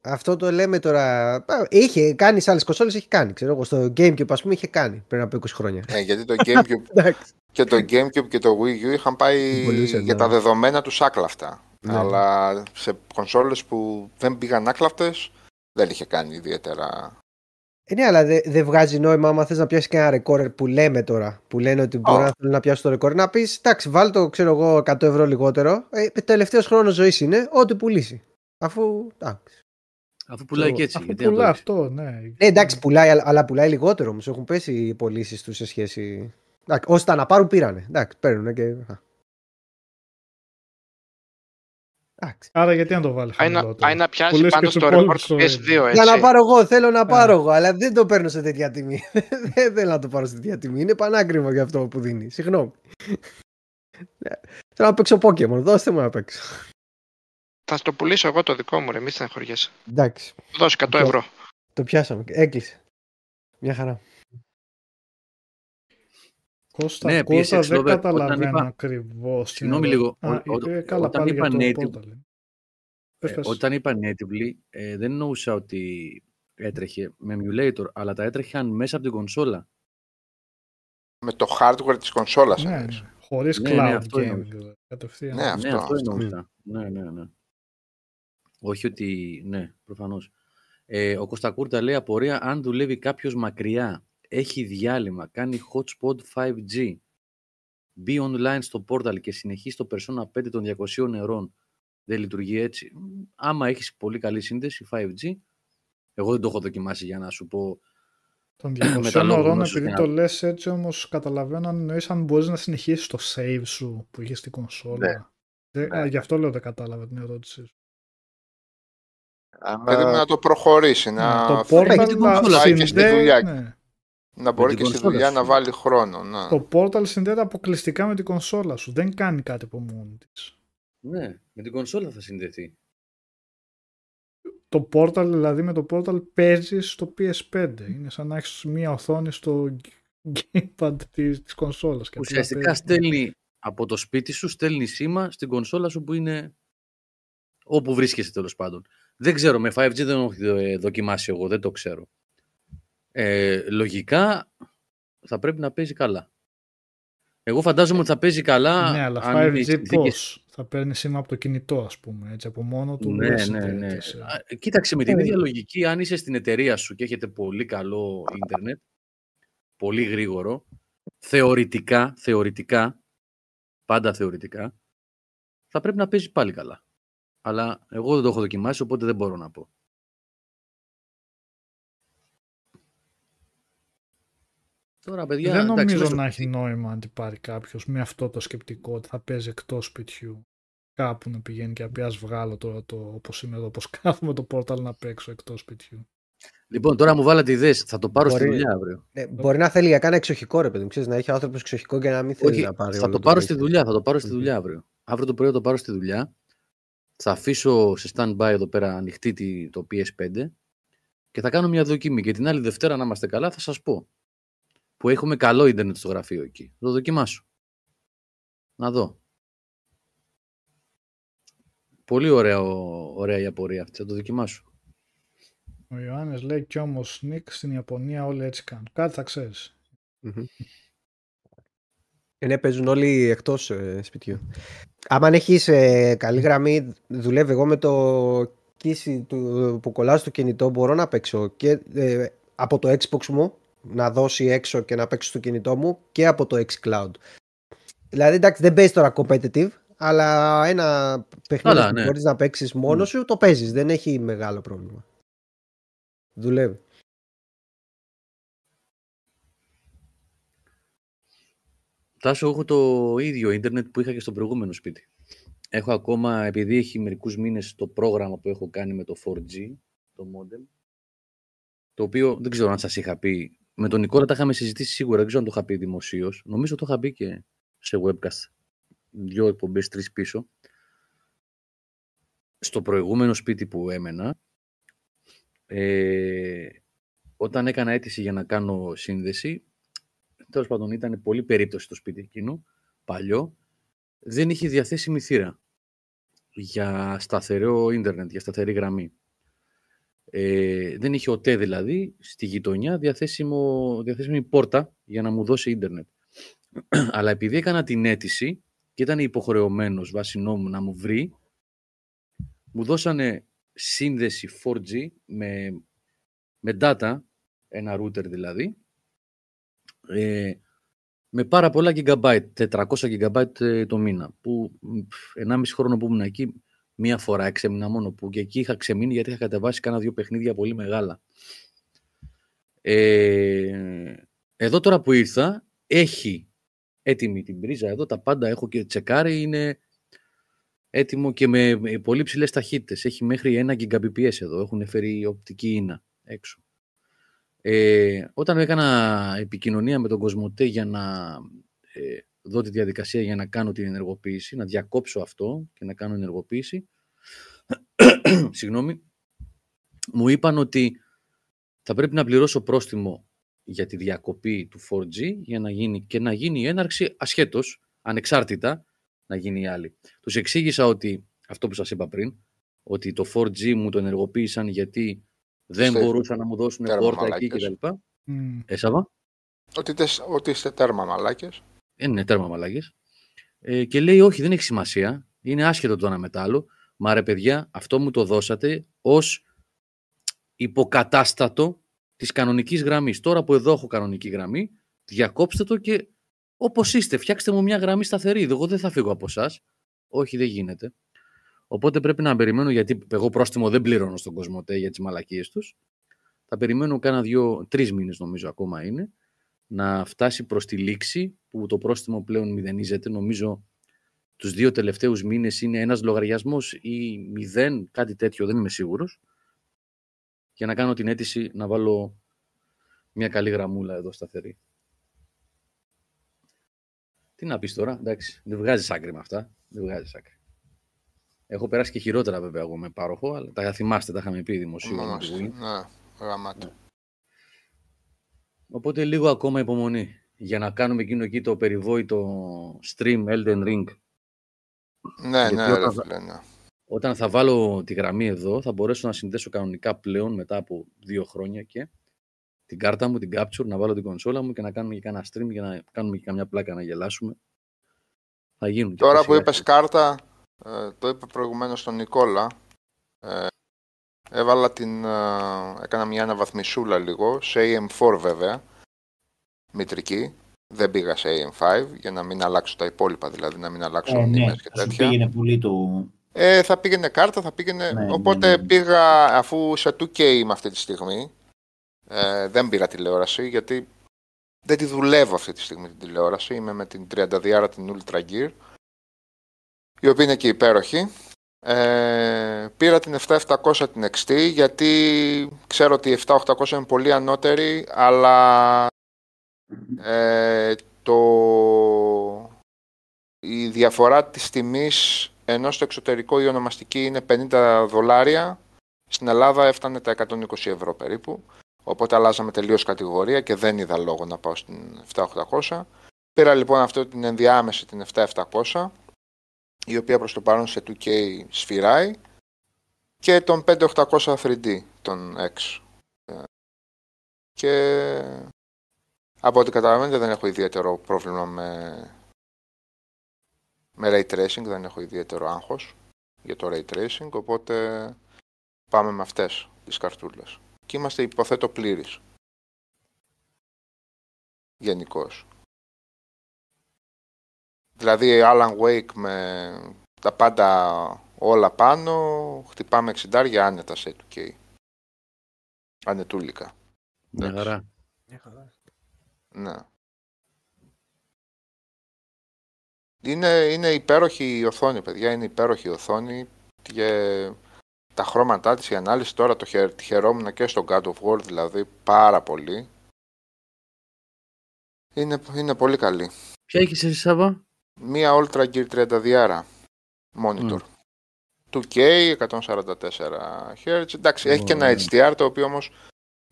Αυτό το λέμε τώρα. Α, Είχε κάνει σε άλλες κονσόλες, έχει κάνει. Ξέρω εγώ, στο Gamecube, ας πούμε, είχε κάνει πριν από 20 χρόνια. Ε, γιατί το Gamecube Εντάξει. και το Gamecube και το Wii U είχαν πάει Evolution, για ναι. τα δεδομένα τους άκλαφτα. Ναι. Αλλά σε κονσόλες που δεν πήγαν άκλαυτες δεν είχε κάνει ιδιαίτερα. Ε, ναι, αλλά δεν δεν βγάζει νόημα άμα θες να πιάσεις και ένα ρεκόρ που λέμε τώρα. Που λένε ότι μπορεί Ω. να θέλουν να πιάσει το ρεκόρ. Να πεις, εντάξει, βάλ το, ξέρω εγώ, 100 ευρώ λιγότερο. Ε, τελευταίος χρόνος ζωής είναι, ό,τι πουλήσει. Αφού. Εντάξει. Αφού πουλάει και έτσι. Αφού γιατί να το πουλά έχεις. αυτό, ναι. Ναι, εντάξει, πουλάει, αλλά- αλλά πουλάει λιγότερο όμως. Έχουν πέσει οι πωλήσεις τους σε σχέση. Εντάξει, όσοι τα να πάρουν πήρανε. Εντάξει, παίρνουν και. α. Άρα γιατί να το βάλεις Πάει να, χαμηλότερο. πάει να πιάσει Πουλήσεις πάντως και το στους ρεκόρ του υπόλοιπους PS2 το Για να έτσι. πάρω εγώ, θέλω να πάρω Ε. εγώ, αλλά δεν το παίρνω σε τέτοια τιμή. δεν θέλω να το πάρω σε τέτοια τιμή. Είναι πανάκριβο για αυτό που δίνει. Συγγνώμη. Ναι. θέλω να παίξω Pokemon, δώστε μου να παίξω. Θα στο πουλήσω εγώ το δικό μου ρε, μη στεναχωριέσαι. Εντάξει, Θα δώσω 100 ευρώ. το πιάσαμε. Έκλεισε. Μια χαρά. Κώστα, Ναι, Κώστα PSX δεν Lover, όταν καταλαβαίνω είπα- ακριβώς. τι Συγγνώμη να- λίγο, Α, ο- ο- ε, καλά όταν πάλι είπα για το native- Portal. Πες, Ε, πες. όταν είπα natively, ε, δεν εννοούσα ότι έτρεχε με emulator, αλλά τα έτρεχαν μέσα από την κονσόλα. Με το hardware της κονσόλας Ναι, εννοείς. ναι. Χωρίς Ναι, ναι, cloud αυτό game. εννοούσα. δηλαδή, Κατευθείαν. Ναι, ναι, αυτό, αυτό αυτό. εννοούσα. Ναι, ναι, ναι. Όχι ότι, ναι, προφανώς. Ε, ο Κωστακούρτα λέει απορία αν δουλεύει κάποιος μακριά, έχει διάλειμμα, κάνει hotspot 5G, μπει online στο portal και συνεχίσει το Persona 5 των 200 νερών, δεν λειτουργεί έτσι. Μ, Άμα έχεις πολύ καλή σύνδεση 5G, εγώ δεν το έχω δοκιμάσει για να σου πω Των με τα 200 λόγω ώρων, γνώσης επειδή και το να- λες έτσι όμως καταλαβαίνω αν εννοείς αν μπορείς να συνεχίσεις το save σου που είχες στην κονσόλα. Ναι. Δεν- Ναι. α, γι' αυτό λέω δεν κατάλαβα την ερώτησή σου. Αν, Δηλαδή α, να το προχωρήσει, να, Ναι, το φέρει- και Portal την να κονσόλα. Πάει και στη συνδέει- δουλειά. ναι. Να μπορεί την και στη κονσόλα δουλειά σου. να βάλει χρόνο. Να. Το Portal συνδέεται αποκλειστικά με την κονσόλα σου. Δεν κάνει κάτι από μόνη της. ναι, με την κονσόλα θα συνδεθεί. Το Portal, δηλαδή με το Portal παίζεις στο PS5. Είναι σαν να έχεις μία οθόνη στο gamepad της, της κονσόλας. και απλά Ουσιαστικά παίζεις. στέλνει από το σπίτι σου, στέλνει σήμα στην κονσόλα σου που είναι όπου βρίσκεσαι τέλος πάντων. Δεν ξέρω, με 5G δεν έχω ε, δοκιμάσει εγώ, δεν το ξέρω. Ε, λογικά θα πρέπει να παίζει καλά. Εγώ φαντάζομαι ότι θα παίζει καλά. Ναι, αλλά αν είναι οι 5G συνθήκες- πώς; Θα παίρνει σήμα από το κινητό, ας πούμε. Έτσι, από μόνο του Ναι, δεν ναι, ναι. συνδέεται. Α, Κοίταξε, με την Ναι. ίδια λογική, αν είσαι στην εταιρεία σου και έχετε πολύ καλό ίντερνετ, πολύ γρήγορο, θεωρητικά, θεωρητικά, πάντα θεωρητικά, θα πρέπει να παίζει πάλι καλά. Αλλά εγώ δεν το έχω δοκιμάσει, οπότε δεν μπορώ να πω. Τώρα, παιδιά, Δεν εντάξει, νομίζω μες στο να σπίτι. έχει νόημα αν την πάρει κάποιος με αυτό το σκεπτικό ότι θα παίζει εκτός σπιτιού. Κάπου να πηγαίνει και να πει ας βγάλω τώρα το όπως είμαι εδώ, όπως κάθομαι το πόρταλ να παίξω εκτός σπιτιού. Λοιπόν, τώρα μου βάλατε ιδέες. Θα το πάρω στη Μπορεί. δουλειά αύριο. Ναι, μπορεί να θέλει για κάνα εξοχικό ρε παιδί μου. Ξέρεις, να έχει άνθρωπος εξοχικό και να μην θέλει Όχι, να πάρει. θα όλο το πάρω PlayStation. στη δουλειά. Θα το πάρω στη Μμμ. δουλειά αύριο. Αύριο το πρωί θα το πάρω στη δουλειά. Θα αφήσω σε stand-by εδώ πέρα ανοιχτή τη- το PS5 και θα κάνω μια δοκίμη. Και την άλλη Δευτέρα, να είμαστε καλά, θα σας πω. Που έχουμε καλό ίντερνετ στο γραφείο εκεί. Θα το δοκιμάσω. Να δω. Πολύ ωραία, ωραία η απορία αυτή. Θα το δοκιμάσω. Ο Ιωάννης λέει κι όμως Νίκ στην Ιαπωνία όλοι έτσι κάνουν. Κάτι θα ξέρεις. Μμμ. Ε, ναι, παίζουν όλοι εκτός σπιτιού. Άμα αν έχεις καλή γραμμή, δουλεύει εγώ με το κίση του, που κολλάω στο κινητό. Μπορώ να παίξω και ε, από το Xbox μου να δώσει έξω και να παίξω στο κινητό μου και από το xCloud. Δηλαδή εντάξει, δεν παίζει τώρα competitive, αλλά ένα παιχνίδι Καλά, που ναι. μπορείς να παίξεις μόνος Ναι. σου, το παίζεις. Δεν έχει μεγάλο πρόβλημα. Δουλεύει. Τάσο, έχω το ίδιο ίντερνετ που είχα και στο προηγούμενο σπίτι. Έχω ακόμα, επειδή έχει μερικούς μήνες το πρόγραμμα που έχω κάνει με το 4G, το modem, το οποίο δεν ξέρω αν σας είχα πει. Με τον Νικόλα τα είχαμε συζητήσει σίγουρα, δεν ξέρω αν το είχα πει δημοσίως. Νομίζω το είχα πει και σε webcast. Δύο εκπομπές, τρεις πίσω. Στο προηγούμενο σπίτι που έμενα, ε, όταν έκανα αίτηση για να κάνω σύνδεση, τέλος πάντων ήταν πολύ περίπτωση το σπίτι εκείνο, παλιό, δεν είχε διαθέσιμη θύρα για σταθερό ίντερνετ, για σταθερή γραμμή. Ε, δεν είχε οτέ δηλαδή στη γειτονιά διαθέσιμο, διαθέσιμη πόρτα για να μου δώσει ίντερνετ. Αλλά επειδή έκανα την αίτηση και ήταν υποχρεωμένος βάσει νόμου να μου βρει, μου δώσανε σύνδεση 4G με, με data, ένα router δηλαδή, ε, με πάρα πολλά gigabyte, 400 gigabyte ε, το μήνα, που μ, πφ, 1,5 χρόνο που ήμουν εκεί, μία φορά εξέμεινα μόνο που και εκεί είχα ξεμείνει γιατί είχα κατεβάσει κάνα δύο παιχνίδια πολύ μεγάλα. Ε, εδώ τώρα που ήρθα, έχει έτοιμη την πρίζα εδώ, τα πάντα έχω και τσεκάρει, είναι έτοιμο και με με πολύ ψηλές ταχύτητες. Έχει μέχρι 1 Gbps εδώ, έχουν φέρει οπτική ίνα έξω. Ε, όταν έκανα επικοινωνία με τον Κοσμοτέ για να ε, δω τη διαδικασία για να κάνω την ενεργοποίηση, να διακόψω αυτό και να κάνω ενεργοποίηση, συγγνώμη, μου είπαν ότι θα πρέπει να πληρώσω πρόστιμο για τη διακοπή του 4G για να γίνει, και να γίνει η έναρξη ασχέτως, ανεξάρτητα, να γίνει η άλλη. Τους εξήγησα ότι, αυτό που σας είπα πριν, ότι το 4G μου το ενεργοποίησαν γιατί δεν Είστε μπορούσαν να μου δώσουν τέρμα πόρτα εκεί μαλάκες. κτλ. Μμ. Ε, Σάβα; Ότι, τες- ότι είστε τέρμα μαλάκες. Ε, ναι, τέρμα μαλάκες. Ε, και λέει, όχι, δεν έχει σημασία. Είναι άσχετο το ένα με το άλλο. Μα ρε παιδιά, αυτό μου το δώσατε ως υποκατάστατο της κανονικής γραμμής. Τώρα που εδώ έχω κανονική γραμμή, διακόψτε το και όπως είστε, φτιάξτε μου μια γραμμή σταθερή. Εγώ δεν θα φύγω από εσά. Όχι, δεν γίνεται. Οπότε πρέπει να περιμένω, γιατί εγώ πρόστιμο δεν πληρώνω στον Κοσμοτέ για τις μαλακίες τους. Θα περιμένω κάνα δύο, τρεις μήνες νομίζω ακόμα είναι, να φτάσει προς τη λήξη που το πρόστιμο πλέον μηδενίζεται. Νομίζω τους δύο τελευταίους μήνες είναι ένας λογαριασμός ή μηδέν, κάτι τέτοιο, δεν είμαι σίγουρος. Για να κάνω την αίτηση να βάλω μια καλή γραμμούλα εδώ σταθερή. Τι να πεις τώρα, εντάξει, δεν βγάζεις άκρη με αυτά, δεν βγάζεις άκρη. Έχω περάσει και χειρότερα βέβαια εγώ με πάροχο, αλλά τα θυμάστε, τα είχαμε πει δημοσίω. με Μόνος. τη Wii. Ναι, γαμάτι. Οπότε λίγο ακόμα υπομονή για να κάνουμε εκείνο εκεί το περιβόητο stream Elden Ring. Ναι, Γιατί ναι, ρε όταν- φίλε, ναι. Όταν θα βάλω τη γραμμή εδώ, θα μπορέσω να συνδέσω κανονικά πλέον μετά από δύο χρόνια και την κάρτα μου, την capture, να βάλω την κονσόλα μου και να κάνουμε και κανένα stream για να κάνουμε και καμιά πλάκα να γελάσουμε. Θα γίνουν. και Τώρα αυτά που σιγά είπες σιγά. κάρτα, ε, το είπε προηγουμένως στον Νικόλα, ε, έβαλα την, ε, έκανα μια αναβαθμισούλα λίγο, σε AM4 βέβαια, μητρική, δεν πήγα σε AM5 για να μην αλλάξω τα υπόλοιπα, δηλαδή να μην αλλάξω Ε, ναι, μνήμες και θα σου τέτοια. πήγαινε πολύ το... Ε, θα πήγαινε κάρτα, θα πήγαινε. Ναι, ναι, Οπότε ναι. πήγα, αφού σε 2K είμαι αυτή τη στιγμή, ε, δεν πήρα τηλεόραση γιατί δεν τη δουλεύω αυτή τη στιγμή την τηλεόραση. Είμαι με την 32 την Ultra Gear, η οποία είναι και υπέροχη. Ε, πήρα την 7700 την XT γιατί ξέρω ότι η 7800 είναι πολύ ανώτερη αλλά ε, το, η διαφορά της τιμής ενώ στο εξωτερικό η ονομαστική είναι 50 δολάρια στην Ελλάδα έφτανε τα 120 ευρώ περίπου οπότε αλλάζαμε τελείως κατηγορία και δεν είδα λόγο να πάω στην 7800 πήρα λοιπόν αυτό την ενδιάμεση την 7700 η οποία προς το παρόν σε 2K σφυράει και τον 5800 3D, τον X. Και από ό,τι καταλαβαίνετε δεν έχω ιδιαίτερο πρόβλημα με, με Ray Tracing, δεν έχω ιδιαίτερο άγχος για το Ray Tracing, οπότε πάμε με αυτές τις καρτούλες. Και είμαστε υποθέτω πλήρης. Γενικώς. Δηλαδή Alan Wake με τα πάντα όλα πάνω, χτυπάμε 60 άνετα σε 2K. Ανετούλικα. Μια χαρά. Ναι. Είναι, είναι υπέροχη η οθόνη, παιδιά. Είναι υπέροχη η οθόνη. Και τα χρώματά της, η ανάλυση τώρα το χαιρ, τη χαιρόμουν και στο God of War, δηλαδή πάρα πολύ. Είναι, είναι πολύ καλή. Ποια έχεις εσύ Σάβα; Μία Ultra Gear 32 monitor. 2K, 144 Hz. Εντάξει, έχει και ένα HDR το οποίο όμως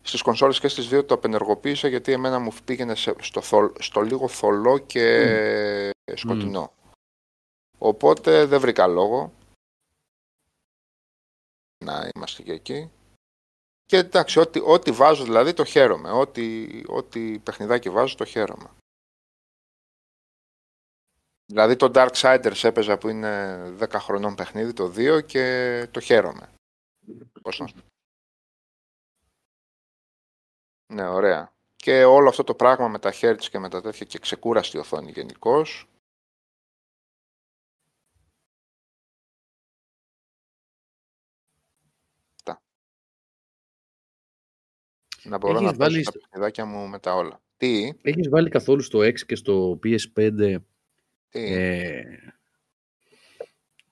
στις κονσόλες και στις δύο το απενεργοποίησα γιατί εμένα μου πήγαινε σε- στο, θολ- στο λίγο θολό και σκοτεινό. Οπότε δεν βρήκα λόγο να είμαστε και εκεί. Και εντάξει, ό,τι, ό,τι βάζω δηλαδή το χαίρομαι. Ό,τι, ό,τι παιχνιδάκι βάζω το χαίρομαι. Δηλαδή το Darksiders έπαιζα που είναι 10 χρονών παιχνίδι το 2 και το χαίρομαι. Πώς να σου πω. Ναι, ωραία. Και όλο αυτό το πράγμα με τα hertz και με τα τέτοια και ξεκούραστη οθόνη γενικώς. Να μπορώ Έχεις να βάλει βάλει τα στο- παιχνιδάκια μου με τα όλα. Τι, Έχεις βάλει καθόλου στο X και στο PS5 τι. Ε,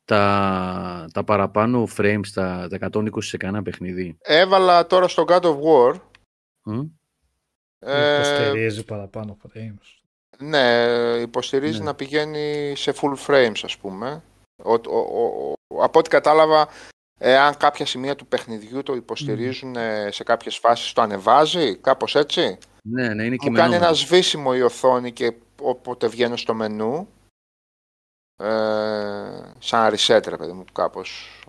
τα, τα παραπάνω frames, τα, τα 120 σε κανένα παιχνίδι. Έβαλα τώρα στο God of War. Μμ. ε, Υποστηρίζει παραπάνω frames. Ναι, υποστηρίζει Ναι. να πηγαίνει σε full frames, ας πούμε. Ο, ο, ο- ο- από ό,τι κατάλαβα, εάν κάποια σημεία του παιχνιδιού το υποστηρίζουν ε, σε κάποιες φάσεις, το ανεβάζει, κάπως έτσι. Ναι, ναι, είναι Μου κάνει κειμενόμενο. ένα σβήσιμο η οθόνη και όποτε βγαίνω στο μενού, ε, σαν reset, ρε παιδί μου, κάπως.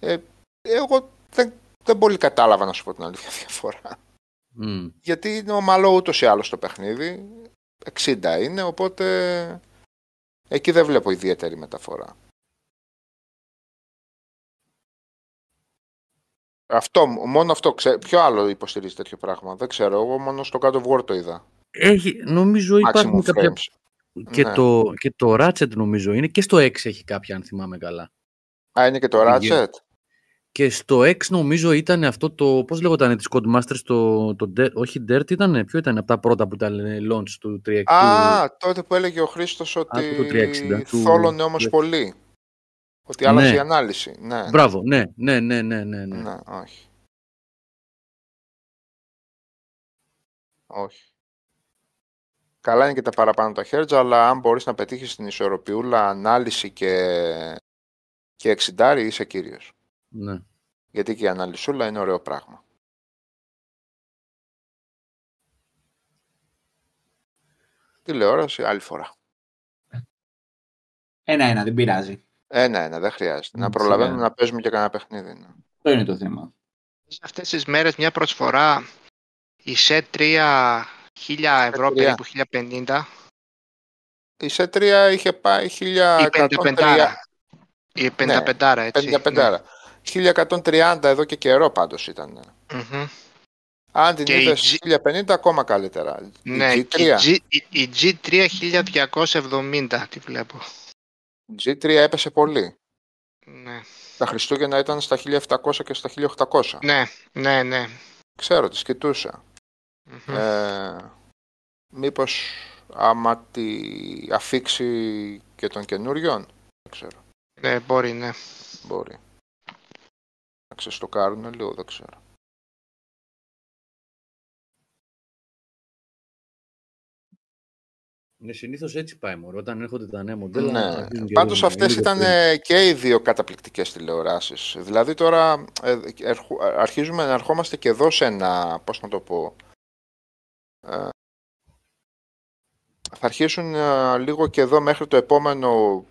Ε, εγώ δεν, δεν πολύ κατάλαβα, να σου πω την αλήθεια, διαφορά. Μμ. Γιατί είναι ομαλό ούτως ή άλλως το παιχνίδι. 60 είναι, οπότε εκεί δεν βλέπω ιδιαίτερη μεταφορά. Αυτό, μόνο αυτό. Ξέ, ποιο άλλο υποστηρίζει τέτοιο πράγμα. Δεν ξέρω. Εγώ μόνο στο God of War το είδα. Έχει, νομίζω υπάρχουν Maximum κάποια... frames. Και, Ναι. το, και το Ratchet νομίζω είναι και στο X έχει κάποια αν θυμάμαι καλά. Α, είναι και το Πήγε. Ratchet; Και στο X νομίζω ήταν αυτό το, πώς λέγονταν της Codemasters, το, το, Dirt- όχι Dirt ήταν, ποιο ήταν από τα πρώτα που ήταν ε, launch του 360. Α, τότε που έλεγε ο Χρήστος ότι του 360, του- θόλωνε όμως του- πολύ. Ότι άλλαξε Ναι. η ανάλυση. Ναι, Μπράβο, ναι, ναι, ναι, ναι, ναι. ναι. ναι, όχι. Όχι. Καλά είναι και τα παραπάνω τα hertz, αλλά αν μπορείς να πετύχεις την ισορροπιούλα ανάλυση και, και εξιντάρι, είσαι κύριος. ναι. Γιατί και η αναλυσούλα είναι ωραίο πράγμα. Τηλεόραση, άλλη φορά. Ένα-ένα, δεν πειράζει. Ένα-ένα, δεν χρειάζεται. να Μ, προλαβαίνουμε σιγά. να παίζουμε και κανένα παιχνίδι. ναι. Αυτό είναι το θέμα. Σε αυτές τις μέρες μια προσφορά η SET 3 1000 ευρώ 3. περίπου 1050 Η ΣΕ3 είχε πάει ή 1130. 55 η 55 έτσι 55. 1130 εδώ και καιρό πάντως ήταν. ναι. Μμμ. Αν την Και η είδες G- 1050 ακόμα καλύτερα. ναι Η και η, G3, G, η, η G3 1270 τη βλέπω η G3 έπεσε πολύ. ναι. Τα Χριστούγεννα ήταν στα 1700 και στα 1800. ναι, ναι, ναι Ξέρω, τις κοιτούσα. Μμμ. Ε, μήπως άμα τη αφήξει και των καινούριων, δεν ξέρω, Ναι, μπορεί, ναι. μπορεί. Να ξεστοκάρουν λίγο, δεν ξέρω. Ναι, συνήθως έτσι πάει μόνο. Όταν έρχονται τα νέα μοντέλα. Ναι, αρχίζουν και πάντως δίνουν αυτές λίγο ήταν πριν. ε, και οι δύο καταπληκτικές τηλεοράσεις. Δηλαδή τώρα ε, ερχο- αρχίζουμε να ερχόμαστε και εδώ σε ένα, πώς να το πω, ε, θα αρχίσουν ε, λίγο και εδώ μέχρι το επόμενο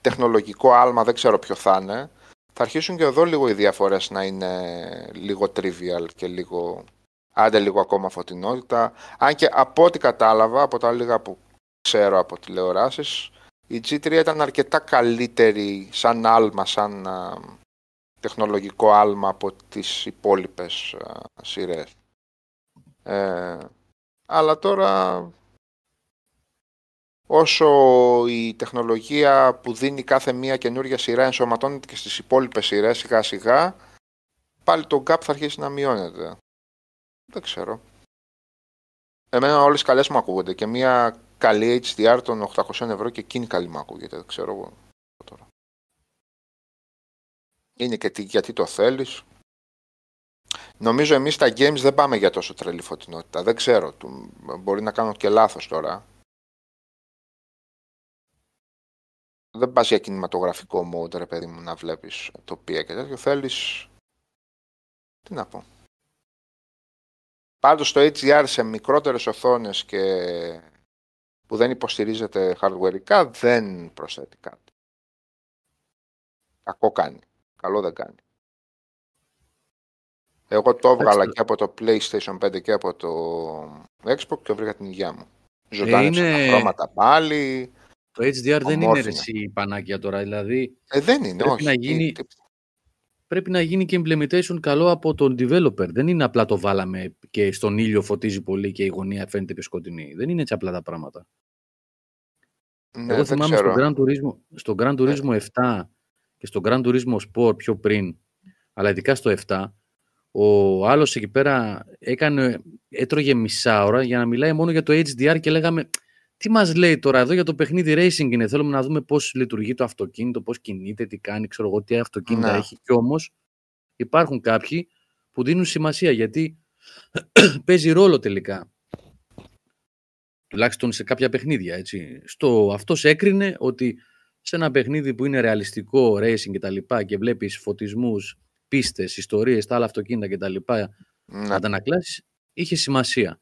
τεχνολογικό άλμα, δεν ξέρω ποιο θα είναι, θα αρχίσουν και εδώ λίγο οι διαφορές να είναι λίγο trivial και λίγο, άντε λίγο ακόμα φωτεινότητα. Αν και από ό,τι κατάλαβα, από τα λίγα που ξέρω από τηλεοράσεις, η G3 ήταν αρκετά καλύτερη σαν άλμα, σαν α, τεχνολογικό άλμα από τις υπόλοιπες α, σειρές. Ε, αλλά τώρα όσο η τεχνολογία που δίνει κάθε μία καινούργια σειρά ενσωματώνεται και στις υπόλοιπες σειρές σιγά σιγά, πάλι το gap θα αρχίσει να μειώνεται. Δεν ξέρω. Εμένα όλες οι καλές μου ακούγονται και μία καλή HDR των 800 ευρώ και εκείνη καλή μου ακούγεται. Δεν ξέρω εγώ τώρα. Είναι και τι, γιατί το θέλεις. Νομίζω εμείς στα games δεν πάμε για τόσο τρελή φωτεινότητα. Δεν ξέρω. Του- Μπορεί να κάνω και λάθος τώρα. Δεν πας για κινηματογραφικό mode, ρε παιδί μου, να βλέπεις τοπία και τέτοιο. Θέλεις... Τι να πω. Πάντως το HDR σε μικρότερες οθόνες και που δεν υποστηρίζεται hardwareικά δεν προσθέτει κάτι. Κακό κάνει. Καλό δεν κάνει. Εγώ το έβγαλα Εντάξει. και από το PlayStation 5 και από το Xbox και βρήκα την υγειά μου. Ζωντάνεψα είναι- τα χρώματα πάλι. Το HDR δεν είναι Ομόρφινα. ρεσί πανάκια τώρα. Δηλαδή Ε, δεν είναι, Πρέπει όχι. να Τι- γίνει- τι- πρέπει να γίνει και implementation καλό από τον developer. Δεν είναι απλά το βάλαμε και στον ήλιο φωτίζει πολύ και η γωνία φαίνεται πιο σκοτεινή. Δεν είναι έτσι απλά τα πράγματα. Ναι, Εγώ δεν θυμάμαι ξέρω. στον Gran Turismo, στο Gran Turismo 7 και στο Gran Turismo Sport πιο πριν, αλλά ειδικά στο 7, ο άλλος εκεί πέρα έκανε, έτρωγε μισά ώρα για να μιλάει μόνο για το HDR και λέγαμε τι μας λέει τώρα εδώ για το παιχνίδι racing είναι, θέλουμε να δούμε πώς λειτουργεί το αυτοκίνητο, πώς κινείται, τι κάνει, ξέρω εγώ τι αυτοκίνητα Ναι. έχει και όμως υπάρχουν κάποιοι που δίνουν σημασία γιατί παίζει ρόλο τελικά τουλάχιστον σε κάποια παιχνίδια. Έτσι. Στο, αυτός έκρινε ότι σε ένα παιχνίδι που είναι ρεαλιστικό, racing και τα λοιπά και βλέπεις φωτισμούς, πίστες, ιστορίες, τα άλλα αυτοκίνητα και τα λοιπά Ναι. να τα ανακλάσεις, είχε σημασία.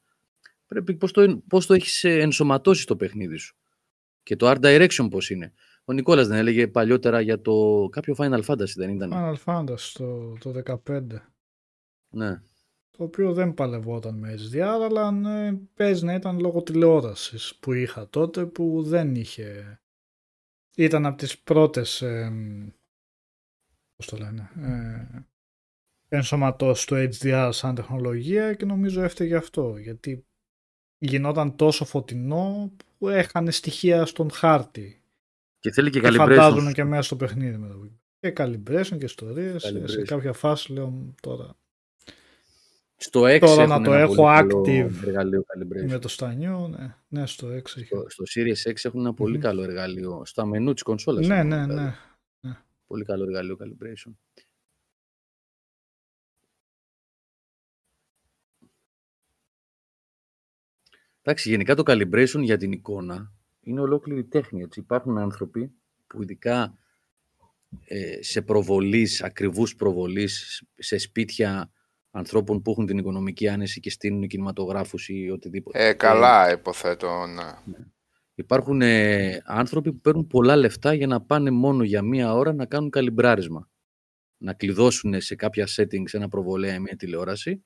Πρέπει πώς το, πώς το έχεις ε, ενσωματώσει στο παιχνίδι σου; Και το art direction πώς είναι; Ο Νικόλας δεν έλεγε παλιότερα για το κάποιο Final Fantasy δεν ήταν; Final Fantasy το, το 15. Ναι. Το οποίο δεν παλευόταν με HDR, αλλά ναι, παίζει να ήταν λόγω τηλεόρασης που είχα τότε που δεν είχε. Ήταν από τις πρώτες, εμ, πώς το λένε, ε, ενσωματώσεις του HDR σαν τεχνολογία και νομίζω έφταιγε αυτό, γιατί γινόταν τόσο φωτεινό που έχανε στοιχεία στον χάρτη Και θέλει και και calibration. φαντάζομαι και μέσα στο παιχνίδι μετά. Και calibration και ιστορίες, σε Calibration. κάποια φάση λέω τώρα Στο 6 Τώρα έχουν να το ένα έχω πολύ καλό active εργαλείο calibration. με το στανιό, ναι, ναι στο 6 είχε. Στο, στο Series 6 έχουν ένα πολύ Μμμ. καλό εργαλείο. Στα μενού της κονσόλας. Ναι, εννοώ, ναι, δηλαδή. ναι. Πολύ καλό εργαλείο calibration. Εντάξει, γενικά το calibration για την εικόνα είναι ολόκληρη τέχνη. Έτσι. Υπάρχουν άνθρωποι που ειδικά ε, σε προβολής, ακριβούς προβολής, σε σπίτια ανθρώπων που έχουν την οικονομική άνεση και στείλουν κινηματογράφους ή οτιδήποτε. Ε, καλά, υποθέτω. Ναι. Υπάρχουν ε, άνθρωποι που παίρνουν πολλά λεφτά για να πάνε μόνο για μία ώρα να κάνουν καλυμπράρισμα. Να κλειδώσουν σε κάποια settings ένα προβολέα ή μια τηλεόραση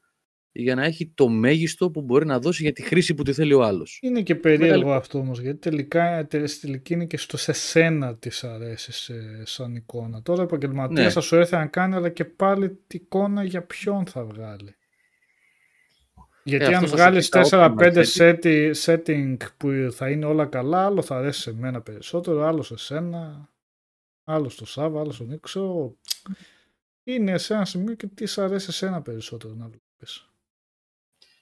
για να έχει το μέγιστο που μπορεί να δώσει για τη χρήση που τη θέλει ο άλλος. Είναι και περίεργο Μεγάλη- αυτό όμως, γιατί τελικά τε- στη τελική είναι και στο σε σένα της αρέσει σε- σαν εικόνα. Τώρα ο επαγγελματίας Ναι. θα σου έρθει να κάνει, αλλά και πάλι την εικόνα για ποιον θα βγάλει. Γιατί αυτό αν θα σου βγάλεις πει τα 4-5 optimal setting, setting που θα είναι όλα καλά, άλλο θα αρέσει σε μένα περισσότερο, άλλο σε σένα, άλλο στο Σάβα, άλλο στον Νίκο. Ξέρω, Είναι σε ένα σημείο και τι σ' αρέσει σε σένα περισσότερο να βλέπεις.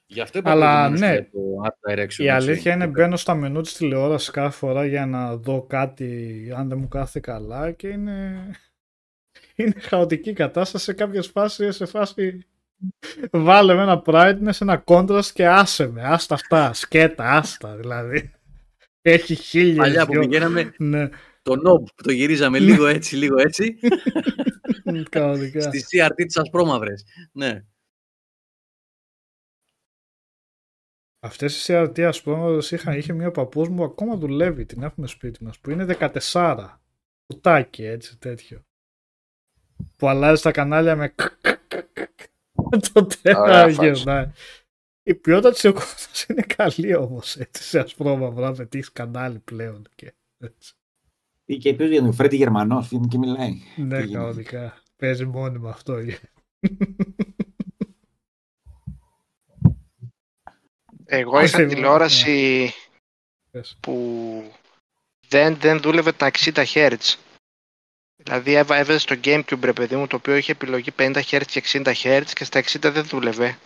Γι' αυτό είπα Αλλά, προηγουμένως ναι. για το Art Direction. Η έτσι. αλήθεια είναι μπαίνω στα μενού της τηλεόρασης κάθε φορά για να δω κάτι αν δεν μου κάθεται καλά και είναι, είναι χαοτική η κατάσταση σε κάποιες φάσεις, σε φάση βάλε με ένα brightness, ένα contrast και άσε με, άστα αυτά, σκέτα, άστα δηλαδή. Έχει χίλιες Παλιά που δυο- πηγαίναμε Ναι, το knob που το γυρίζαμε λίγο έτσι, λίγο έτσι, κανονικά. στη CRT της ασπρόμαυρες. Ναι. Αυτές οι CRT ας πούμε είχα, είχε μία παππούς μου ακόμα δουλεύει, την έχουμε σπίτι μας, που είναι 14. Κουτάκι έτσι τέτοιο. Που αλλάζει τα κανάλια με το Ωραία τέρα φάση. γυρνάει. Η ποιότητα της εικόνας είναι καλή όμως έτσι σε ασπρόμαυρα με τι κανάλι πλέον και έτσι. Ή και ποιος για τον Φρέντι Γερμανός, βγαίνει και μιλάει. Ναι, Τι γίνεται. κανονικά. Παίζει μόνιμα αυτό. Εγώ Α, είχα θυμάμαι, τηλεόραση Πες. που δεν, δεν δούλευε τα 60 Hz. Δηλαδή έβα- έβαζε στο Gamecube ρε παιδί μου το οποίο είχε επιλογή 50 Hz και 60 Hz και στα 60 δεν δούλευε.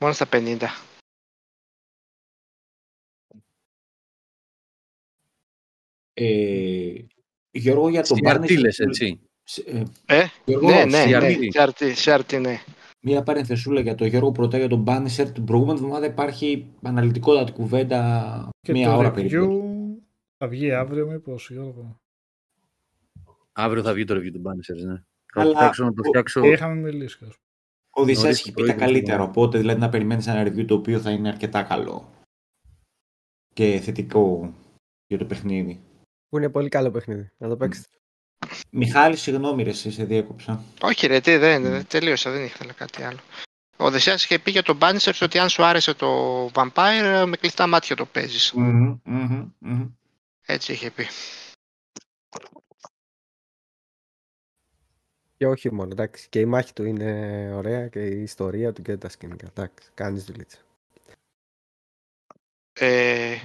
Μόνο στα 50. Ε, Γιώργο, για τον CRT λες, Barnes- έτσι. Σε- ε, Ε, Γιώργο, ναι, ναι, CRT. ναι, CRT, CRT, ναι. Μία παρενθεσούλα για το Γιώργο Πρωτά για τον Bannister. Την προηγούμενη εβδομάδα υπάρχει αναλυτικότατη κουβέντα Και μία το ώρα review περίπου. θα βγει αύριο μήπως Γιώργο. Αύριο θα βγει το review του Bannisters, ναι. Θα Αλλά- φτιάξω να το φτιάξω. Είχαμε μιλήσει. ας πούμε. Ο Οδυσσέας Νωρίς έχει το πει τα πρωί, καλύτερα, λοιπόν. οπότε δηλαδή να περιμένεις ένα review το οποίο θα είναι αρκετά καλό και θετικό για το παιχνίδι. Που είναι πολύ καλό παιχνίδι. Να το παίξετε. Μιχάλη, συγγνώμη ρε, εσύ σε διέκοψα. Όχι ρε, τι, δεν, Mm. δεν τελείωσα, δεν ήθελα κάτι άλλο. Ο Οδυσσέας είχε πει για τον Bannister ότι αν σου άρεσε το Vampire με κλειστά μάτια το παίζεις. Μμμ, μμμ, μμμ. Έτσι είχε πει. Και όχι μόνο, εντάξει. Και η μάχη του είναι ωραία και η ιστορία του και τα σκηνικά. Εντάξει, κάνεις δουλίτσα. Ε,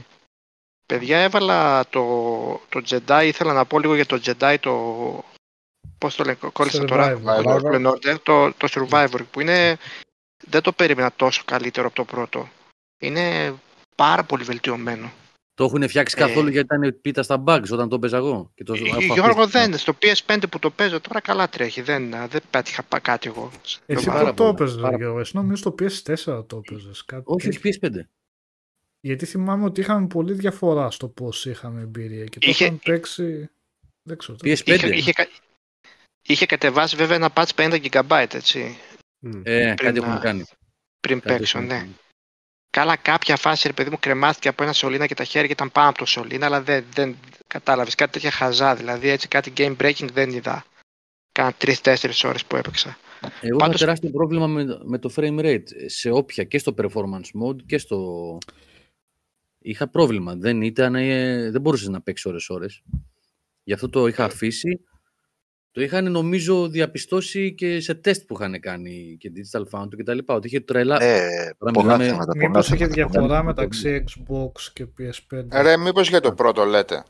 παιδιά, έβαλα το, το Jedi, ήθελα να πω λίγο για το Jedi, το... Πώς το λένε, κόλλησα τώρα, Survivor. το, Fallen Order, το, το Survivor, που είναι... Δεν το περίμενα τόσο καλύτερο από το πρώτο. Είναι πάρα πολύ βελτιωμένο. Το έχουν φτιάξει Ε. καθόλου γιατί ήταν πίτα στα bugs όταν το παίζα εγώ. Και το Ε, έχω Γιώργο, αφήσει. δεν, στο PS5 που το παίζω τώρα καλά τρέχει, δεν, δεν πέτυχα πα- κάτι εγώ. Εσύ πάρα πού το πολλά, έπαιζες πάρα Γιώργο, εσύ νομίζω στο PS4 το έπαιζες. Κάτι Όχι, όχι τέτοιο. PS5. Γιατί θυμάμαι ότι είχαμε πολύ διαφορά στο πώς είχαμε εμπειρία και το Είχε- είχαμε παίξει... Δεν ξέρω. το- PS5. Είχε, είχε, κα- είχε κατεβάσει βέβαια ένα patch 50 GB, έτσι, Μμ. Ε, Πριν κάτι να- έχουν κάνει. πριν Κάτι παίξω, έχουν ναι. Κάνει. Καλά, κάποια φάση, ρε παιδί μου, κρεμάθηκε από ένα σωλήνα και τα χέρια ήταν πάνω από το σωλήνα, αλλά δεν, δεν κατάλαβες κάτι τέτοια χαζά. Δηλαδή, έτσι κάτι game breaking δεν είδα. Κάνα τρει-τέσσερι ώρες που έπαιξα. Εγώ Πάντως- είχα τεράστιο πρόβλημα με, με το frame rate σε όποια και στο performance mode και στο. Είχα πρόβλημα. Δεν, ήταν, ε, δεν μπορούσες να παίξεις ώρες-ώρες. Γι' αυτό το είχα αφήσει. Το είχαν νομίζω διαπιστώσει και σε τεστ που είχαν κάνει και Digital Foundry και τα λοιπά. Ότι είχε τρελά. Ε, Τώρα πολλά μιλάμε- θέματα. πολλά Μήπως είχε θέματα, πολλά διαφορά θέματα. μεταξύ Xbox και PS5. Ρε, μήπως για το πρώτο λέτε.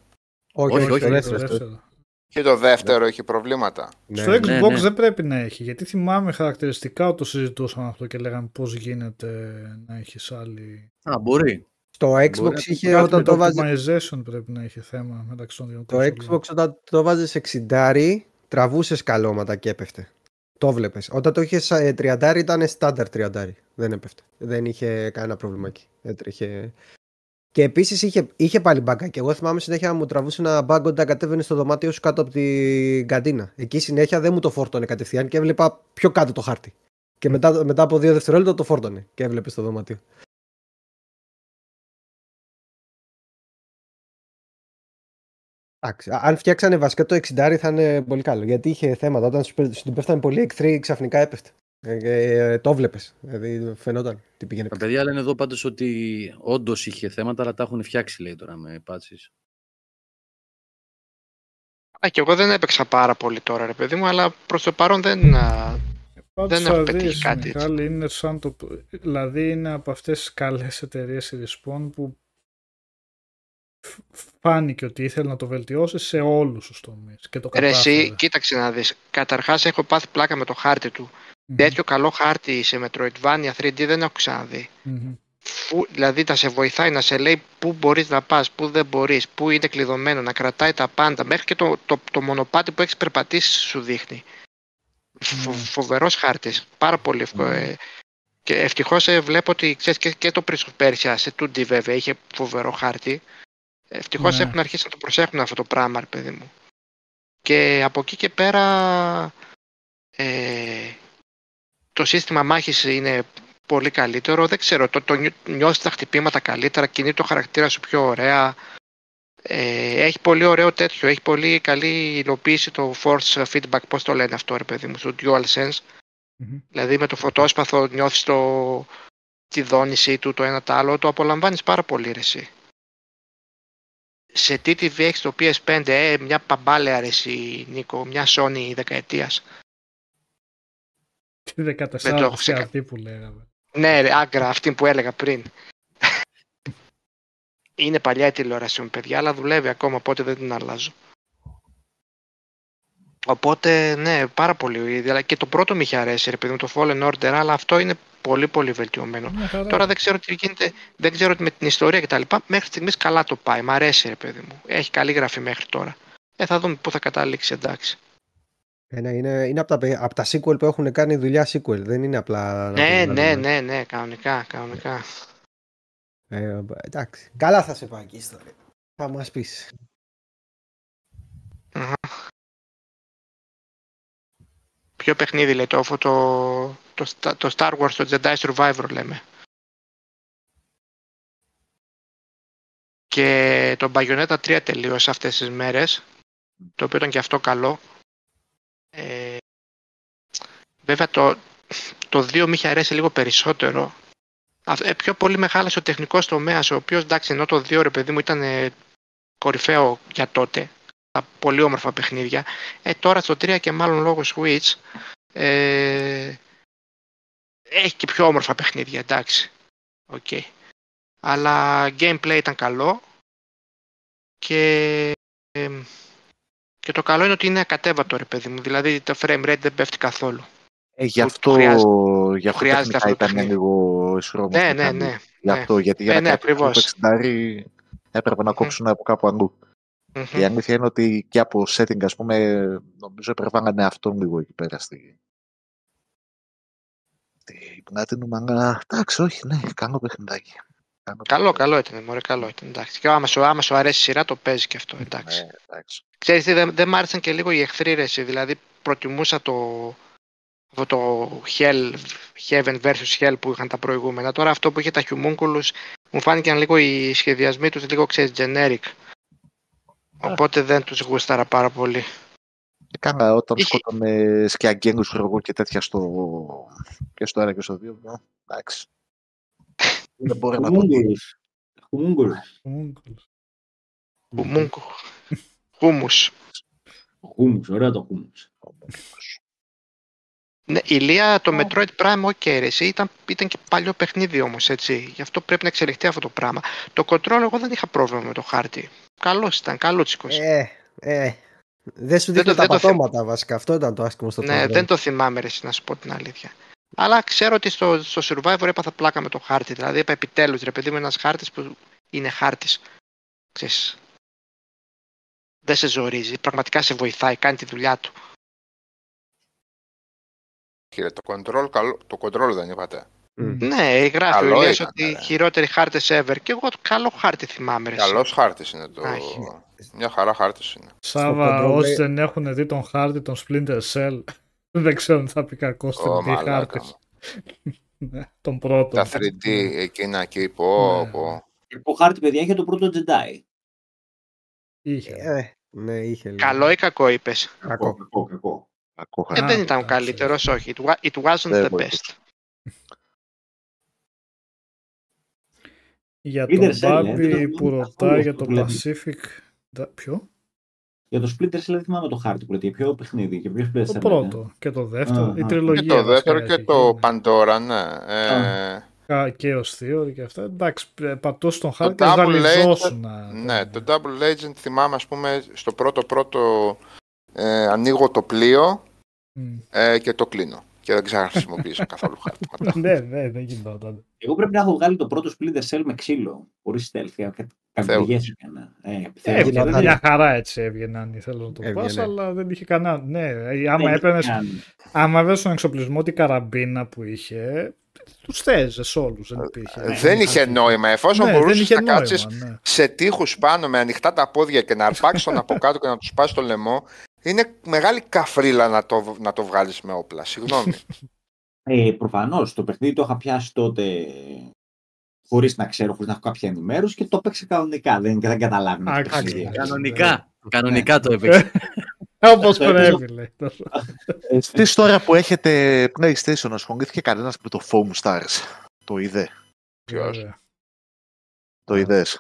Όχι, Όχι, όχι, όχι, το το δεύτερο, το στο- δεύτερο. Και το δεύτερο έχει προβλήματα. Ναι, Στο ναι. Xbox ναι. δεν πρέπει να έχει, γιατί θυμάμαι χαρακτηριστικά ότι το συζητούσαμε αυτό και λέγαμε πώς γίνεται να έχεις άλλη... Α, μπορεί. Στο Μπορεί Xbox να- είχε Κάτι όταν με το το βάζει. optimization πρέπει να έχει θέμα μεταξύ των δύο Το κονσόλων. Xbox όταν το βάζεις 60 τραβούσες καλώματα και έπεφτε. Το βλέπει. Όταν το είχες 30 ήταν στάνταρ 30. Δεν έπεφτε. Δεν είχε κανένα πρόβλημα εκεί. Έτρεχε. Και επίσης είχε, είχε πάλι μπάγκα. Και εγώ θυμάμαι συνέχεια να μου τραβούσε ένα μπάγκο όταν κατέβαινε στο δωμάτιο σου κάτω από την καντίνα. Εκεί συνέχεια δεν μου το φόρτωνε κατευθείαν και έβλεπα πιο κάτω το χάρτη. Και μετά, μετά από δύο δευτερόλεπτα το φόρτωνε και έβλεπε στο δωμάτιο. Αν φτιάξανε βασικά το 60 θα είναι πολύ καλό. Γιατί είχε θέματα. Όταν σου, πέ- σου την πέφτανε πολύ εχθροί, ξαφνικά έπεφτε. Ε, ε, το βλέπει. Δηλαδή φαινόταν τι πήγαινε. Τα παιδιά λένε εδώ πάντως ότι όντως είχε θέματα, αλλά τα έχουν φτιάξει λέει τώρα με patches. Α, και εγώ δεν έπαιξα πάρα πολύ τώρα, ρε παιδί μου, αλλά προς το παρόν δεν. α, Πάντως δεν έχω θα πετύχει δεις, κάτι έτσι. Μιχάλη, είναι σαν το... Δηλαδή είναι από αυτές τις καλές εταιρείες η Respawn που φ- φάνηκε ότι ήθελε να το βελτιώσει σε όλους τους τομείς και το Ρε, κατάφερε. εσύ, κοίταξε να δεις. Καταρχάς έχω πάθει πλάκα με το χάρτη του. Μμμ, Τέτοιο καλό χάρτη σε Metroidvania 3D δεν έχω ξαναδεί. μμμ. φου- δηλαδή να σε βοηθάει, να σε λέει πού μπορείς να πας, πού δεν μπορείς, πού είναι κλειδωμένο, να κρατάει τα πάντα, μέχρι και το, το, το μονοπάτι που έχεις περπατήσει σου δείχνει. Φο, Ναι. φοβερός χάρτης, πάρα πολύ ευκο- ε, και ευτυχώς ε, βλέπω ότι ξέρεις, και, και το Prince of Persia, σε 2D βέβαια, είχε φοβερό χάρτη. Ευτυχώς Ναι. έχουν αρχίσει να το προσέχουν αυτό το πράγμα, ρε παιδί μου. Και από εκεί και πέρα ε, το σύστημα μάχης είναι πολύ καλύτερο. Δεν ξέρω, το, το νιώ- νιώθεις τα χτυπήματα καλύτερα, κινεί το χαρακτήρας σου πιο ωραία. Ε, έχει πολύ ωραίο τέτοιο, έχει πολύ καλή υλοποίηση το force feedback, πώς το lένε αυτό ρε παιδί μου, στο DualSense. Μμμ. Δηλαδή με το φωτόσπαθο νιώθεις το, τη δόνησή του, το ένα το άλλο, το απολαμβάνεις πάρα πολύ ρε εσύ. Σε TTV έχεις το PS5, ες, μια παμπάλαια ρε εσύ, Νίκο, μια Sony δεκαετίας. Τη Δεν 14 το έχω ξεκα- αυτή που λέγαμε. Ναι, ρε, άγκρα, αυτή που έλεγα πριν. Είναι παλιά η τηλεόραση μου, παιδιά, αλλά δουλεύει ακόμα, οπότε δεν την αλλάζω. Οπότε, ναι, πάρα πολύ. Δηλαδή, και το πρώτο με είχε αρέσει, ρε παιδί μου, το Fallen Order, αλλά αυτό είναι πολύ πολύ βελτιωμένο. Μια χαρά. Τώρα δεν ξέρω τι γίνεται, δεν ξέρω τι με την ιστορία κτλ. Μέχρι στιγμής καλά το πάει. Μ' αρέσει, ρε παιδί μου. Έχει καλή γραφή μέχρι τώρα. Ε, θα δούμε πού θα καταλήξει, εντάξει. Ε, ναι, είναι, είναι από, τα, παι- από τα sequel που έχουν κάνει δουλειά sequel. Δεν είναι απλά. να Ναι, το ναι, βγάλουμε. ναι, ναι, κανονικά, κανονικά. Ε, εντάξει. Καλά θα σε πάει και η ιστορία. Θα μας πεις. Ποιο παιχνίδι λέει το, το, το, Sta- το Star Wars, το Jedi Survivor λέμε. Και το Bayonetta 3 τελείωσε αυτές τις μέρες, το οποίο ήταν και αυτό καλό. Ε, βέβαια το, το 2 μου είχε αρέσει λίγο περισσότερο. Α, ε, πιο πολύ με χάλασε ο τεχνικός τομέας, ο οποίος εντάξει ενώ το 2 ρε παιδί μου ήταν ε, κορυφαίο για τότε, τα πολύ όμορφα παιχνίδια, ε, τώρα στο 3 και μάλλον λόγω Switch ε, έχει και πιο όμορφα παιχνίδια, εντάξει. Οκ. Αλλά gameplay ήταν καλό και, ε, και το καλό είναι ότι είναι ακατέβατο ρε παιδί μου. Δηλαδή το frame rate δεν πέφτει καθόλου. Ε, γι' Του- αυτό, του χρειάζεται- γι αυτό χρειάζεται τεχνικά αυτό το ήταν παιχνίδι. λίγο ισχυρό. Ναι, ναι, ναι. Γι' ναι. αυτό, γιατί για Ε, να ναι, κάνει αυτό το ακριβώς. 60 έπρεπε να κόψουν από κάπου αλλού. Μμμ. Η αλήθεια είναι ότι και από setting, ας πούμε, νομίζω έπρεπε να είναι αυτόν λίγο εκεί πέρα στη... Στη Platinum, αλλά εντάξει, όχι, ναι, κάνω παιχνιδάκι. Κάνω Καλό, παιχνιδάκι. καλό ήταν, μωρέ, καλό ήταν. Εντάξει. Και άμα σου, άμα σου αρέσει η σειρά, το παίζει και αυτό. Εντάξει. Ναι, εντάξει. Ξέρεις τι, δεν, δεν μ' άρεσαν και λίγο οι εχθροί ρε, εσύ. Δηλαδή προτιμούσα το, αυτό το Hell, Heaven versus Hell που είχαν τα προηγούμενα. Τώρα αυτό που είχε τα Homunculus μου φάνηκαν λίγο οι σχεδιασμοί τους λίγο ξέρεις generic. Οπότε δεν τους γούσταρα πάρα πολύ. Και κάνα όταν Είχε- σκότωνε σκιαγγένους εγώ και τέτοια στο... και στο ένα και στο δύο. ε, Εντάξει. Δεν μπορεί να το Χουμούγκουλους. Χουμούγκουλους. Χουμούγκουλους. Χουμούγκου. Χούμους. Χούμους, ωραίο το χούμους. Ναι, η Λία, το Metroid Prime, ok, ρε, εσύ, ήταν, ήταν και παλιό παιχνίδι όμως, έτσι. Γι' αυτό πρέπει να εξελιχθεί αυτό το πράγμα. Το control, εγώ δεν είχα πρόβλημα με το χάρτη. Καλός ήταν, καλούτσικος. Ε, ε. Δεν σου Δεν δείχνει το- τα δεν το πατώματα βασικά. Αυτό ήταν το άσχημο στο ναι, control. δεν το θυμάμαι, ρε, εσύ, να σου πω την αλήθεια. Αλλά ξέρω ότι στο, στο Survivor έπαθα πλάκα με το χάρτη. Δηλαδή, είπα επιτέλους, ρε παιδί μου, ένας χάρτης που είναι χάρτης. Ξέρεις, δεν σε ζορίζει, πραγματικά σε βοηθάει, κάνει τη δουλειά του. Κύριε, το control, καλό, το control δεν είπατε. Μμ. Ναι, γράφει Καλό ο Ηλίας ήταν, ότι ναι. χειρότεροι χάρτες ever. Και εγώ καλό χάρτη θυμάμαι, ρε. εσύ. Καλός χάρτης είναι το. Α, έχει. Μια χαρά χάρτης είναι. Σάβα, control, όσοι ε, δεν έχουν δει τον χάρτη, τον Splinter Cell, δεν ξέρουν τι θα πει κακός στην Ω, τι μαλάκα χάρτης. μου. τον πρώτο. Τα 3D εκείνα εκεί, πω, Ναι. πω. Το χάρτη, παιδιά, είχε το πρώτο Jedi. Είχε. Ε, ναι, είχε λίγο. Καλό ή κακό είπες; Κακό, κακό, κακό. Κακό Ε, χάρτη. δεν ήταν ο εντάξει. καλύτερος, όχι. It, wa- it wasn't Δεν the βοηθούσε. best. Για Splinter τον Cell, ε, Μπάμπη δεν το- που αυτό ρωτάει για το βλέπω. Pacific. Δα- Ποιο; Για το Splinter Cell δεν θυμάμαι το χάρτη που λέτε. Για ποιο παιχνίδι, για ποιο Splinter Το Cell. πρώτο και το δεύτερο. Α, η α. τριλογία. Και το βασικά δεύτερο και έχει το γίνει. Pandora, ναι. Ε, Κα- και ο Theory και αυτά. Εντάξει, ε, πατούσε τον χάρτη και Double σβαλιζόσουν. ναι, το Double Agent θυμάμαι, ας πούμε, στο πρώτο πρώτο ε, ανοίγω το πλοίο ε, και το κλείνω. Και δεν ξαναχρησιμοποίησα καθόλου χάρτη. ναι, ναι, δεν γινόταν. Εγώ πρέπει να έχω βγάλει το πρώτο Splinter Cell με ξύλο, χωρίς stealth. Κακουργές έκανα. Ε, Ε, θέλω- δεν- μια χαρά έτσι έβγαινε αν ήθελε να το Έβγαινε. πας, αλλά δεν είχε κανένα. Ναι, ε, άμα δεν έπαιρνες, κάνει. άμα έβγαινε στον εξοπλισμό την καραμπίνα που είχε, τους θέζες όλους, δεν υπήρχε. Ε, δεν είχε νόημα. Εφόσον Ναι, δεν μπορούσες είχε να νόημα, κάτσει ναι. σε τείχους πάνω με ανοιχτά τα πόδια και να αρπάξεις τον από κάτω και να τους σπάσει το λαιμό, είναι μεγάλη καφρίλα να το, να το βγάλεις με όπλα. Συγγνώμη. Ε, Προφανώς το παιχνίδι το είχα πιάσει τότε χωρίς να ξέρω, χωρίς να έχω κάποια ενημέρωση και το έπαιξε κανονικά. Δεν, δεν καταλάβει. Α, το παιχνίδι. εντάξει. Κανονικά. Κανονικά το έπαιξε. Όπως Το πρέπει, λέει. Εσείς τώρα που έχετε PlayStation ασχολήθηκε κανένας με το Foam Stars. Το είδε; Ποιος; Βέβαια, Το είδες;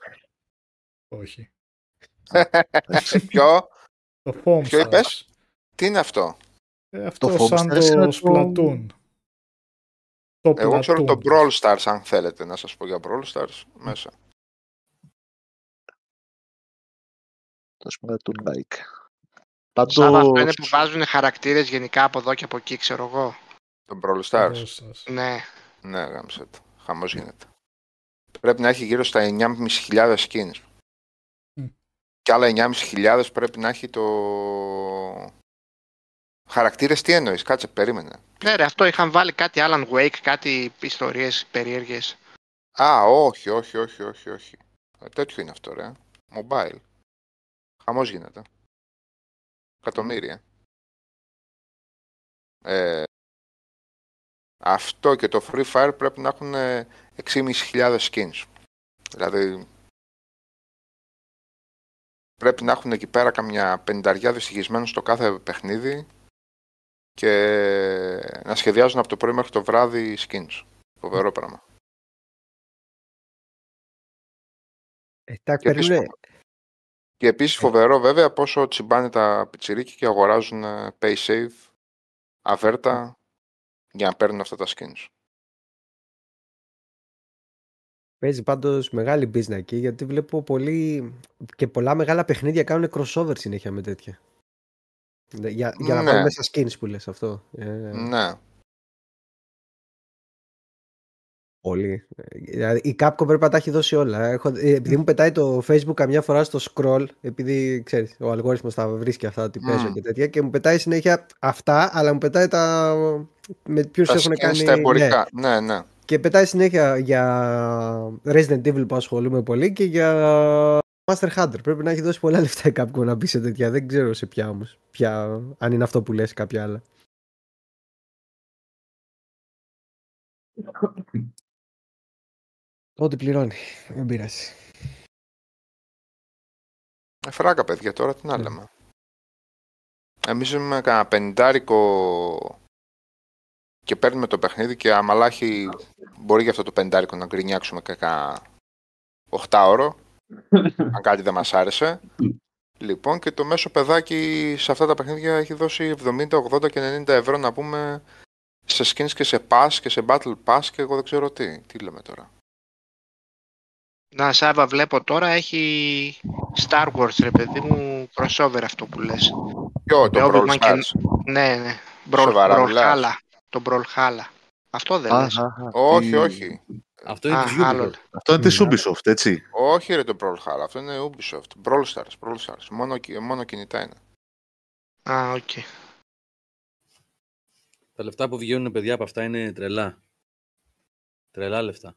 Όχι. Ποιο, Το Foam Ποιο Stars. είπες; τι είναι αυτό; Ε, αυτό Το Foam σαν Stars είναι το το- Splatoon. Το Εγώ ξέρω το Platoon. Brawl Stars, αν θέλετε να σας πω για Brawl Stars μέσα. Το Splatoon like. Σάβα, αυτό είναι Πάντως, που βάζουν χαρακτήρες γενικά από εδώ και από εκεί, ξέρω εγώ. Το Brawl Stars. Brawl Stars. Ναι. Ναι, γάμισε το. Χαμός γίνεται. Πρέπει να έχει γύρω στα 9.500 skins. Μμ. Και άλλα 9.500 πρέπει να έχει το... Χαρακτήρες τι εννοείς, κάτσε, περίμενε. Ναι, ρε, αυτό είχαν βάλει κάτι Alan Wake, κάτι ιστορίες περίεργες. Α, όχι, όχι, όχι, όχι, όχι. Ε, τέτοιο είναι αυτό, ρε. Mobile. Χαμός γίνεται. Εκατομμύρια. Ε, αυτό και το Free Fire πρέπει να έχουν ε, 6.500 skins. Δηλαδή, πρέπει να έχουν εκεί πέρα καμιά πενταριά δυστυχισμένους στο κάθε παιχνίδι και να σχεδιάζουν από το πρωί μέχρι το βράδυ skins. Φοβερό πράγμα. Ε, τα Και επίσης, παίρνουνε- και επίσης φοβερό βέβαια πόσο τσιμπάνε τα πιτσιρίκια και αγοράζουν ε, pay save, αβέρτα για να παίρνουν αυτά τα skins. Παίζει πάντως μεγάλη business εκεί γιατί βλέπω πολύ και πολλά μεγάλα παιχνίδια κάνουν crossover συνέχεια με τέτοια. Για, για να Ναι. βάλουν μέσα skins που λες αυτό. Ε, Ναι. Πολύ. Ε, Δηλαδή, η Capcom πρέπει να τα έχει δώσει όλα. Έχω, ε, επειδή μου πετάει το Facebook καμιά φορά στο scroll, επειδή ξέρεις, ο αλγόριθμος τα βρίσκει αυτά ότι παίζω Μμ. και τέτοια, και μου πετάει συνέχεια αυτά, αλλά μου πετάει τα. με ποιους Τα έχουν skins κάνει. τα ναι. εμπορικά. Ναι, ναι. Και πετάει συνέχεια για Resident Evil που ασχολούμαι πολύ και για Master Hunter. Πρέπει να έχει δώσει πολλά λεφτά η Capcom να μπει σε τέτοια. Δεν ξέρω σε ποια όμως. Ποια, αν είναι αυτό που λες κάποια άλλα. Ό,τι πληρώνει. Δεν πειράζει. Ε, φράκα παιδιά τώρα τι να Ναι. λέμε. Εμείς είμαι κανένα πεντάρικο και παίρνουμε το παιχνίδι και αμαλάχη μπορεί για αυτό το πεντάρικο να γκρινιάξουμε και κανένα οχτάωρο αν κάτι δεν μας άρεσε. Λοιπόν και το μέσο παιδάκι σε αυτά τα παιχνίδια έχει δώσει 70, 80 και 90 ευρώ να πούμε σε skins και σε pass και σε battle pass και εγώ δεν ξέρω τι. Τι λέμε τώρα; Να, Σάβα, βλέπω τώρα έχει Star Wars, ρε παιδί μου, crossover αυτό που λες. Ποιο, το Ε, Brawl Obi-Wan και- Stars. Ναι, ναι. Brawl, Σοβαρά Brawlhalla. μιλάς; Το Brawlhalla. Αυτό δεν Α, λες. α, α, Όχι, τι- όχι. Αυτό είναι Α, της άλλο. Ubisoft. Αυτό είναι της Ubisoft, έτσι. Όχι ρε το Brawlhalla, αυτό είναι Ubisoft. Brawl Stars, Brawl Stars. Μόνο, κι- μόνο κινητά είναι. Α, οκ. Τα λεφτά που βγαίνουν παιδιά από αυτά είναι τρελά. Τρελά λεφτά.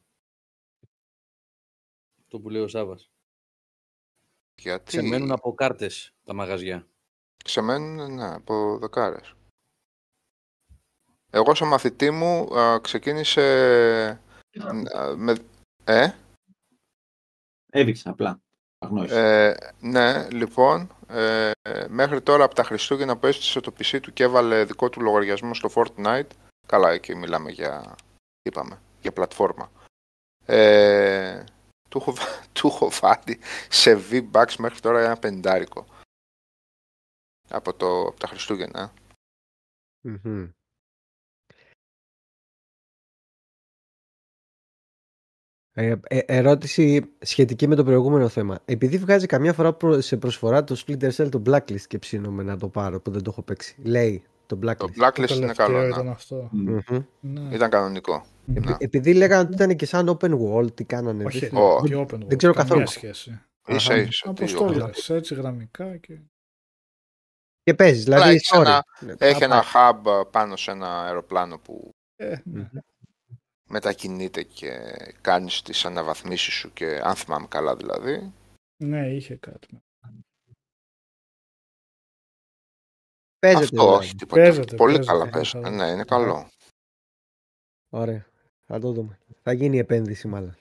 Αυτό που λέει ο Σάβας. Γιατί; Ξεμένουν από κάρτες τα μαγαζιά. ξεμένουν ναι, από δεκάρες. Εγώ σαν μαθητή μου α, ξεκίνησε α, με... Ε, Έδειξα απλά. Αγνώρισα. ε, ναι, λοιπόν, ε, μέχρι τώρα από τα Χριστούγεννα που έστησε το PC του και έβαλε δικό του λογαριασμό στο Fortnite, καλά εκεί μιλάμε για, είπαμε, για πλατφόρμα. Ε, του, έχω, βα- του έχω βάλει σε V-Bucks μέχρι τώρα ένα πεντάρικο. Από, το, από τα Χριστούγεννα. Μμμ. Ε, ε, ερώτηση σχετική με το προηγούμενο θέμα. Επειδή βγάζει καμιά φορά προ- σε προσφορά το Splinter Cell το Blacklist και ψήνομαι να το πάρω που δεν το έχω παίξει. Λέει Το Το Blacklist. Blacklist Το είναι τελευταίο καλό. ναι. ήταν αυτό. Μμμ. Ναι. Ήταν κανονικό. Επει- Ναι. Επειδή λέγανε ότι ήταν και σαν open world, τι κάνανε. Όχι, δεν- Ω. τι open world, ξέρω καμία καθόλου. σχέση. Ίσα Αχα. ίσα. τι Αποστόλες, έτσι γραμμικά και... Και παίζεις, Αλλά δηλαδή έχεις story. ένα- Ναι, Έχει θα ένα πάει. hub πάνω σε ένα αεροπλάνο που Ε, ναι. Μμμ. μετακινείται και κάνεις τις αναβαθμίσεις σου και αν θυμάμαι καλά δηλαδή. ναι, είχε κάτι. Παίζεται. Αυτό δηλαδή. όχι τίποτα. Παίζεται, Πολύ παίζεται, καλά είναι παίζεται. καλό. Ναι, είναι καλό. Ωραία. Θα το δούμε. Θα γίνει η επένδυση μάλλον.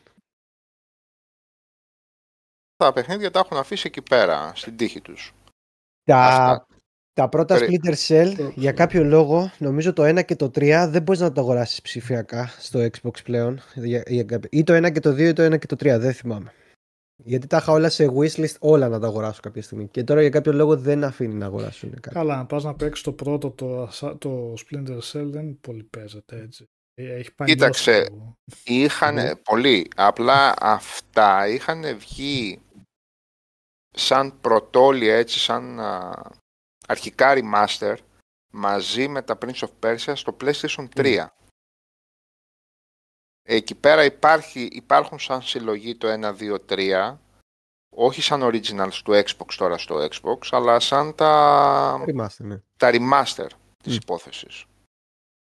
Τα παιχνίδια τα έχουν αφήσει εκεί πέρα, στην τύχη τους. Τα, Αυτά. Τα πρώτα Περί- Splinter Cell, Το- για κάποιο λόγο, νομίζω το 1 και το 3 δεν μπορείς να το αγοράσεις ψηφιακά στο Xbox πλέον. Για, για κάποιο- ή το 1 και το 2 ή το 1 και το 3, δεν θυμάμαι. Γιατί τα είχα όλα σε wishlist, όλα να τα αγοράσω κάποια στιγμή. Και τώρα για κάποιο λόγο δεν αφήνει να αγοράσουν κάτι. Καλά, αν πας να παίξεις το πρώτο, το, Assa- το Splinter Cell δεν πολύ παίζεται έτσι. Ε, Έχει πάει Κοίταξε, εντός του- Είχαν Ναι. πολύ. Απλά αυτά είχαν βγει σαν πρωτόλια έτσι, σαν α, αρχικά remaster μαζί με τα Prince of Persia στο PlayStation 3. Εκεί πέρα υπάρχει, υπάρχουν σαν συλλογή το 1, 2, 3 όχι σαν originals του Xbox τώρα στο Xbox αλλά σαν τα, Είμαστε, ναι. τα remaster της Μμ. υπόθεσης.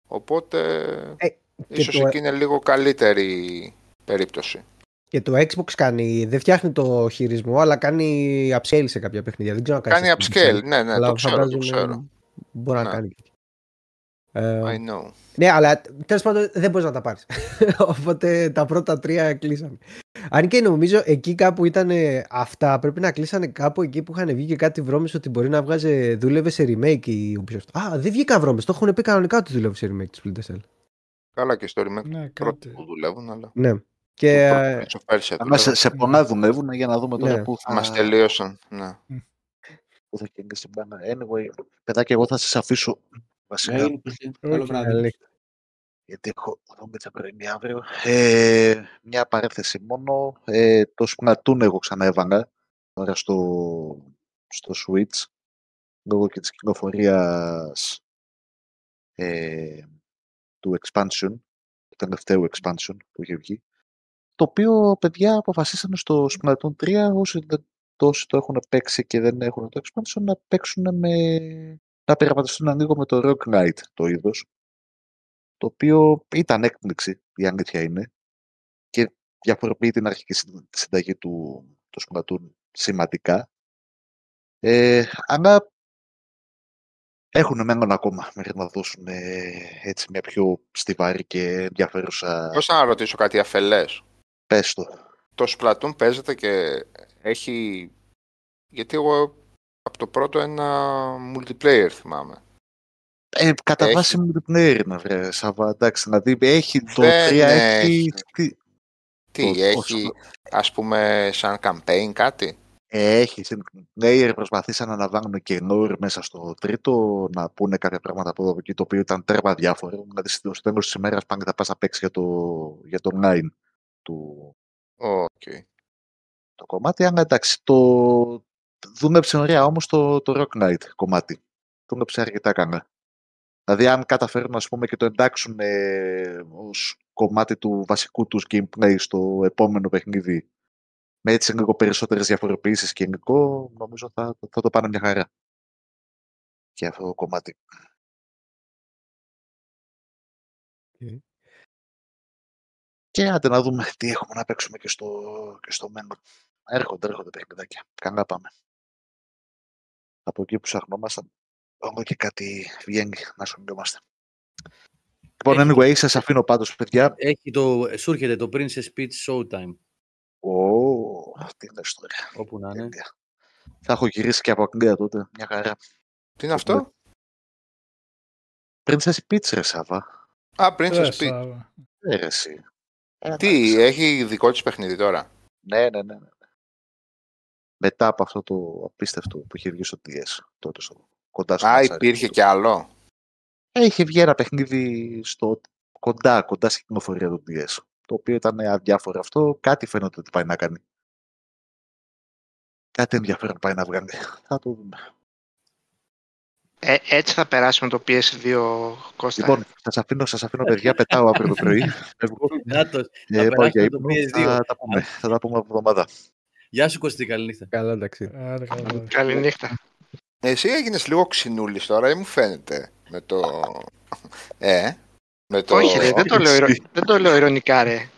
Οπότε Ε, Και ίσως το, εκεί είναι λίγο καλύτερη περίπτωση. Και το Xbox κάνει, δεν φτιάχνει το χειρισμό, αλλά κάνει upscale σε κάποια παιχνίδια. Δεν ξέρω αν Κάνει σε upscale, ναι, ναι, αλλά το ξέρω, το φαντάζομαι ξέρω. Μπορεί να Ναι. κάνει. Ε, I know. Ναι, αλλά τέλος πάντων δεν μπορείς να τα πάρεις. Οπότε τα πρώτα τρία κλείσανε. Αν και νομίζω εκεί κάπου ήταν αυτά, πρέπει να κλείσανε κάπου εκεί που είχαν βγει και κάτι βρώμε ότι μπορεί να βγάζει, δούλευε σε remake η Ubisoft. Α, δεν βγήκαν βρώμε. Το έχουν πει κανονικά ότι δούλευε σε remake του Splinter Cell. Καλά και στο remake Ναι, πρώτο κάτι. που δουλεύουν, αλλά Ναι. Το Και πρώτο ε, Prince of Persia Αλλά δουλεύουν. σε, σε πονά δουλεύουν για να δούμε τώρα Ναι. πού θα, Μας τελείωσαν, ναι. πού θα κινήσει την μπάνα. Anyway, παιδάκια, εγώ θα σας αφήσω βασικά. Καλό Οκ. βράδυ. καλή. γιατί έχω δούμε τα πρωινή αύριο. Ε, μια παρέθεση μόνο. Ε, το Splatoon εγώ ξαναέβανα τώρα στο, στο Switch λόγω και της κυκλοφορίας ε, του expansion, του τελευταίου expansion που είχε βγει. Το οποίο, παιδιά, αποφασίσανε στο Splatoon 3 όσοι, δεν, όσοι το έχουν παίξει και δεν έχουν το expansion να παίξουν με... να πειραματιστούν λίγο με το Rock Knight το είδος το οποίο ήταν έκπληξη, η αλήθεια είναι, και διαφοροποιεί την αρχική συν- συνταγή του, του Splatoon σημαντικά. Ε, αλλά έχουν μέλλον ακόμα μέχρι να δώσουν ε, έτσι μια πιο στιβαρή και ενδιαφέρουσα Πώς να ρωτήσω κάτι αφελές. Πες το. Το Splatoon παίζεται και έχει... Γιατί εγώ από το πρώτο ένα multiplayer θυμάμαι. Ε, κατά Έχει. βάση multiplayer είναι, βρε, Σαββα, εντάξει, δηλαδή έχει το 3 Δεν έχει... έχει. Τι, Το- έχει ας πούμε σαν campaign κάτι; Έχει single προσπαθήσαν να βάλουν και lore μέσα στο τρίτο, να πούνε κάποια πράγματα από εδώ από εκεί, το οποίο ήταν τέρμα διάφορο. Δηλαδή στο στο τέλος της ημέρας πάνε και θα πας να παίξεις για το, για το online του Οκ. το κομμάτι. Αλλά εντάξει, το δούλεψε ωραία όμως το, το roguelite κομμάτι. Δούλεψε αρκετά καλά. Δηλαδή αν καταφέρουν ας πούμε και το εντάξουν ε, ως κομμάτι του βασικού τους gameplay στο επόμενο παιχνίδι με έτσι λίγο περισσότερες διαφοροποιήσεις και υλικό, νομίζω θα, θα το πάνε μια χαρά. Και αυτό το κομμάτι. Οκ. Και άντε να δούμε τι έχουμε να παίξουμε και στο, και στο μέλλον. Έρχονται, έρχονται παιχνιδάκια. Καλά πάμε. Από εκεί που ψαχνόμασταν, όλο και κάτι βγαίνει να ασχολιόμαστε. Λοιπόν, Έχει το- anyway, σας αφήνω πάντως, παιδιά. Έχει το, σου έρχεται το Princess Peach Showtime. Ω, αυτή είναι η ιστορία. Όπου να είναι. Τέλεια. Θα έχω γυρίσει και από Αγγλία τότε. Μια χαρά. Τι είναι αυτό; Princess Peach, ρε Σάβα. Α, Princess Ε, Peach. Σάβα. Ε, ρε, εσύ. Ε, Τι, εντάξει. έχει δικό της παιχνίδι τώρα; Ναι, ναι, ναι, ναι. Μετά από αυτό το απίστευτο που είχε βγει στο DS. Τότε στο, κοντά στο Α, ματσάρι υπήρχε του. κι άλλο. Ε, είχε βγει ένα παιχνίδι στο, κοντά, κοντά στην κυκλοφορία του DS. Το οποίο ήταν αδιάφορο αυτό. Κάτι φαίνεται ότι πάει να κάνει. Κάτι ενδιαφέρον πάει να βγάλει. Θα το δούμε. Ε, έτσι θα περάσουμε το PS2, Κώστα. Λοιπόν, σας αφήνω, σας αφήνω παιδιά, πετάω αύριο το πρωί. Φεύγω. Νάτος, Ε, θα πάω για περάσουμε το ύπνο. PS2. Θα τα πούμε, θα τα πούμε από εβδομάδα. Γεια σου Κωστή, καλή νύχτα. Καλά, εντάξει. Άντε, καλά, καλά. Καληνύχτα. Εσύ έγινες λίγο ξινούλης τώρα ή μου φαίνεται με το... Ε, με το... Όχι, ρε, δεν το, λέω, ηρω- δεν το λέω ειρωνικά, ρε.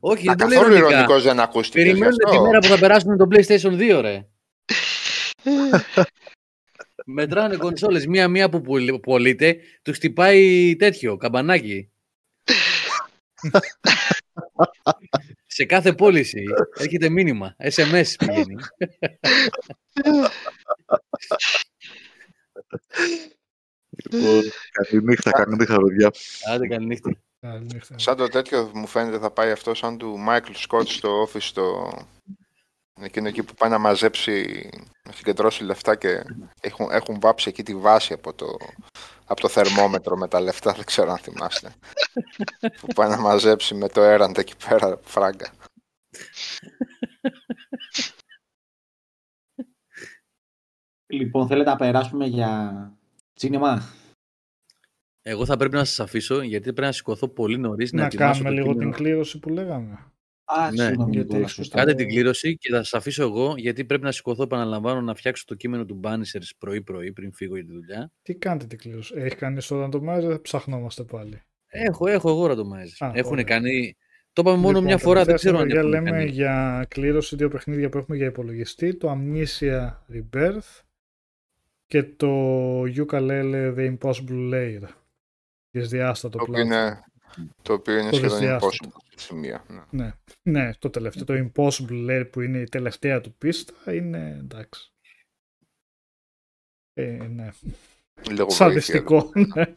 Όχι, Α, δεν το λέω καθόλου ειρωνικά. ηρωνικός δεν ακούστηκες γι' Περιμένουμε τη αυτό. μέρα που θα περάσουμε το PlayStation 2, ρε. Μετράνε κονσόλες μία-μία που πουλ- πωλείται, τους χτυπάει τέτοιο, καμπανάκι. Σε κάθε πώληση έρχεται μήνυμα, SMS πηγαίνει. Λοιπόν, καλή νύχτα, καλή νύχτα, παιδιά. Άντε καλή νύχτα. Καλή νύχτα. Σαν το τέτοιο μου φαίνεται θα πάει αυτό σαν του Μάικλ Σκότ στο office το... Εκείνο εκεί που πάει να μαζέψει, να συγκεντρώσει λεφτά και έχουν, έχουν βάψει εκεί τη βάση από το, από το θερμόμετρο με τα λεφτά, δεν ξέρω αν θυμάστε. που πάει να μαζέψει με το έραντα εκεί πέρα φράγκα. Λοιπόν, θέλετε να περάσουμε για τσίνεμα; Εγώ θα πρέπει να σας αφήσω γιατί πρέπει να σηκωθώ πολύ νωρίς να, Να ετοιμάσω κάνουμε το λίγο κείμενο. την κλήρωση που λέγαμε. Α, Ναι, συγγνώμη, γιατί Νικόλα, έχεις σωστά. κάνει- Κάντε την κλήρωση και θα σας αφήσω εγώ γιατί πρέπει να σηκωθώ επαναλαμβάνω να φτιάξω το κείμενο του Banishers πρωί-πρωί πριν φύγω για τη δουλειά. Τι κάνετε την κλήρωση; Έχει κάνει στο ραντομάζ, δεν ψαχνόμαστε πάλι; Έχω, έχω εγώ ραντομάζ. Α, Έχουν ωραία. κάνει. Το είπαμε μόνο Λοιπόν, μια τα φορά, δεν τελευταία ξέρω αν παιδιά έχουν λέμε κάνει. για κλήρωση δύο παιχνίδια που έχουμε για υπολογιστή. Το Amnesia Rebirth και το Ukulele The Impossible Layer. Δυσδιάστατο Το οποίο πλάτο. είναι, το οποίο είναι Το σχεδόν δυσδιάστατο. impossible στη σημεία. Ναι. Ναι, ναι, το τελευταίο, το Impossible Layer που είναι η τελευταία του πίστα είναι εντάξει. Ε, ναι. Λίγο βοήθεια. Σαντιστικό. ναι.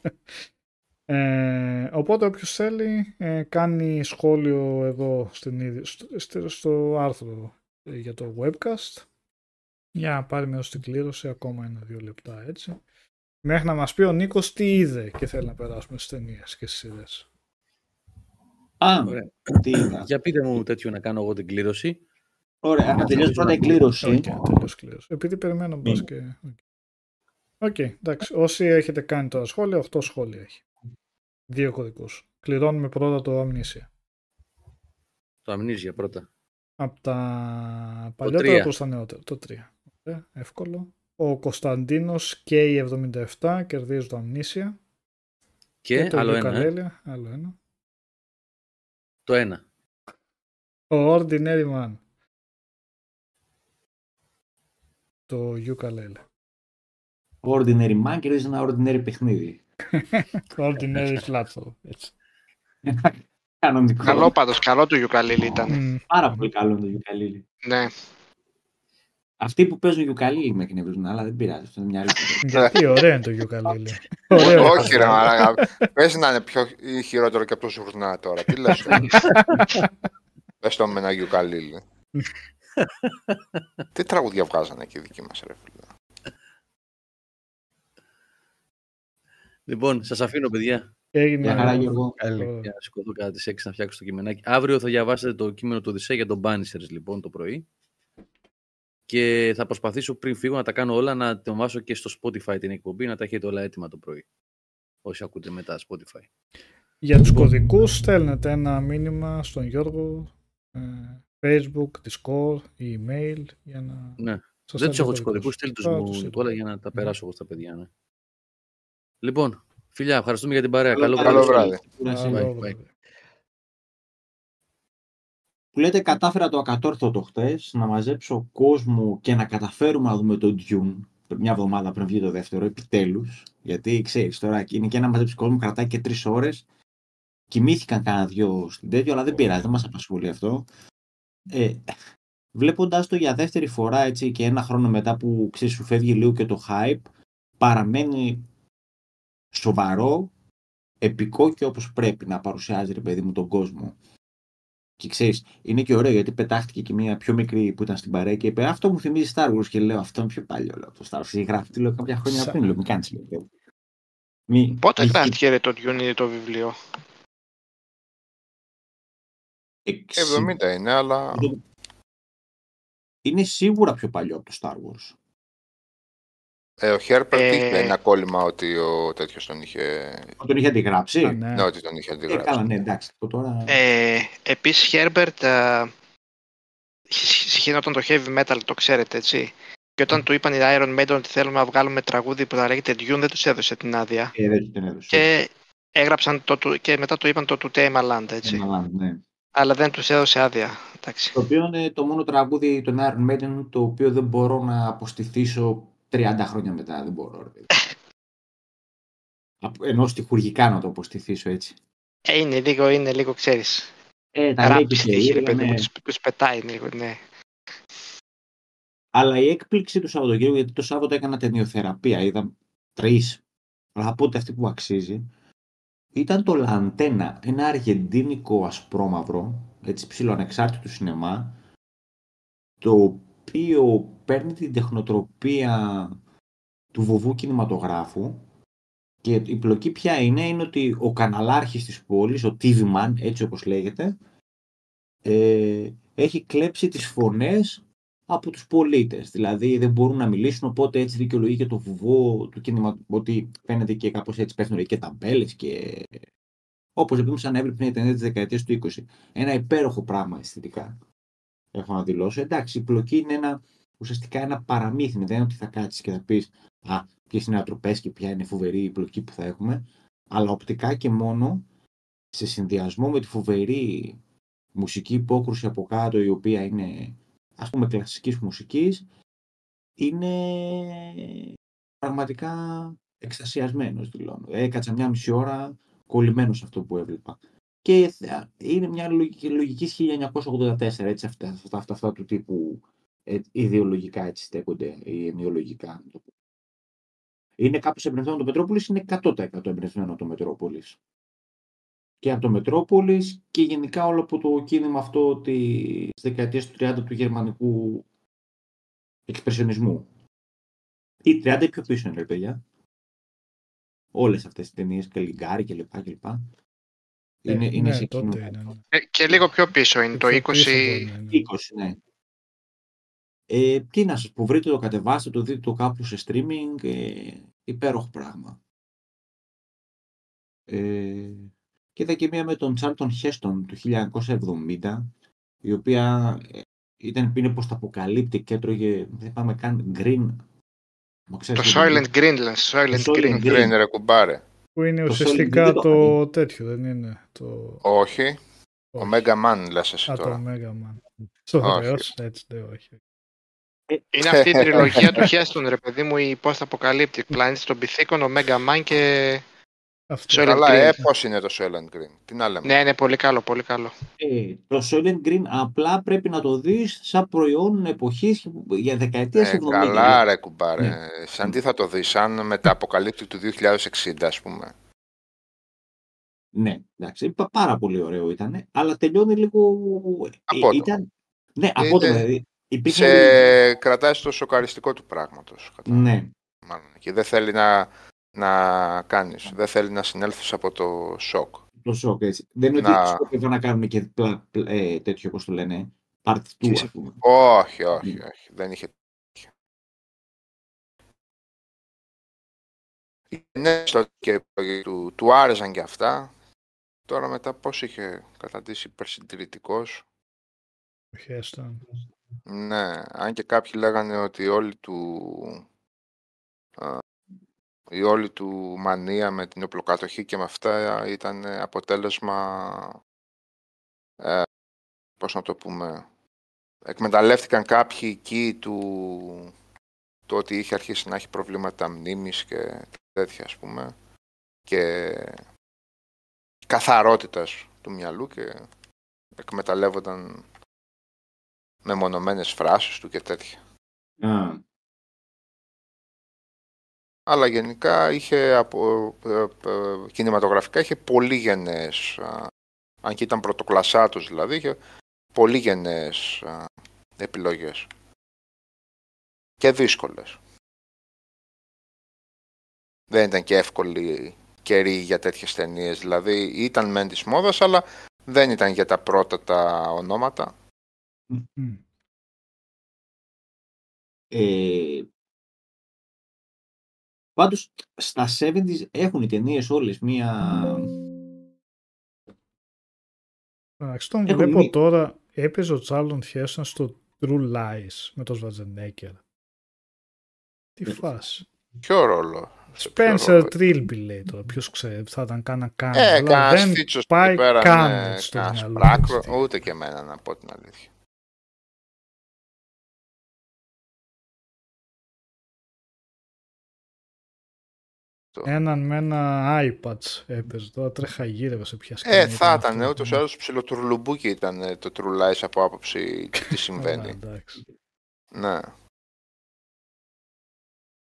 Ε, οπότε όποιος θέλει ε, κάνει σχόλιο εδώ στην, ίδια- στο, στο- στο άρθρο ε, για το webcast για να πάρει μέρος στην κλήρωση ακόμα ένα-δύο λεπτά έτσι. Μέχρι να μας πει ο Νίκος τι είδε και θέλει να περάσουμε στις ταινίες και στις σειρές. Α, Ωραία. τι είδα. Για πείτε μου τέτοιο να κάνω εγώ την κλήρωση. Ωραία, να τελειώσει πρώτα η κλήρωση. Οκ, τέλος κλήρωση. Επειδή περιμένω μπας Ναι. και... Οκ, εντάξει. Όσοι έχετε κάνει τώρα σχόλια, 8 σχόλια έχει. Δύο κωδικούς. Κληρώνουμε πρώτα το Amnesia. Το αμνίζια πρώτα. Από τα παλιότερα τρία. προς τα νεότερα. Το 3. Ωραία, εύκολο. Ο Κωνσταντίνος και η 77 κερδίζει το Amnesia. Και, το άλλο ένα. ε. Ukulele, άλλο ένα. Το ένα. Ο Ordinary Man. Το Ukulele. Ordinary Man και ένα ordinary παιχνίδι. Ordinary Flatfall. Έτσι. Κανονικό. Καλό πάντως, καλό του Ιουκαλίλη ήταν. Μμ. Πάρα πολύ καλό το Ukulele. Ναι. Αυτοί που παίζουν Ukulele με εκνευρίζουν, αλλά δεν πειράζει. Αυτό είναι μια άλλη κουβέντα. Γιατί ωραίο είναι το Ukulele. Ωραίο. Όχι ρε μαλάκα. Πες να είναι πιο ή χειρότερο και από το Ζουρνά τώρα. Τι λες σου. Πες το με ένα γιουκαλίλι. Τι τραγούδια βγάζανε εκεί οι δικοί μας ρε φίλε. Λοιπόν, σας αφήνω παιδιά Έγινε. Μια χαρά και εγώ. Καλή. Ωραία. για να σηκωθώ κατά τις 6 να φτιάξω το κειμενάκι. Αύριο θα διαβάσετε το κείμενο του Οδυσσέα για τον Banishers λοιπόν το πρωί. Και θα προσπαθήσω πριν φύγω να τα κάνω όλα να το βάσω και στο Spotify την εκπομπή να τα έχετε όλα έτοιμα το πρωί. Όσοι ακούτε μετά Spotify. Για τους κωδικούς στέλνετε ένα μήνυμα στον Γιώργο, ε, Facebook, Discord, email για να Ναι. σας Δεν τους στέλνει έχω τους κωδικούς. κωδικούς, στείλ τους Θα μου τους Νικόλα στείλω. για να τα περάσω εγώ στα παιδιά. Ναι. Λοιπόν, φιλιά, ευχαριστούμε για την παρέα. Καλό Καλό Καλό βράδυ. βράδυ. Κούραση. Καλό Bye, bye. βράδυ. Που λέτε κατάφερα το ακατόρθωτο χτες να μαζέψω κόσμο και να καταφέρουμε να δούμε το Dune μια εβδομάδα πριν βγει το δεύτερο, επιτέλους. Γιατί ξέρεις τώρα είναι και να μαζέψει κόσμο, κρατάει και τρεις ώρες. Κοιμήθηκαν κάνα δυο στην τέτοιο, αλλά δεν πειράζει, δεν μας απασχολεί αυτό. Ε, βλέποντας το για δεύτερη φορά έτσι και ένα χρόνο μετά που ξέρεις σου φεύγει λίγο και το hype, παραμένει σοβαρό, επικό και όπως πρέπει να παρουσιάζει ρε παιδί μου τον κόσμο. Και ξέρεις, είναι και ωραίο γιατί πετάχτηκε και μια πιο μικρή που ήταν στην παρέα και είπε Αυτό μου θυμίζει Star Wars. Και λέω Αυτό είναι πιο παλιό. Λέω, το Star Wars έχει γραφτεί λέω, κάποια χρόνια Σα- πριν. Λέω, μην κάνεις μη, Πότε έχει γράφτηκε ρε, το Dune το βιβλίο; 60. 70 είναι, αλλά Είναι σίγουρα πιο παλιό από το Star Wars. Ε, ο Χέρπερ Ε, τι είχε ένα κόλλημα ότι ο τέτοιος τον είχε. Τον είχε αντιγράψει; Α, ναι. Ναι, ότι τον είχε Ε, αντιγράψει. καλά, ναι, εντάξει. Το τώρα... Ε, επίσης, Herbert, ε, συχαινόταν το heavy metal, το ξέρετε, έτσι. Και όταν του είπαν οι Iron Maiden ότι θέλουμε να βγάλουμε τραγούδι που θα λέγεται Dune, δεν τους έδωσε την άδεια. Ε, δεν τους την έδωσε. Και έγραψαν το, του- και μετά το είπαν το To Tame a Land, έτσι. Ε, μαλά, ναι. Αλλά δεν τους έδωσε άδεια. Εντάξει. Το οποίο είναι το μόνο τραγούδι των Iron Maiden το οποίο δεν μπορώ να αποστηθήσω 30 χρόνια μετά. Δεν μπορώ. Ρε. παιδί. Απ- Ενώ στοιχουργικά να το αποστηθήσω έτσι. Ε, είναι λίγο, είναι λίγο, ξέρεις. Ε, τα λέει Ράπ και στοιχεία, ρε η παιδί μου, ναι. τους, τους πετάει λίγο, ναι. Αλλά η έκπληξη του Σαββατοκύριακου, γιατί το Σάββατο έκανα ταινιοθεραπεία, είδα τρεις, αλλά από ό,τι αυτή που αξίζει, ήταν το Λαντένα, ένα αργεντίνικο ασπρόμαυρο, έτσι ψηλό ανεξάρτητο σινεμά, το οποίο παίρνει την τεχνοτροπία του βοβού κινηματογράφου και η πλοκή ποια είναι, είναι ότι ο καναλάρχης της πόλης, ο TV Man, έτσι όπως λέγεται, ε, έχει κλέψει τις φωνές από τους πολίτες. Δηλαδή δεν μπορούν να μιλήσουν, οπότε έτσι δικαιολογεί και το βουβό του κίνημα, ότι φαίνεται και κάπως έτσι πέφτουν και ταμπέλες και όπως επειδή σαν έβλεπε μια ταινία της δεκαετίας του 20. Ένα υπέροχο πράγμα αισθητικά. Έχω να δηλώσω. Εντάξει, η πλοκή είναι ένα, ουσιαστικά ένα παραμύθι. Δεν είναι ότι θα κάτσεις και θα πεις «Α, ποιες είναι οι ατροπές και ποια είναι η φοβερή η πλοκή που θα έχουμε». Αλλά οπτικά και μόνο, σε συνδυασμό με τη φοβερή μουσική υπόκρουση από κάτω, η οποία είναι ας πούμε κλασικής μουσικής, είναι πραγματικά εξασιασμένος δηλώνω. Έκατσα μια μισή ώρα κολλημένος σε αυτό που έβλεπα. Και θε- είναι μια λογική, λογικής 1984, έτσι, αυτά, αυτά, αυτά, αυτά του τύπου ε, ιδεολογικά έτσι στέκονται ή ενοιολογικά. να το πω. Είναι κάπως εμπνευσμένο το Μετρόπολης, είναι 100% εμπνευσμένο το Μετρόπολης. Και από το Μετρόπολης και γενικά όλο από το κίνημα αυτό της δεκαετίας του 30 του γερμανικού εξπρεσιονισμού. Ή 30 ή πιο πίσω είναι, ρε παιδιά. Όλες αυτές τις ταινίες, Καλιγκάρι και λοιπά και λοιπά. Είναι, Ε, είναι ναι, σε εκείνο. τότε είναι. ναι. Ε, και λίγο πιο πίσω είναι το Πιο 20. πίσω μπορεί να είναι. 20, ναι. Ε, τι να σας πω, βρείτε το, κατεβάστε το, δείτε το κάπου σε streaming, ε, υπέροχο πράγμα. Ε, και είδα και μία με τον Τσάρλτον Χέστον του 1970, η οποία ε, ήταν είναι πως τα αποκαλύπτει και έτρωγε, δεν πάμε καν green. Μα Το ξέρεις, Soylent Green, λες, Soylent Το Soylent Green. Green. Green, ρε κουμπάρε. Που είναι Το ουσιαστικά Solid δεν το το τέτοιο, δεν είναι. Το... Όχι. Ο όχι. Mega Man λες εσύ Α, το τώρα. Mega Man. Στο Όχι. βεβαίως, έτσι δεν όχι. Είναι αυτή η τριλογία του Χέστον, ρε παιδί μου, η post apocalyptic πλανήτη των πυθίκων, ο Mega Man και... Αυτό. Soylent Καλά, Green. ε, πώς είναι το Soylent Green; Τι να λέμε. Ναι, είναι πολύ καλό, πολύ καλό. Ε, το Soylent Green απλά πρέπει να το δεις σαν προϊόν εποχής για δεκαετίες Ε, 70. καλά ρε κουμπάρε. Ναι. Σαν τι θα το δεις, σαν με τα αποκαλύπτει του 2060 ας πούμε. Ναι, εντάξει, πα- πάρα πολύ ωραίο ήταν, αλλά τελειώνει λίγο... ε, Απότομο. Ήταν... Ναι, απότομο, Είναι- δηλαδή. Υπήρχε... Σε κρατάει στο σοκαριστικό του πράγματος. κατάλαβες. Ναι, Μάλλον. Και δεν θέλει να, να κάνεις. Δεν θέλει να συνέλθεις από το σοκ. το σοκ, έτσι. Δεν είναι Να- ότι σκοπεύω να κάνουμε και πλα, πλα- ε, τέτοιο, όπως το λένε, part 2, Και ας σε- πούμε. Όχι, όχι, Ναι. όχι. Δεν είχε Ναι, στο και του, του άρεσαν και αυτά. Τώρα μετά πώς είχε καταντήσει υπερσυντηρητικός. Ο Χέστον. Ναι, αν και κάποιοι λέγανε ότι όλη του α, η όλη του μανία με την οπλοκατοχή και με αυτά ήταν αποτέλεσμα ε, πώς να το πούμε εκμεταλλεύτηκαν κάποιοι εκεί του το ότι είχε αρχίσει να έχει προβλήματα μνήμης και τέτοια ας πούμε και καθαρότητας του μυαλού και εκμεταλλεύονταν με μονομένες φράσεις του και τέτοια. Α, Αλλά γενικά είχε από, ε, ε, κινηματογραφικά είχε πολύ γενναίες, α, αν και ήταν πρωτοκλασσάτος δηλαδή, είχε πολύ γενναίες α, επιλογές. Και δύσκολες. Δεν ήταν και εύκολη καιρή για τέτοιες ταινίες. Δηλαδή ήταν μεν της μόδας, αλλά δεν ήταν για τα πρώτα τα ονόματα. Μμ. ε, Πάντως, στα 70s έχουν οι ταινίες όλες μία... Εντάξει, τον Έχουν βλέπω μη- τώρα, έπαιζε ο Τσάρλον Χέσον στο True Lies με τον Σβατζενέκερ. Τι Ε, φάση. Ποιο ρόλο; σε ποιο Spencer ρόλο. Trilby λέει τώρα, ποιος ξέρει, θα ήταν κάνα κάνα. Ε, αλλά κανένας δεν φίτσος πάει εκεί πέρα. καν ναι, στο κανένας μυαλό μου, πράκρο, έτσι. ούτε και εμένα να πω την αλήθεια. Έναν με ένα iPad έπαιζε τώρα, τρέχα γύρευε σε ποια σκηνή. Ε, θα αυτό, ήταν, ούτως ή ναι. άλλως ψιλοτουρλουμπούκι ήταν ε, το True Lies από άποψη του τι Καλά, συμβαίνει. εντάξει. ναι.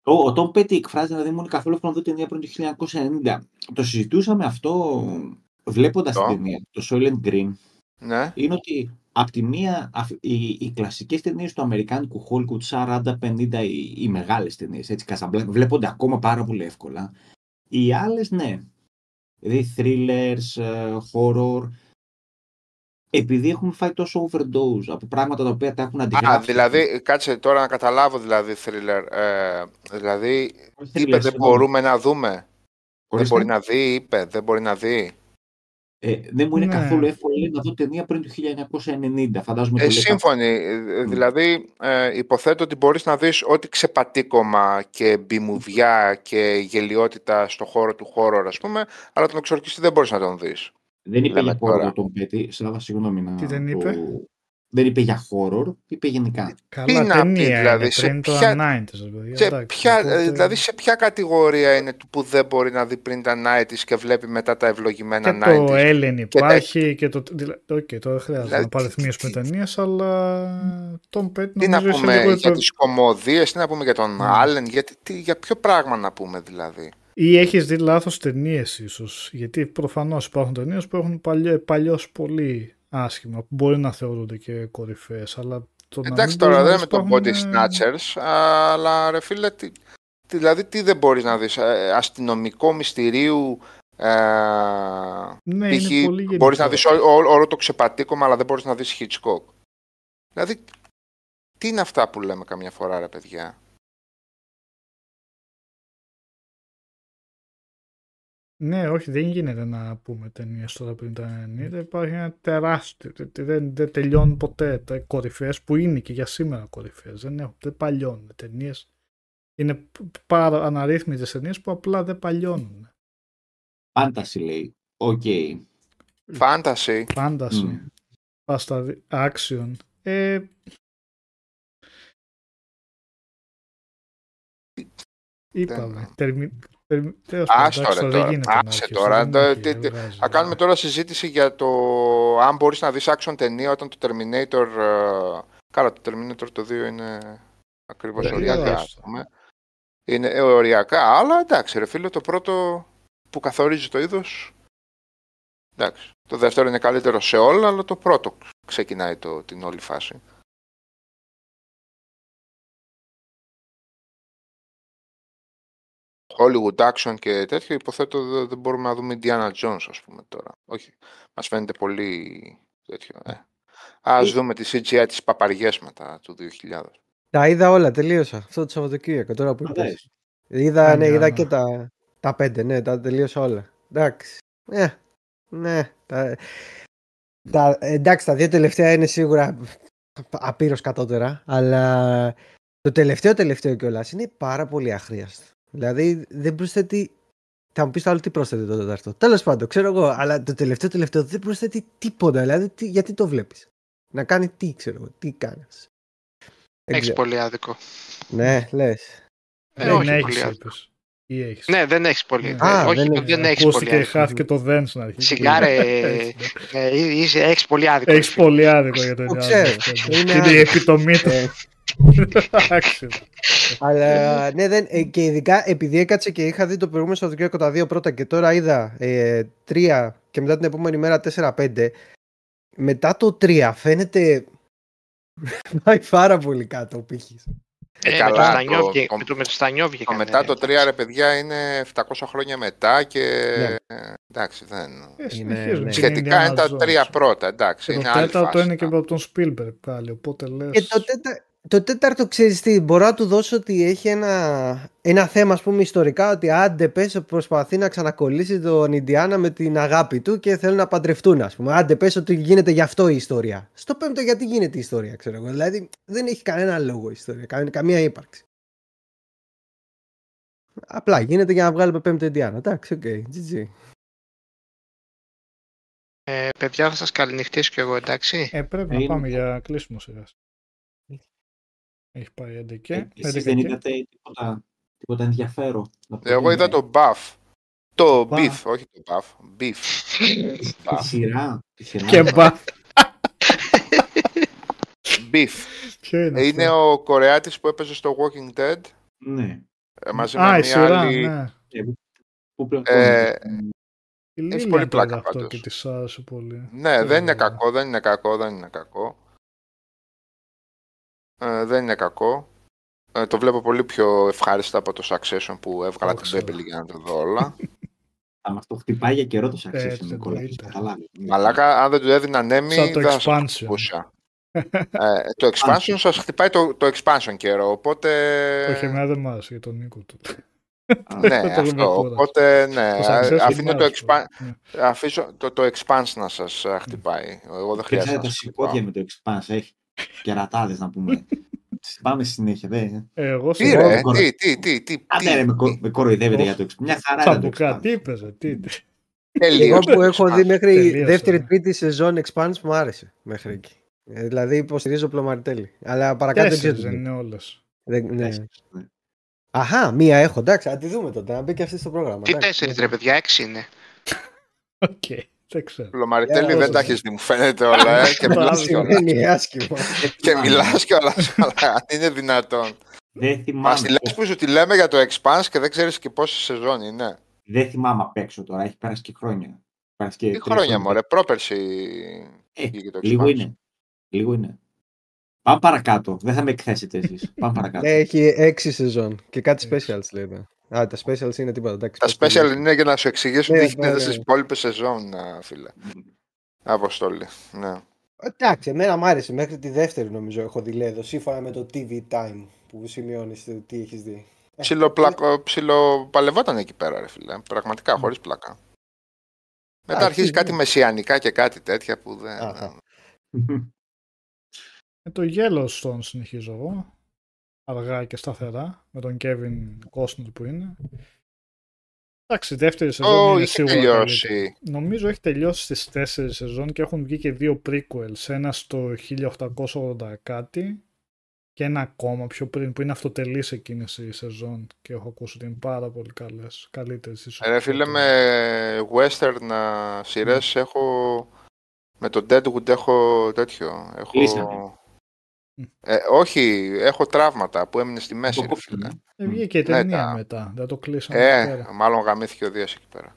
Ο, ο Tom Petty εκφράζει να δεν μου είναι καθόλου εύκολο να δω ταινία πριν το 1990. Το συζητούσαμε αυτό βλέποντας Το. την ταινία, το Soylent Green. Ναι. είναι ότι απ' τη μία αφ- οι, οι κλασικές ταινίες του Αμερικάνικου Hollywood 40-50 οι, οι μεγάλες ταινίες έτσι Casablanca βλέπονται ακόμα πάρα πολύ εύκολα οι άλλες ναι δηλαδή thrillers, ε, horror επειδή έχουν φάει τόσο overdose από πράγματα τα οποία τα έχουν αντιγράψει Α, δηλαδή, κάτσε τώρα να καταλάβω δηλαδή thriller. Ε, δηλαδή, Όχι είπε thrillers, δεν συγγνώμη. μπορούμε να δούμε. Δεν Ορίστε. μπορεί να δει, είπε, δεν μπορεί να δει. Ε, δεν μου είναι Ναι. καθόλου εύκολο λέει, να δω ταινία πριν το 1990 φαντάζομαι Ε, το λέει σύμφωνοι. Ε, Μμ. Δηλαδή, ε, υποθέτω ότι μπορείς να δεις ό,τι ξεπατήκωμα και μπιμουδιά και γελιότητα στο χώρο του χώρου, ας πούμε, αλλά τον εξορκιστή δεν μπορείς να τον δεις. Δεν είπε Λέμε για τώρα. horror τον Πέτη. Σάβα, συγγνώμη να Τι δεν το- είπε; Δεν είπε για horror, είπε γενικά. Καλά να πει, ταινία δηλαδή, είναι, σε πριν το ποια- 90s, ρε παιδιά, Σε εντάξει, ποια, ε, οπότε- Δηλαδή, σε ποια κατηγορία είναι του που δεν μπορεί να δει πριν τα 90s και βλέπει μετά τα ευλογημένα Και το 90s. Ellen Και τα- υπάρχει και το. Δηλαδή, οκ, τώρα δεν χρειάζεται Δηλαδή, να παριθμίσουμε τι- ταινίες, αλλά τον Πέτ Τι να νομίζω είχε πούμε λίγο για το- τις κομμωδίες, τι να πούμε για τον Ναι. Άλεν, γιατί, τι, για ποιο πράγμα να πούμε δηλαδή; Ή έχεις δει λάθος ταινίες, ίσως; Γιατί προφανώς υπάρχουν ταινίες που έχουν παλιώ πολύ άσχημα, που μπορεί να θεωρούνται και κορυφαίες. Αλλά το να Εντάξει μην τώρα μπορείς δεν να με δεις το Body υπάρχουν, ε, Snatchers, αλλά ρε φίλε, τι, τι- δηλαδή τι δεν μπορείς να δεις, ε, αστυνομικό μυστηρίου, ε, Ναι, π.χ. είναι πολύ γενικό. μπορείς να δεις ό- ό- όλο το ξεπατήκωμα, αλλά δεν μπορείς να δεις Hitchcock. Δηλαδή, τι είναι αυτά που λέμε καμιά φορά ρε παιδιά; Ναι, όχι, δεν γίνεται να πούμε ταινίες τώρα πριν τα 90. Υπάρχει ένα τεράστιο. τε- τε- Δεν, δεν τελειώνουν ποτέ. Τα κορυφαίες που είναι και για σήμερα κορυφαίες. Δεν, έχουν- δεν παλιώνουν. Ταινίες είναι π- πάρα αναρίθμητες ταινίες που απλά δεν παλιώνουν. Fantasy λέει. Οκ. Fantasy, Fantasy. Μμ. Πάστα action. Ε, είπαμε. Δεν- Τερμι... τερμι- τέλος πάντων, Άστο, εντάξει, ρε, δεν τώρα. γίνεται να Άσε αρχίσει, τώρα. δεν Το- είναι τι- και τι- βγάζει, Θα κάνουμε ναι. τώρα συζήτηση για το αν μπορείς να δεις action ταινία όταν το Terminator... ε, Καλά, το Terminator το 2 είναι ακριβώς Ε, οριακά, ας άστο. πούμε. Είναι ε, οριακά, αλλά εντάξει ρε φίλε, το πρώτο που καθορίζει το είδος... Εντάξει. Το δεύτερο είναι καλύτερο σε όλα, αλλά το πρώτο ξεκινάει το, την όλη φάση. Hollywood action και τέτοιο, υποθέτω δε- δεν μπορούμε να δούμε Indiana Jones, ας πούμε τώρα. Όχι, μας φαίνεται πολύ τέτοιο. Ε. Ας δούμε τη CGI της παπαριές μετά του 2000. Τα είδα όλα, τελείωσα. Αυτό το Σαββατοκύριακο τώρα που είπες. Φαντάζεσαι. Είδα, ναι, Άνια, είδα Άννα. και τα, τα πέντε, ναι, τα τελείωσα όλα. Εντάξει. Ε, ναι. Τα, τα, εντάξει, τα δύο τελευταία είναι σίγουρα απείρως κατώτερα, αλλά το τελευταίο τελευταίο κιόλας είναι πάρα πολύ αχρίαστο. Δηλαδή δεν προσθέτει. Θα μου πεις το άλλο τι προσθέτει το τέταρτο. Τέλος πάντων, ξέρω εγώ, αλλά το τελευταίο τελευταίο δεν προσθέτει τίποτα. Δηλαδή, τι, γιατί το βλέπεις; Να κάνει τι, ξέρω εγώ, τι κάνεις; Έχει πολύ άδικο. Ναι, λες. Ε, δεν όχι έχεις, πολύ άδικο. είπες. Ή έχεις. Ναι, δεν έχεις πολύ. Ναι. Δεν- Α, όχι, δεν δεν, έχεις. δεν έχεις πολύ Ακούστηκε, άδικο. χάθηκε το δεν στην αρχή. Σιγάρε, Έτσι, ναι. Ε, είσαι- έχεις πολύ άδικο. Έχεις πολύ άδικο για το Το Indiana ξέρω. Jones. Είναι Είναι η άδικο. επιτομή του. Ε, Εντάξει. Αλλά ναι, δεν, ε, και ειδικά επειδή έκατσε και είχα δει το προηγούμενο Σαββατοκύριακο τα δύο πρώτα και τώρα είδα ε, τρία και μετά την επόμενη μέρα 4-5. Μετά το 3 φαίνεται. Πάει πάρα πολύ κάτω ο πύχης. Ε, με καλά, το Στανιό το- βγε- το- με το- με το Στανιό Το βγήκανε. μετά το 3 ρε παιδιά είναι 700 χρόνια μετά και Ναι. ε, εντάξει δεν... Ε, συνεχίζουν. ναι. και Σχετικά Indiana είναι τα Jones. τρία πρώτα, εντάξει, Και είναι το άλλη τέταρτο φάση. είναι και από τον Spielberg πάλι, οπότε λες... Και το, τέτα... το τέταρτο ξέρεις τι, μπορώ να του δώσω ότι έχει ένα, ένα θέμα ας πούμε ιστορικά ότι άντε πες προσπαθεί να ξανακολλήσει τον Ιντιάνα με την αγάπη του και θέλουν να παντρευτούν ας πούμε. Άντε πες ότι γίνεται γι' αυτό η ιστορία. Στο πέμπτο γιατί γίνεται η ιστορία ξέρω εγώ. Δηλαδή δεν έχει κανένα λόγο η ιστορία, κα- καμία ύπαρξη. Απλά γίνεται για να βγάλουμε πέμπτο Ιντιάνα. Εντάξει, οκ, GG. Ε, παιδιά, θα σας καληνυχτήσω κι εγώ, εντάξει. Ε, πρέπει Ε, να είναι πάμε το- για κλείσιμο σειρά. Έχει πάει 11. Ε, Εσείς 11 δεν και- είδατε τίποτα, τίποτα ενδιαφέρον. να πω Εγώ ότι είδα είναι το buff. Το Buff. beef, όχι το buff. Beef. Τη buff. σειρά. Τη σειρά. Και μπα. beef. Ποιο είναι Ε, Είναι αυτό; ο Κορεάτης που έπαιζε στο Walking Dead Ναι. ε, μαζί Α, με η μια σειρά, άλλη. ναι. Πού πρέπει Ε, Η Έχει Λίλια πολύ το πλάκα είδε αυτό πάντως. και τη άρεσε πολύ. Ναι, δεν είναι Ε, κακό, δεν είναι κακό, δεν είναι κακό. Ε, δεν είναι κακό. Ε, το βλέπω πολύ πιο ευχάριστα από το Succession που έβγαλα Το την ξέρω. Beverly για να το δω όλα. Θα μας το χτυπάει για καιρό το Έτσι, Succession, Νικόλα. εννοείται. έχεις καταλάβει. Μαλάκα, αν δεν του έδιναν Emmy, Σαν το δεν θα σας expansion. χτυπούσα. ε, το expansion σας χτυπάει το, το expansion καιρό, οπότε... Όχι, εμένα δεν μ' άρεσε για τον Νίκο του. Α, Ναι, το έχουμε αυτό. τώρα. Οπότε, ναι, Το Succession αφήνω μ' το, άρεσε expan... πολύ. Ναι. αφήσω το, το expanse να σας ε, χτυπάει. Εγώ δεν χρειάζεται Πιάσατε να τα σας σηκώτια χτυπάω. με το Expanse, έχει κερατάδες να πούμε. Πάμε στη συνέχεια, δε. Ε, Εγώ Τι σε Ωραία. ρε, τι, τι, τι, τι, Άντε ρε, με, κο- με κοροϊδεύετε Όχι. για το Expanse. Μια χαρά είναι το Τσαμπουκά, Expanse. τι είπες, ρε, τι. τι. Εγώ Τελείως που το έχω Expanse. δει μέχρι Τελείωσε, δεύτερη ναι. τρίτη σεζόν Expanse μου άρεσε μέχρι εκεί. Ε, δηλαδή υποστηρίζω πλωμαριτέλη. Αλλά παρακάτω δεν ξέρω. Τέσσερις τι δεν γίνεται. είναι όλες. Δεν- ναι. Τέσσερις, ναι. Αχά, μία έχω. Εντάξει, να τη δούμε τότε. Να μπει και αυτή στο πρόγραμμα. Τι εντάξει. τέσσερις ρε παιδιά, έξι είναι. Οκ, δεν ξέρω. Πλωμαριτέλη Για δεν να τα δώσω. έχεις δει, μου φαίνεται όλα. ε, και Το μιλάς άλλο κιόλας. Σημαίνει άσχημα. Και μιλάς κιόλας. αλλά Αν είναι δυνατόν. Δεν Μας θυμάμαι. στη λες που σου τη λέμε για το Expanse και δεν ξέρεις και πόση σεζόν είναι. Δεν θυμάμαι απ' έξω τώρα, έχει περάσει και χρόνια. Πέρασε και Τι τρία χρόνια μωρέ, πρόπερση Ε, βγήκε το λίγο Expanse. είναι. Λίγο είναι. Πάμε παρακάτω. Δεν θα με εκθέσετε εσείς. Πάμε παρακάτω. Ναι, έχει έξι σεζόν και κάτι specials λέει. Εδώ. Α, τα specials είναι τίποτα. Εντάξει, Τα πες το special λίγο. είναι για να σου εξηγήσουν Ναι, τι ναι, γίνεται ναι. στις υπόλοιπες σεζόν, α, φίλε. Αποστόλη. Ναι. Εντάξει, εμένα μου άρεσε. Μέχρι τη δεύτερη νομίζω έχω δει λέει εδώ. Σύμφωνα με το TV Time που σημειώνεις τι έχεις δει. Ε, Ψιλοπλακο- Ψιλοπαλευόταν εκεί πέρα, ρε φίλε. Πραγματικά, χωρίς πλάκα. Μετά Α, αρχίζει τι- κάτι μεσιανικά και κάτι τέτοια που δεν. Αχα. Με το Yellowstone συνεχίζω εγώ. Αργά και σταθερά. Με τον Kevin Costner που είναι. Εντάξει, η δεύτερη σεζόν Ω, είναι είχε σίγουρα καλύτερη. τελειώσει. Νομίζω έχει τελειώσει στις τέσσερις σεζόν και έχουν βγει και δύο prequels. Ένα στο 1880 κάτι και ένα ακόμα πιο πριν που είναι αυτοτελής εκείνες η σεζόν και έχω ακούσει ότι είναι πάρα πολύ καλές. Καλύτερες ίσως. Ε, Ρε φίλε, από το- με western α, σειρές έχω... Με το Deadwood έχω τέτοιο. Έχω... Κλείσανε. Ε, όχι, έχω τραύματα που έμεινε στη μέση, Το ρε κόψανε. φίλε. Ε, βγήκε η Ναι, ταινία τα- μετά. Δεν το κλείσαμε εκεί Ε, πέρα. μάλλον γαμήθηκε ο Δίας εκεί πέρα.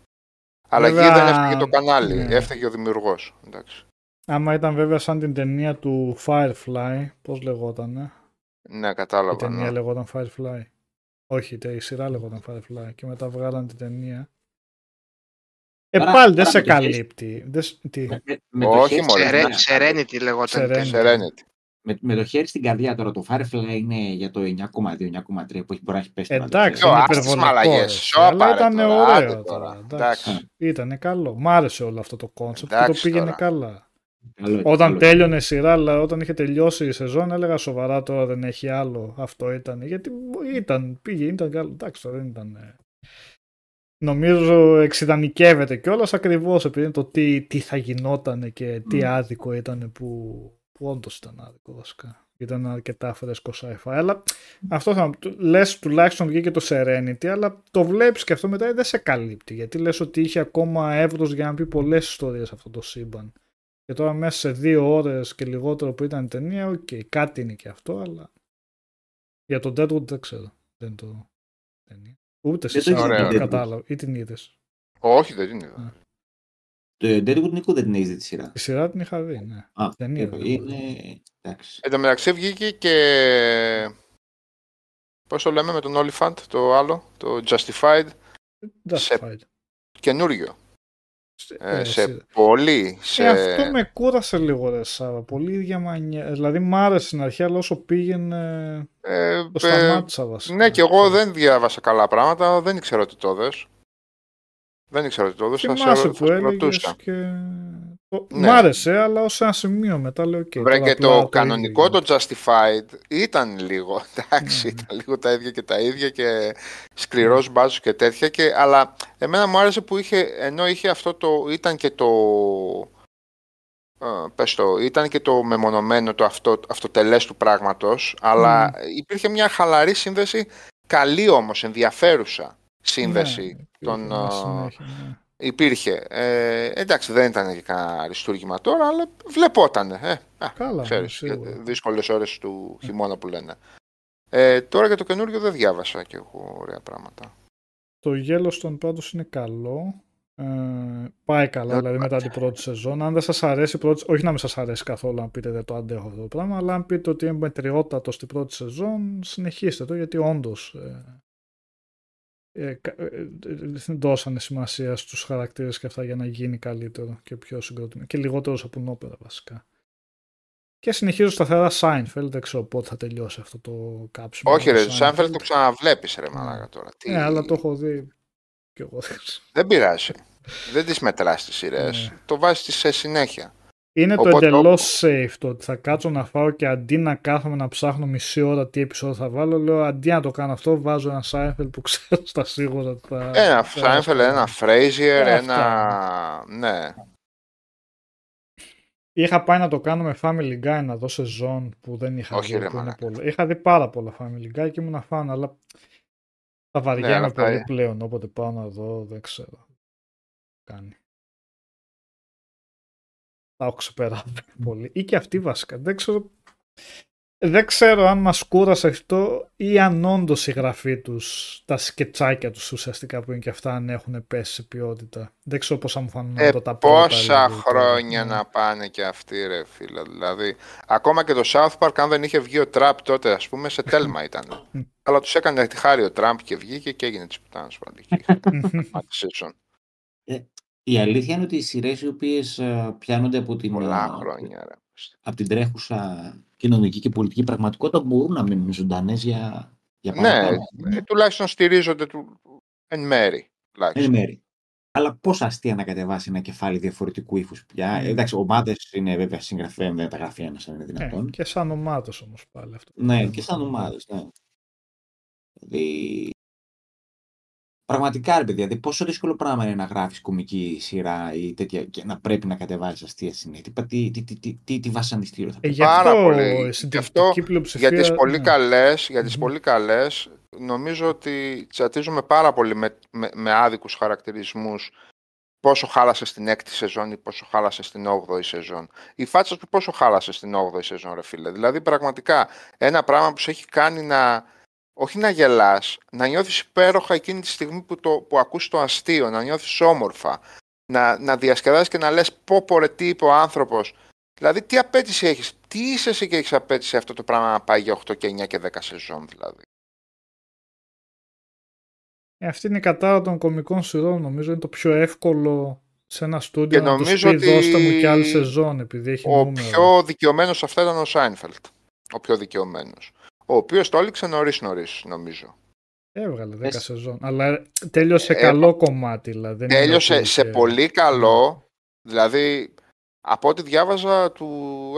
Αλλά Βέβαια, εκεί δεν έφταιγε το κανάλι, ναι. έφταιγε ο δημιουργός. Εντάξει. Άμα ήταν βέβαια σαν την ταινία του Firefly, πώς λεγότανε; Ναι, Η κατάλαβα. ταινία Ναι. λεγόταν Firefly. Όχι, τε- η σειρά λεγόταν Firefly και μετά βγάλαν την ταινία. Ε, Τώρα- πάλι δεν τώρα σε με το χέρι- καλύπτει. Δεν σ- τι, Με- με- με το Όχι, χέρι- μωρέ, Σερέ- ναι. Serenity λεγόταν. η Serenity. ταινία. Serenity. Με, με το χέρι στην καρδιά τώρα, το Firefly είναι για το 9,2-9,3 που έχει μπορεί να έχει πέσει. τώρα, δεν Εντάξει, ξέρω. Ποιο, είναι άστες υπερβολικό. μαλαγιές. ρε, Σώπα, αλλά ρε, ήταν τώρα, ωραίο άντε τώρα. τώρα. Εντάξει, Εντάξει. Ήτανε καλό. Μ' άρεσε όλο αυτό το κόνσεπτ και το Εντάξει πήγαινε τώρα. καλά. Καλό είναι, Όταν καλό είναι. τέλειωνε η σειρά, αλλά όταν είχε τελειώσει η σεζόν, έλεγα σοβαρά τώρα δεν έχει άλλο. Αυτό ήταν. Γιατί ήταν, πήγε, ήταν καλό. Εντάξει, τώρα δεν ήταν. ε. Νομίζω εξειδανικεύεται κιόλας ακριβώς επειδή είναι το τι, τι θα γινόταν και τι Μμ. άδικο ήταν που, που όντως ήταν άδικο βασικά. Ήταν αρκετά φρέσκο sci-fi. Αλλά αυτό θα λες τουλάχιστον βγήκε το Serenity, αλλά το βλέπεις και αυτό μετά δεν σε καλύπτει. Γιατί λες ότι είχε ακόμα εύρος για να πει πολλές ιστορίες αυτό το σύμπαν. Και τώρα μέσα σε δύο ώρες και λιγότερο που ήταν η ταινία, οκ, κάτι είναι και αυτό, αλλά για το Deadwood δεν ξέρω. Δεν το ταινία. Ούτε σε Δεν το εσάς είδα δεν τον το Deadwood. κατάλαβα. Ή την είδες; Όχι, δεν την είδα. Το Deadwood Νίκο δεν την έχεις δει τη σειρά; Τη σειρά την είχα δει, ναι. Α, Ταινία δεν είναι. Εντάξει. Εν τω μεταξύ βγήκε και. Πώς το λέμε με τον Olifant, το άλλο, το Justified, Σε- Justified. καινούριο. Ε, Ε, σε εσύ. πολύ. Σε... Ε, αυτό με κούρασε λίγο ρε Σάβα. Πολύ ίδια μανιά. Δηλαδή μ' άρεσε στην αρχή, αλλά όσο πήγαινε Ε, το ε, σταμάτησα βασικά. ναι, και εγώ δεν διάβασα καλά πράγματα. Δεν ήξερα ότι το δες. Δεν ήξερα ότι το δες. Θα σε, Θυμάσαι θα που σε έλεγες ρωτούσα. και... Το- Ναι. Μ' άρεσε, αλλά ως ένα σημείο μετά λέω okay, Βρε τώρα και απλά το κανονικό, ίδιο το Justified, ήταν λίγο, εντάξει, Ναι. ήταν λίγο τα ίδια και τα ίδια και σκληρός μπάζος και τέτοια, και, αλλά εμένα μου άρεσε που είχε, ενώ είχε αυτό το, ήταν και το, ε, πες το, ήταν και το μεμονωμένο, το αυτό, αυτοτελές του πράγματος, αλλά υπήρχε μια χαλαρή σύνδεση, καλή όμως, ενδιαφέρουσα σύνδεση. Ναι, των, υπήρχε μια α, συνέχεια, ναι. Υπήρχε. Ε, εντάξει, δεν ήταν και κανένα αριστούργημα τώρα, αλλά βλεπότανε. Ε, α, Καλά, ξέρεις, σίγουρα. δύσκολες ώρες του χειμώνα που λένε. Ε, τώρα για το καινούριο δεν διάβασα και εγώ ωραία πράγματα. Το Yellowstone πάντως είναι καλό. Ε, πάει καλά, Ε, δηλαδή μετά την πρώτη σεζόν. Αν δεν σας αρέσει, η πρώτη, όχι να μην σας αρέσει καθόλου αν πείτε δεν το αντέχω αυτό το πράγμα, αλλά αν πείτε ότι είναι μετριότατος στην πρώτη σεζόν, συνεχίστε το γιατί όντως ε, ε, κα- ε, ε, δώσανε σημασία στους χαρακτήρες και αυτά για να γίνει καλύτερο και πιο συγκροτημένο και λιγότερο σαπουνόπερα βασικά. Και συνεχίζω σταθερά Seinfeld, δεν ξέρω πότε θα τελειώσει αυτό το κάψιμο. Όχι του ρε, το Σάινφελ Seinfeld. το ξαναβλέπεις ρε μαλάκα τώρα. Τι... Ναι, αλλά το έχω δει κι εγώ. Δεν πειράζει. δεν τις μετράς τις σειρές. Ναι. Το βάζεις σε συνέχεια. Είναι το Οπότε, εντελώς όπου- safe το ότι θα κάτσω να φάω και αντί να κάθομαι να ψάχνω μισή ώρα τι επεισόδιο θα βάλω, λέω αντί να το κάνω αυτό, βάζω ένα Seinfeld που ξέρω στα σίγουρα ότι θα. Ένα θα- Σάινφελ, ένα Φρέιζιερ, Ε, ένα... Ναι. Είχα πάει να το κάνω με Family Guy να δω σεζόν που δεν είχα Όχι, δει. ρε, που είναι μαλάκα. πολλά. Είχα δει πάρα πολλά Family Guy και ήμουν φαν, αλλά θα βαριέμαι Ναι, αλλά αυτά πολύ ε- πλέον. Όποτε πάω να δω, δεν ξέρω. Κάνει. Τα έχω ξεπεράσει πολύ. Ή και αυτή βασικά. Δεν ξέρω, δεν ξέρω αν μας κούρασε αυτό ή αν όντως η γραφή τους, τα σκετσάκια τους ουσιαστικά που είναι και αυτά αν έχουν πέσει σε ποιότητα. Δεν ξέρω πώς θα μου φανούν Ε, από τα πρώτα πόσα λίγο τώρα. χρόνια Ναι. να πάνε και αυτοί ρε φίλε. Δηλαδή, ακόμα και το South Park, αν δεν είχε βγει ο Τραμπ τότε, ας πούμε, σε τέλμα ήταν. Αλλά τους έκανε τη χάρη ο Τραμπ και βγήκε και έγινε της πουτάνας πάλι. εκεί. Μάτι season. Η αλήθεια είναι ότι οι σειρές οι οποίες πιάνονται από την, Πολλά ε, χρόνια ρε. από την τρέχουσα κοινωνική και πολιτική πραγματικότητα μπορούν να μείνουν ζωντανές για, για πάρα Ναι, πολλά ε, τουλάχιστον στηρίζονται του... εν μέρη. εν Τουλάχιστον. μέρη. Αλλά πόσα αστεία να κατεβάσει ένα κεφάλι διαφορετικού ύφους πια. Mm. Εντάξει, ομάδες είναι βέβαια συγγραφέα, δεν τα γράφει ένας αν είναι Ε, δυνατόν. και σαν ομάδες όμως πάλι αυτό. Ναι, και σαν ομάδες. Ναι. Δηλαδή. Πραγματικά, ρε παιδιά, δηλαδή, πόσο δύσκολο πράγμα είναι να γράφεις κομική σειρά ή τέτοια και να πρέπει να κατεβάζεις αστεία συνέχεια. Τι, τι, τι, τι, τι, τι βασανιστήριο θα Ε, πει. γι' Πάρα αυτό πολύ. η Γι' συντριπτική αυτό, πλειοψηφία... Για τις πολύ ναι. καλές, για τις Μμμ. πολύ καλές, νομίζω ότι τσατίζουμε πάρα πολύ με, με, με άδικους χαρακτηρισμούς πόσο χάλασε στην έκτη σεζόν ή πόσο χάλασε στην 8η σεζόν. Η φάτσα του πόσο χάλασε στην 8η σεζόν, ρε φίλε. Δηλαδή, πραγματικά, ένα πράγμα που σε έχει κάνει να, όχι να γελάς, να νιώθεις υπέροχα εκείνη τη στιγμή που, το, που ακούς το αστείο, να νιώθεις όμορφα, να, να διασκεδάσεις και να λες πω πω ρε τι είπε ο άνθρωπος. Δηλαδή, τι απέτηση έχεις, τι είσαι εσύ και έχεις απέτηση αυτό το πράγμα να πάει για 8 και 9 και 10 σεζόν δηλαδή. Ε, αυτή είναι η κατάρα των κομικών σειρών. Νομίζω είναι το πιο εύκολο σε ένα Και στούντιο να τους νομίζω πεις ότι δώστε μου κι άλλη σεζόν επειδή έχει Ο νούμερο. πιο δικαιωμένος σε αυτά ήταν ο Σάινφελτ. Ο πιο δικαιωμένος. Ο οποίος το έλειξε νωρίς νωρίς νομίζω. Έβγαλε 10 Πες. σεζόν. Αλλά τέλειωσε Ε, καλό κομμάτι. Δηλαδή, δεν είναι Τέλειωσε ότι σε είχε- πολύ καλό, δηλαδή από ό,τι διάβαζα του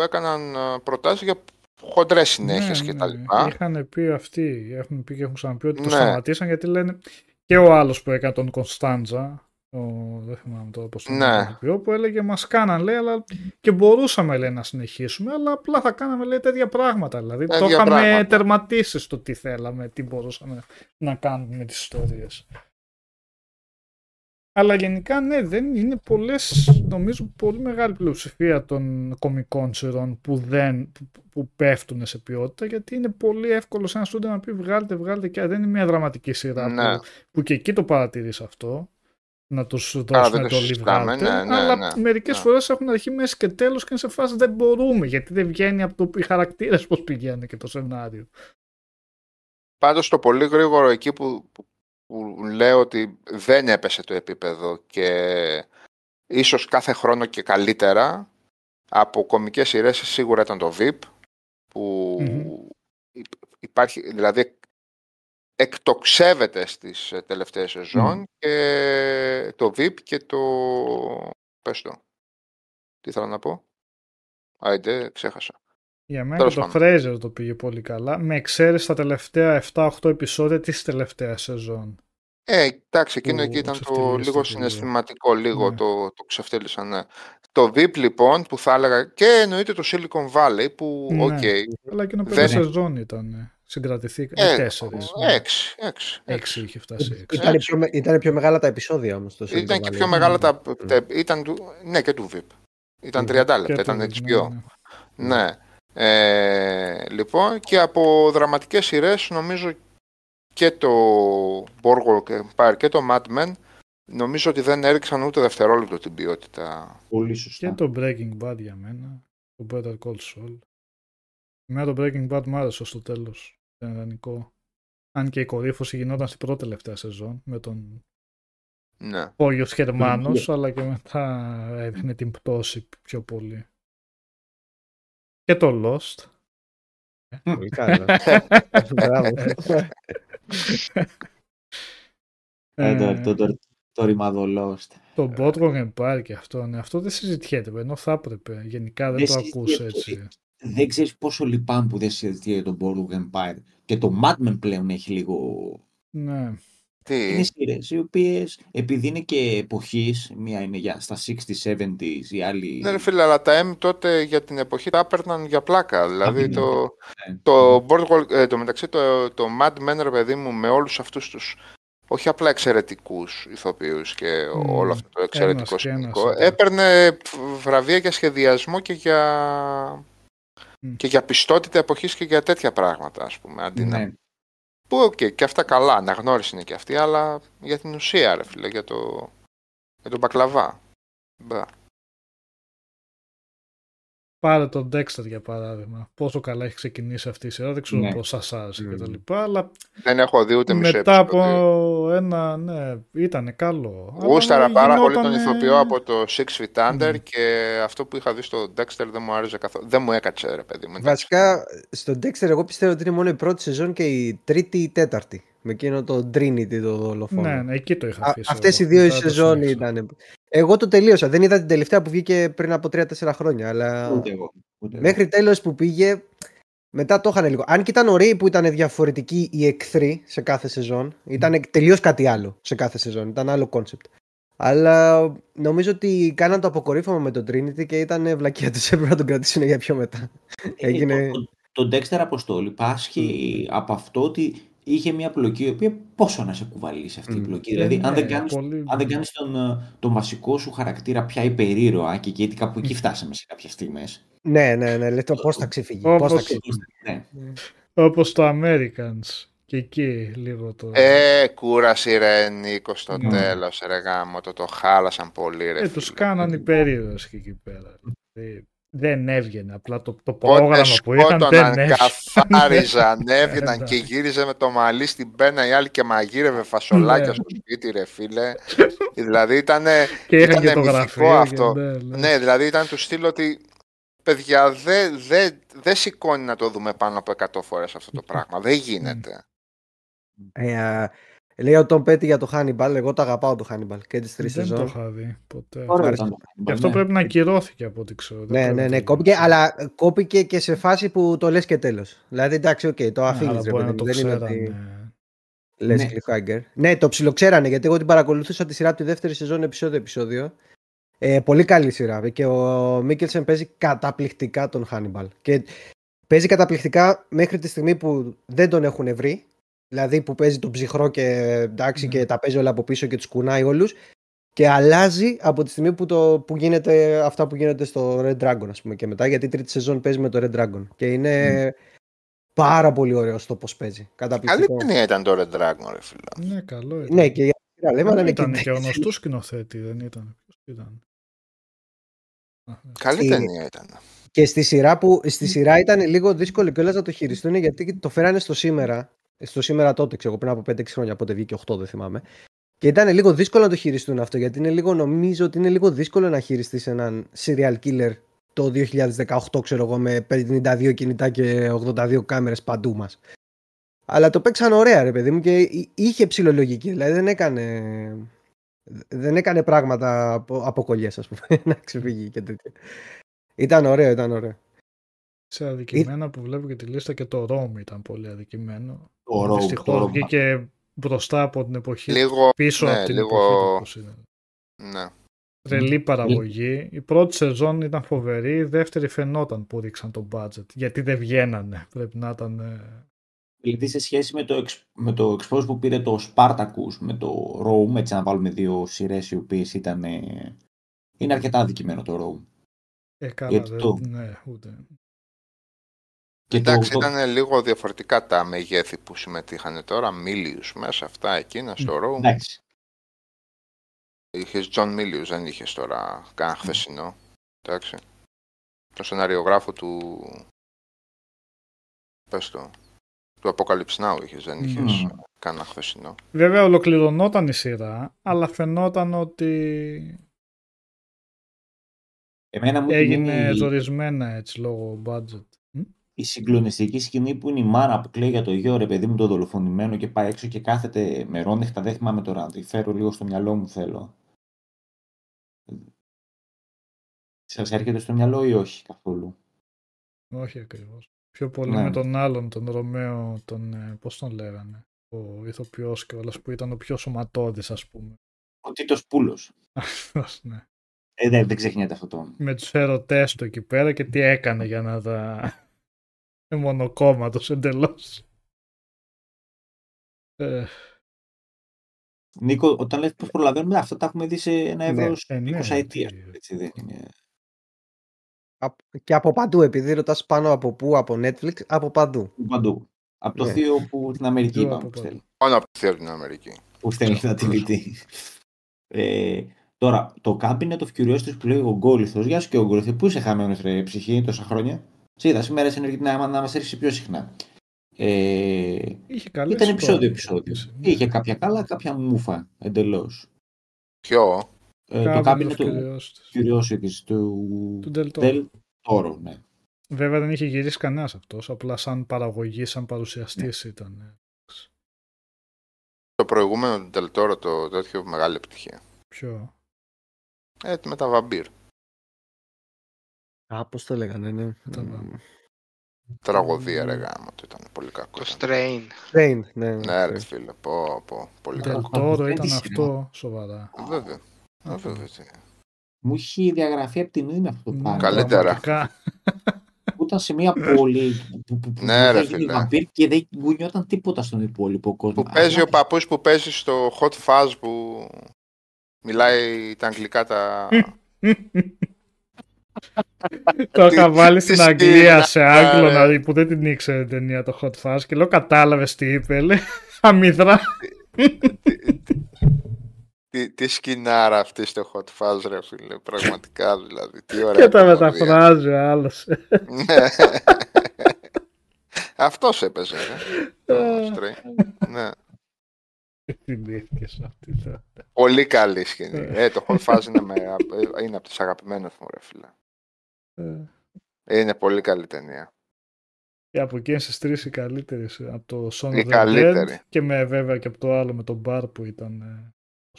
έκαναν ε, προτάσεις για χοντρές συνέχειες Ναι, και ναι. τα λοιπά. Είχαν πει αυτοί, έχουν πει και έχουν ξαναπεί ότι το Ναι. σταματήσαν γιατί λένε και ο άλλος που έκανε τον Κωνσταντζα, ο, δεν θυμάμαι τώρα πώς τον Ναι. ηθοποιό, που έλεγε μας κάναν λέει, αλλά και μπορούσαμε λέει, να συνεχίσουμε, αλλά απλά θα κάναμε λέει τέτοια πράγματα. Δηλαδή το Τέτοια είχαμε πράγματα. τερματίσει στο τι θέλαμε, τι μπορούσαμε να κάνουμε με τις ιστορίες. Αλλά γενικά ναι, δεν είναι πολλές, νομίζω πολύ μεγάλη πλειοψηφία των κομικών σειρών που, δεν, που, που πέφτουν σε ποιότητα γιατί είναι πολύ εύκολο σε ένα στούντιο να πει βγάλτε, βγάλτε και δεν είναι μια δραματική σειρά Ναι. που, που και εκεί το παρατηρείς αυτό να τους δεν δώσουμε το το συζητάμε, βγάλτε ναι, ναι, αλλά ναι, μερικές ναι. φορές έχουν αρχή, μέση και τέλος και είναι σε φάση δεν μπορούμε γιατί δεν βγαίνει από το οι χαρακτήρες πώς πηγαίνει και το σενάριο. Πάντως το πολύ γρήγορο εκεί που, που, που λέω ότι δεν έπεσε το επίπεδο και ίσως κάθε χρόνο και καλύτερα από κομικές σειρές σίγουρα ήταν το VIP που Μμμ. υ- υπάρχει, δηλαδή εκτοξεύεται στις ε, τελευταίες σεζόν και το Veep και το πες το τι θέλω να πω; Άιντε, ξέχασα Για μένα Τέλος το πάντων. Frasier το πήγε πολύ καλά. Με εξαίρεση τα τελευταία 7-8 επεισόδια της τελευταίας σεζόν. Ε, εντάξει, εκείνο Που εκεί ήταν το ξεφτυλίστηκε λίγο λίγο. συναισθηματικό, λίγο Ναι. το, το ξεφτύλισαν. Ναι. Το Veep λοιπόν που θα έλεγα και εννοείται το Silicon Valley που, Ναι. οκ, Αλλά και ένα Δεν- πέντε σεζόν ήταν. Συγκρατηθήκαν. ε, Ε, τέσσερις. ναι. έξι, έξι, Έξι είχε φτάσει. Έξι. Ήταν πιο, με- ήταν πιο μεγάλα τα επεισόδια όμως. Το Ήταν Silicon και Valley. πιο μεγάλα τα, Mm. τα- ήταν του, ναι και του VIP. Ήταν Mm. 30 λεπτά, Και ήταν το- HBO. ναι, ναι. Ναι. Ε, λοιπόν, και από δραματικές σειρές νομίζω και το Boardwalk Empire και το Mad Men νομίζω ότι δεν έριξαν ούτε δευτερόλεπτο την ποιότητα. Πολύ Και σωστά. το Breaking Bad για μένα. Το Better Call Saul. Εμένα το Breaking Bad μου άρεσε στο τέλος. Ήταν ιδανικό. Αν και η κορύφωση γινόταν στην πρώτη τελευταία σεζόν με τον Ναι. Πόγιος Γερμάνος, αλλά και μετά έδινε την πτώση πιο πολύ. Και το Lost. Πολύ καλά. Μπράβο. Ε, το, Ε, το, το, το ρημάδο Lost. Το Boardwalk Empire και αυτό, ναι, αυτό δεν συζητιέται, ενώ θα έπρεπε. Γενικά δεν Δεν το ακούς συζητιέται. έτσι. Δεν ξέρεις πόσο λυπάμαι που δεν συζητιέται το Boardwalk Empire. Και το Mad Men πλέον έχει λίγο... Ναι. Τι, Είναι σειρές οι οποίες επειδή είναι και εποχής, μία είναι για στα 60s, 70s, η άλλη... Ναι, ρε φίλε, αλλά τα M τότε για την εποχή τα έπαιρναν για πλάκα. Δηλαδή ναι. το, Ναι. το Boardwalk, ε, το μεταξύ το, το Mad Men, ρε παιδί μου, με όλους αυτούς τους όχι απλά εξαιρετικούς ηθοποιούς και Μμμ. όλο αυτό το εξαιρετικό Ένας και ένας σκηνικό, ήταν. έπαιρνε βραβεία για σχεδιασμό και για, Μμ. και για πιστότητα εποχής και για τέτοια πράγματα, ας πούμε. Αντί να Ναι. Που οκ, και αυτά καλά, αναγνώριση είναι και αυτή, αλλά για την ουσία, ρε φίλε, για, το, για τον μπακλαβά. Μπα. Πάρε το Dexter για παράδειγμα. Πόσο καλά έχει ξεκινήσει αυτή η σειρά, δεν ξέρω Ναι. πώς σας άρεσε Μμμ. και τα λοιπά, αλλά Δεν έχω δει ούτε μισό μετά από επεισόδιο. ένα, ναι, ήταν καλό. Αλλά Γούσταρα πάρα πολύ τον γινότανε- ηθοποιό από το Six Feet Under Μμ. και αυτό που είχα δει στο Dexter δεν μου άρεσε καθόλου. Δεν μου έκατσε, ρε παιδί μου. Βασικά, στον Dexter εγώ πιστεύω ότι είναι μόνο η πρώτη σεζόν και η τρίτη ή η τέταρτη. Με εκείνο το Trinity το δολοφόνο. Ναι, ναι, εκεί το είχα Α, αφήσει. αυτές οι εγώ. δύο Μετά το σεζόν συνέχισα. ήταν. Εγώ το τελείωσα. Δεν είδα την τελευταία που βγήκε πριν από 3-4 χρόνια. Αλλά Ούτε εγώ. Ούτε εγώ. μέχρι τέλος που πήγε, μετά το είχαν λίγο. Αν και ήταν ωραίοι που ήταν διαφορετικοί οι εχθροί σε κάθε σεζόν. Ήταν τελείως κάτι άλλο σε κάθε σεζόν. Ήταν άλλο κόνσεπτ. Αλλά νομίζω ότι κάναν το αποκορύφωμα με τον Trinity και ήταν βλακεία τους. Έπρεπε να τον κρατήσουν για πιο μετά. Ε, Έγινε... Το, το, το Dexter Αποστόλη πάσχει από αυτό ότι είχε μια πλοκή η οποία πόσο να σε κουβαλήσει αυτή η Μμ. πλοκή. Ε, δηλαδή, αν ναι, δεν κάνεις, πολύ- αν δεν κάνεις τον, ε, τον βασικό σου χαρακτήρα πια υπερήρωα και γιατί κάπου εκεί φτάσαμε σε κάποιες στιγμές. Ναι, ναι, ναι. Λέτε πώς θα ξεφύγει. Πώς θα Όπως- ξεφύγει. Ναι. Όπως το Americans. Και εκεί λίγο το... Ε, κούραση ρε Νίκο στο Ναι. τέλος ρε γάμο, το, το χάλασαν πολύ ρε Ε, τους φίλε. κάναν υπερήρωες και εκεί πέρα. Δηλαδή, δεν έβγαινε. Απλά το, το Πότε πρόγραμμα που είχαν δεν σκότωναν, έβγαινε. καθάριζαν, έβγαιναν και Εντάξει. γύριζε με το μαλλί στην πένα η άλλη και μαγείρευε φασολάκια Ναι. στο σπίτι ρε φίλε. δηλαδή ήταν, Και είχαν και ήτανε το μυθικό γραφείο. αυτό. Και, ναι, ναι. ναι δηλαδή ήταν του στυλ ότι παιδιά δεν δε, δε σηκώνει να το δούμε πάνω από 100 φορές αυτό το πράγμα, δεν γίνεται. Ε, α, λέει ο Tom Petty για το Hannibal. Εγώ το αγαπάω το Hannibal και τις τρεις Δεν το σεζόν. είχα δει ποτέ. Ωραίο άρεσε. ήταν το Γι' αυτό ναι. πρέπει να ακυρώθηκε από ό,τι ξέρω. Δεν Ναι, πρέπει ναι, να ναι, το κόπηκε, γίνει. αλλά κόπηκε και σε φάση που το λες και τέλος. Δηλαδή, εντάξει, οκ, το Ναι, αφήνεις, αλλά ρε μπορεί παιδί να μου, το δεν είναι ότι ξέρανε. λες Ναι. cliffhanger. Ναι, το ψιλοξέρανε, γιατί εγώ την παρακολουθούσα τη σειρά από τη δεύτερη σεζόν επεισόδιο-επεισόδιο. Ε, πολύ καλή σειρά και ο Μίκελσεν παίζει καταπληκτικά τον Hannibal. Και παίζει καταπληκτικά μέχρι τη στιγμή που δεν τον έχουν βρει. Δηλαδή που παίζει τον ψυχρό και εντάξει Ναι. και τα παίζει όλα από πίσω και τους κουνάει όλους. Και αλλάζει από τη στιγμή που, το, που γίνεται αυτά που γίνεται στο Red Dragon, ας πούμε, και μετά, γιατί η τρίτη σεζόν παίζει με το Red Dragon. Και είναι πάρα πολύ ωραίος το πώς παίζει. Καλή Καταπληκτικό. ταινία ήταν το Red Dragon ρε φίλε. Ναι, καλό ήταν. Ναι, και για τη σειρά λέμε, αλλά Δεν είναι ήταν και και γνωστός σκηνοθέτη, δεν ήταν. Ποιος ήταν. Α, ναι. Καλή Στη- ταινία ήταν. Και στη σειρά που στη σειρά ήταν λίγο δύσκολο κιόλας να το χειριστούν γιατί το φέρανε στο σήμερα. Στο σήμερα τότε, ξέρω πριν από 5-6 χρόνια, πότε βγήκε 8, δεν θυμάμαι. Και ήταν λίγο δύσκολο να το χειριστούν αυτό, γιατί είναι λίγο, νομίζω ότι είναι λίγο δύσκολο να χειριστείς έναν serial killer το 2018, ξέρω εγώ, με 52 κινητά και 82 κάμερες παντού μας. Αλλά το παίξαν ωραία, ρε παιδί μου, και εί- είχε ψηλολογική. Δηλαδή δεν έκανε, δεν έκανε πράγματα από, από κολλιές, ας πούμε, να ξεφύγει και τέτοια. Ήταν ωραίο, ήταν ωραίο. Σε αδικημένα που βλέπω και τη λίστα και το Rome ήταν πολύ αδικημένο. Το Rogue, το Δυστυχώς Rogue. βγήκε μπροστά από την εποχή Λίγο, πίσω ναι, από την λίγο- εποχή του πώς ήταν. ναι. Τρελή παραγωγή. Η πρώτη σεζόν ήταν φοβερή, η δεύτερη φαινόταν που ρίξαν το budget. Γιατί δεν βγαίνανε. Πρέπει να ήταν. ε, Δηλαδή σε σχέση με το, εξ- με το expose που πήρε το Spartacus με το Rome, έτσι να βάλουμε δύο σειρές οι οποίες ήταν. ε, είναι αρκετά αδικημένο το Rome. Ε, καλά, Γιατί δεν, το- ναι, ούτε. Και Εντάξει, το, το- ήταν λίγο διαφορετικά τα μεγέθη που συμμετείχαν τώρα. Μίλιους μέσα, αυτά εκείνα στο Rome. εντάξει. Είχες John Μίλιους, δεν είχες τώρα κανένα χθεσινό. Εντάξει. Το σεναριογράφο του. Πες το. Του Apocalypse Now είχες, δεν είχες Μμμ. κανένα χθεσινό. Βέβαια ολοκληρωνόταν η σειρά, αλλά φαινόταν ότι Εμένα μου έγινε έγινε η, ζορισμένα έτσι λόγω budget. Μ; η συγκλονιστική σκηνή που είναι η μάνα που κλαίει για το γιο ρε παιδί μου το δολοφονημένο και πάει έξω και κάθεται μερόνυχτα. Δεν θυμάμαι τώρα. Τη φέρω λίγο στο μυαλό μου θέλω. Σας έρχεται στο μυαλό ή όχι καθόλου; Όχι ακριβώς. Πιο πολύ Ναι. με τον άλλον, τον Ρωμαίο, τον, ε, πώς τον λέγανε, ο ηθοποιός και όλας που ήταν ο πιο σωματώδης ας πούμε. Ο Τίτος Πούλος. Αυτός, ναι. Ε, δεν, δεν ξεχνιέται αυτό το όνομα. Με τους ερωτές του εκεί πέρα και τι έκανε για να τα... μονοκόμματος εντελώς. Ε, Νίκο, όταν λες πώς προλαβαίνουμε, αυτά τα έχουμε δει σε ένα Ναι, εύρος ε, ναι, 20 ετία. τι- Έτσι δεν είναι. Απ- Και από παντού, επειδή ρωτάς πάνω από πού, από Netflix, από παντού. Παντού. Από το Ναι. θείο που την Αμερική Θείο είπαμε από που παντού. στέλνει. Μόνο από τη θεία την Αμερική. Που στέλνει τα TVT. Ε, τώρα, το Cabinet of Curiosities που λέει ο Γκόλιθος. Γεια σου και ο Γκόλιθος. Πού είσαι χαμένος ρε ψυχή τόσα χρόνια; Σε είδα σήμερα σε ενεργητή να, να μας έρθει πιο συχνά. Ε, είχε καλές ήταν επεισόδιο ιστορίες, επεισόδιο. ναι. Είχε κάποια καλά, κάποια μούφα εντελώς. Ποιο, Ε, το Cabinet Cabinet of of Curiosities. Curiosities του Του Del Toro. Del Toro, ναι. Βέβαια δεν είχε γυρίσει κανένας αυτός, απλά σαν παραγωγή, σαν παρουσιαστής ήταν. ε. το προηγούμενο του Τελτόρο το τέτοιο μεγάλη επιτυχία. Πιο... Ε, με τα βαμπύρ. Α, πώς το λέγανε, ναι. Κατάλαβα. Τραγωδία ρε γάμο, το ήταν πολύ κακό. Το ήταν. Strain. Train, ναι. Ναι ρε φίλε, πω, πω, πολύ Del κακό. Toro δεν ήταν τη αυτό σοβαρά. Βέβαια. Ε, βέβαια. τι. Μου είχε διαγραφεί από τη μνήμη με αυτό το Ναι, πράγμα. Καλύτερα. πραγματικά. Που ήταν σε μια πόλη που, που, που Ναι, ρε, έγινε φίλε. βαμπύρ και δεν κουνιόταν τίποτα στον υπόλοιπο κόσμο. Που παίζει ο Αλλά- παππούς που παίζει στο Hot Fuzz που μιλάει τα αγγλικά τα... Το είχα βάλει στην τι Αγγλία σε σκηνά, Άγγλο ρε. να δει που δεν την ήξερε την ταινία το Hot Fuzz και λέω κατάλαβες τι είπε. Λέει αμυδρά. τι, τι σκηνάρα αυτή στο Hot Fuzz ρε φίλε, πραγματικά δηλαδή. Τι ωραία και τα κομμωδία. μεταφράζει ο άλλος. Ναι. Αυτός έπαιζε, ρε. Το Stray. ναι. Θυμήθηκες αυτή. τώρα. Πολύ καλή σκηνή. ε, το Hot Fuzz είναι, με, είναι από τις αγαπημένες μου, ρε φίλε. Ε, Είναι πολύ καλή ταινία. Και από εκείνε τι τρεις οι καλύτερες. Από το Song Η of the Dead καλύτερη. και με βέβαια και από το άλλο με τον Μπαρ που ήταν. ε,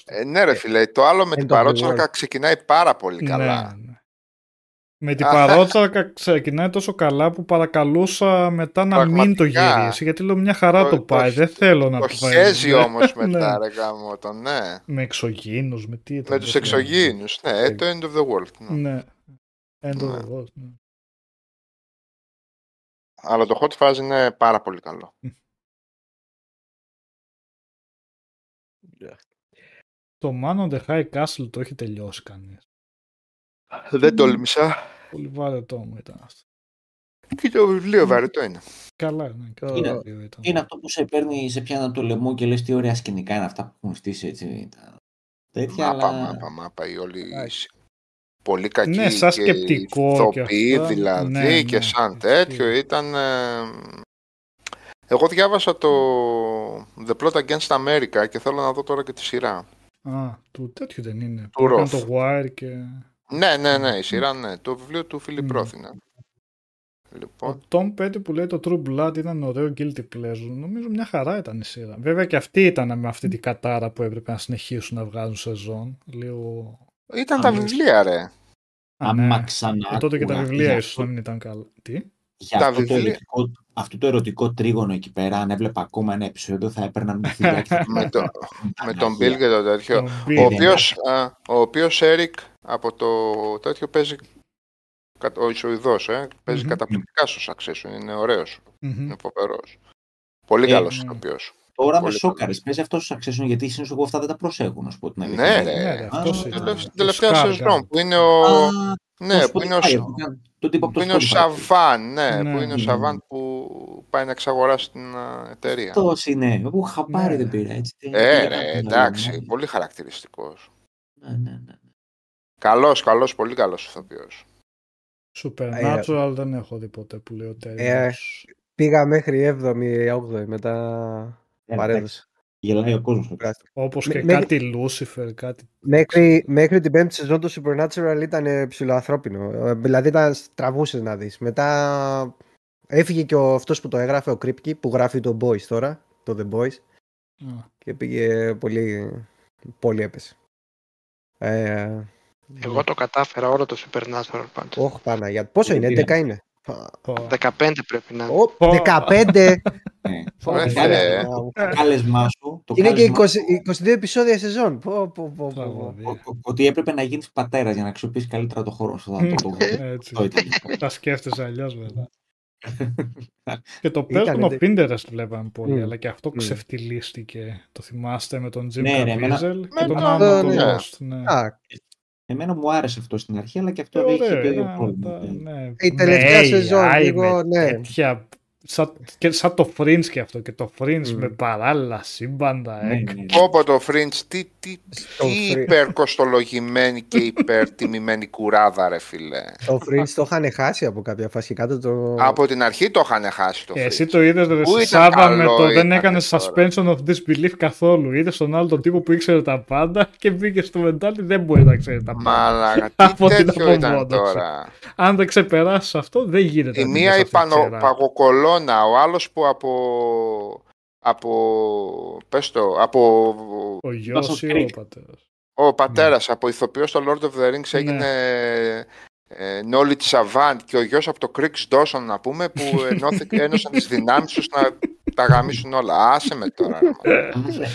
Ε, ναι ρε φίλε, το άλλο με End την of the παρότσαρκα world. ξεκινάει πάρα πολύ καλά. Ναι, ναι. Με την Α. παρότσαρκα ξεκινάει τόσο καλά που παρακαλούσα μετά να μην το Πραγματικά. γυρίσει. Γιατί λέω μια χαρά Το- το, το- πάει. δεν θέλω να Το το πάει. χέζει Ναι. όμως μετά Ναι. ρε γάμο το, ναι. Με εξωγήινους, με τι ήταν. Με δεν τους θυμάμαι. εξωγήινους, ναι, ε, το End of the World. ναι. Ναι. End of Ναι. the world, ναι. Αλλά το Hot Fuzz είναι πάρα πολύ καλό. Το Man on the High Castle το έχει τελειώσει κανείς. Δεν τόλμησα. Πολύ βαρετό μου ήταν αυτό. Και το βιβλίο βαρετό είναι. Καλά, ναι. Και το Είναι- βιβλίο ήταν. Είναι αυτό που σε παίρνει, σε πιάνει από το λαιμό και λες τι ωραία σκηνικά είναι αυτά που έχουν στήσει έτσι. τα- Τέτοια, Μάπα, αλλά... μάπα, μάπα. Οι όλοι Εντάξει. Πολύ κακοί Ναι, σαν και σκεπτικό και ηθοποιοί αυτά. δηλαδή Ναι, και ναι, σαν ισχύει. τέτοιο ήταν... ε, Εγώ διάβασα το The Plot Against America και θέλω να δω τώρα και τη σειρά. Α, του τέτοιου δεν είναι. Του Που έκανε Roth. το Wire και... Ναι, ναι, ναι, η σειρά, ναι. Το βιβλίο του Φίλιπ Μμ. Roth είναι. Ο Λοιπόν, Tom Petty που λέει το True Blood ήταν ωραίο guilty pleasure. Νομίζω μια χαρά ήταν η σειρά. Βέβαια και αυτή ήταν με αυτή την κατάρα που έπρεπε να συνεχίσουν να βγάζουν σεζόν. Λίγο... ήταν τα Αμέσως. βιβλία, ρε. Α, Άμα ναι. ξανά. Και τότε και τα άκουγα βιβλία για ίσως αυτό- να μην ήταν καλά. Τι; Για Τα αυτό, το βιβλία- ερωτικό, αυτό το ερωτικό τρίγωνο εκεί πέρα, αν έβλεπα ακόμα ένα επεισόδιο, θα έπαιρναν με θηλιά και θα- με, το, με τον Παναγία. Bill και το τέτοιο. Τον Ο Bill. οποίος, α, ο οποίος Eric από το τέτοιο παίζει, κα- ο Ισοειδός, ε, παίζει Μμμ. καταπληκτικά στο Succession, είναι ωραίος, Μμμ. είναι φοβερός. Πολύ Ε, καλός ναι. ηθοποιός. Τώρα με Πολύ σόκαρες. Παίζει αυτός στο Succession γιατί συνήθως εγώ αυτά δεν τα προσέχω, να σου πω την αλήθεια. Ναι, Ναι, ρε. ρε, αυτός Α, ήταν. Τελευ- Το Τελευταία Scargan. σεζόν που είναι ο... Α, Ναι, το που είναι ο, Spotify, Σ- που ήταν- Το τύπο από που το είναι ο Spotify. Σαβάν, ναι, Ναι. που είναι ο Ναι. Σαβάν που πάει να εξαγοράσει την α, εταιρεία. Αυτός είναι. Εγώ χαπάρι Ναι. δεν πήρα έτσι. Ε, Πήγα ρε, να- εντάξει, πολύ χαρακτηριστικός. Ναι, ναι, ναι. Καλός, καλός, πολύ καλός ηθοποιός. Supernatural δεν έχω δει ποτέ που λέει ο Ε, Τέλειος. Πήγα μέχρι 7η, 8η, μετά Ε, παρέδωσα. Γελάει ο κόσμος. Όπως Με- και με- κάτι Lucifer, κάτι... Μέχρι, μέχρι την πέμπτη σεζόν του Supernatural ήταν ψηλοανθρώπινο. Ε, Δηλαδή ήταν τραβούσε να δεις. Μετά έφυγε και ο, αυτός που το έγραφε, ο Κρίπκι, που γράφει το Boys τώρα, το The Boys. Α, Και πήγε πολύ, πολύ έπεσε. Ε, Εγώ το κατάφερα όλο το Supernatural πάντως. όχι Παναγιά. Πόσο είναι, Γιατί 11 είναι; Πω. 15 πρέπει να είναι. Ω, Πω. 15! Ναι. Πω, Ε, Το κάλεσμα- ε. Το κάλεσμά σου. το Είναι και κάλεσμα 20, 22 επεισόδια σεζόν. Πω, πω, πω, πω, πω. Τραγωδία. Ο- ο- Ότι έπρεπε να γίνεις πατέρας για να αξιοποιήσεις καλύτερα το χώρο σου. Αυτό το- Έτσι. αυτό ήταν. Τα σκέφτεσαι αλλιώς βέβαια. Και το Ήταν, παίρνω τε- Pinterest βλέπαμε πολύ, Μμ. αλλά και αυτό Μμ. ξεφτυλίστηκε. Το θυμάστε με τον Jim Ναι, ρε, εμένα- Caviezel Με και τον τον- Άμα τον ναι. Lost. Ναι. Α, Εμένα μου άρεσε αυτό στην αρχή, αλλά και αυτό Ε, έχει ωραίο, και είναι, δύο πρόβλημα. τα- ναι. Η τελευταία Με σεζόν, AI, λίγο, με ναι. τέτοια- σαν, και σαν το Fringe και αυτό. Και το Fringe Μμ. με παράλληλα σύμπαντα. Ναι, ε, ναι, ναι. Πω πω το Fringe, τι, τι, Στο τι Fringe. υπερκοστολογημένη και υπερτιμημένη κουράδα ρε φίλε. το Fringe το είχαν χάσει από κάποια φάση και κάτω το... Από την αρχή το είχαν χάσει το Ε, Fringe. Εσύ το είδες, ρε Πού ήταν Σάβα, με καλό το δεν ήταν έκανε τώρα; suspension of disbelief καθόλου. Είδες τον άλλο τον τύπο που ήξερε τα πάντα και μπήκε στο μεντάλι, δεν μπορεί να ξέρει τα πάντα. Μαλάκα, Από τι την τέτοιο ήταν απομόνωση. τώρα; Αν δεν ξεπεράσεις αυτό, δεν γίνεται. Η να μία μπεις η αυτή τη πανο- σειρά. παγοκολώνα, ο άλλος που από... από... πες το, από... Ο γιος Dawson's ή ο Creek. πατέρας. ο πατέρας, από ηθοποιός στο Lord of the Rings Ναι. έγινε ε, knowledge savant και ο γιος από το Creeks Dawson να πούμε που ενώθηκε, ένωσαν τις δυνάμεις τους να τα γαμίσουν όλα. Άσε με τώρα. ρε, μαλάκα.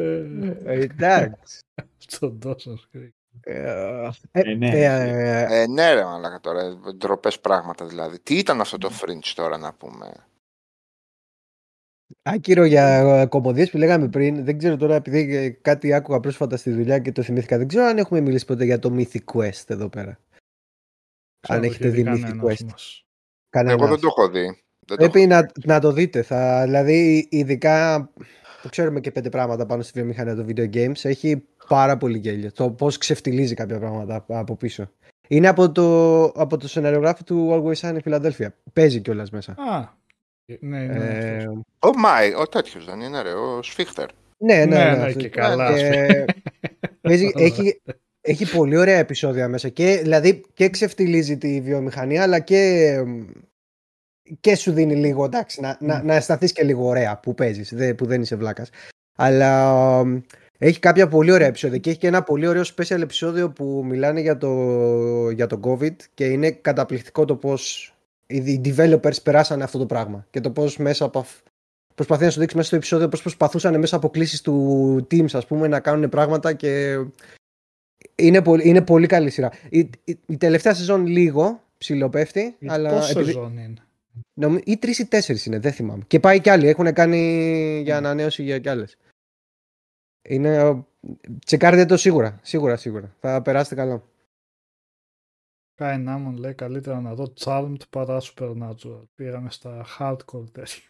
Ε, εντάξει. Στον Dawson's Creek. Ε, Ε, ναι. ε, ε, Ε, ναι ρε μαλάκα τώρα, ντροπές πράγματα δηλαδή. Τι ήταν αυτό το Fringe τώρα να πούμε; Άκυρο για κομμωδίες που λέγαμε πριν. Δεν ξέρω τώρα, επειδή ε, κάτι άκουγα πρόσφατα στη δουλειά και το θυμήθηκα. Δεν ξέρω αν έχουμε μιλήσει ποτέ για το Mythic Quest εδώ πέρα. Ξέρω αν το έχετε έχει δει δει Mythic κανένας Quest. μας. Κανένας. Εγώ δεν το έχω δει. Δεν το Πρέπει έχω. να, να το δείτε. Θα, δηλαδή, ειδικά που ξέρουμε και πέντε πράγματα πάνω στη βιομηχανία των video games, έχει πάρα πολύ γέλιο. Το πώς ξεφτιλίζει κάποια πράγματα απ- από πίσω. Είναι από το, από το σεναριογράφο του Always Sunny Philadelphia. Παίζει κιόλας μέσα. Α, ναι, είναι Ε, αυτός. Ο Μάι, ο τέτοιος δεν είναι ρε, ο Σφίχτερ. ναι, ναι, Ναι, ναι, ναι, αυτό. και καλά. Και παίζει- έχει, έχει πολύ ωραία επεισόδια μέσα και δηλαδή και ξεφτιλίζει τη βιομηχανία αλλά και, και σου δίνει λίγο εντάξει, να, να, να αισθανθείς και λίγο ωραία που παίζεις, δε, που δεν είσαι βλάκας. Αλλά μ, έχει κάποια πολύ ωραία επεισόδια και έχει και ένα πολύ ωραίο special επεισόδιο που μιλάνε για το, για το COVID και είναι καταπληκτικό το πώς οι οι developers περάσανε αυτό το πράγμα και το πώς μέσα από αυ- προσπαθεί να σου δείξει μέσα στο επεισόδιο πώς προσπαθούσαν μέσα από κλήσεις του Teams ας πούμε να κάνουν πράγματα και είναι πολύ, είναι πολύ καλή σειρά. Η, η, η τελευταία σεζόν λίγο ψηλοπέφτει, Η αλλά Πόση επειδή, σεζόν είναι; Νομι- ή τρεις ή τέσσερις είναι, δεν θυμάμαι. Και πάει κι άλλοι, έχουν κάνει για ανανέωση για κι άλλες. Είναι, τσεκάρετε το σίγουρα, σίγουρα, σίγουρα. Θα περάσετε καλά. Κάι Νάμον λέει καλύτερα να δω Charmed παρά Supernatural. Πήγαμε στα hardcore τέτοια.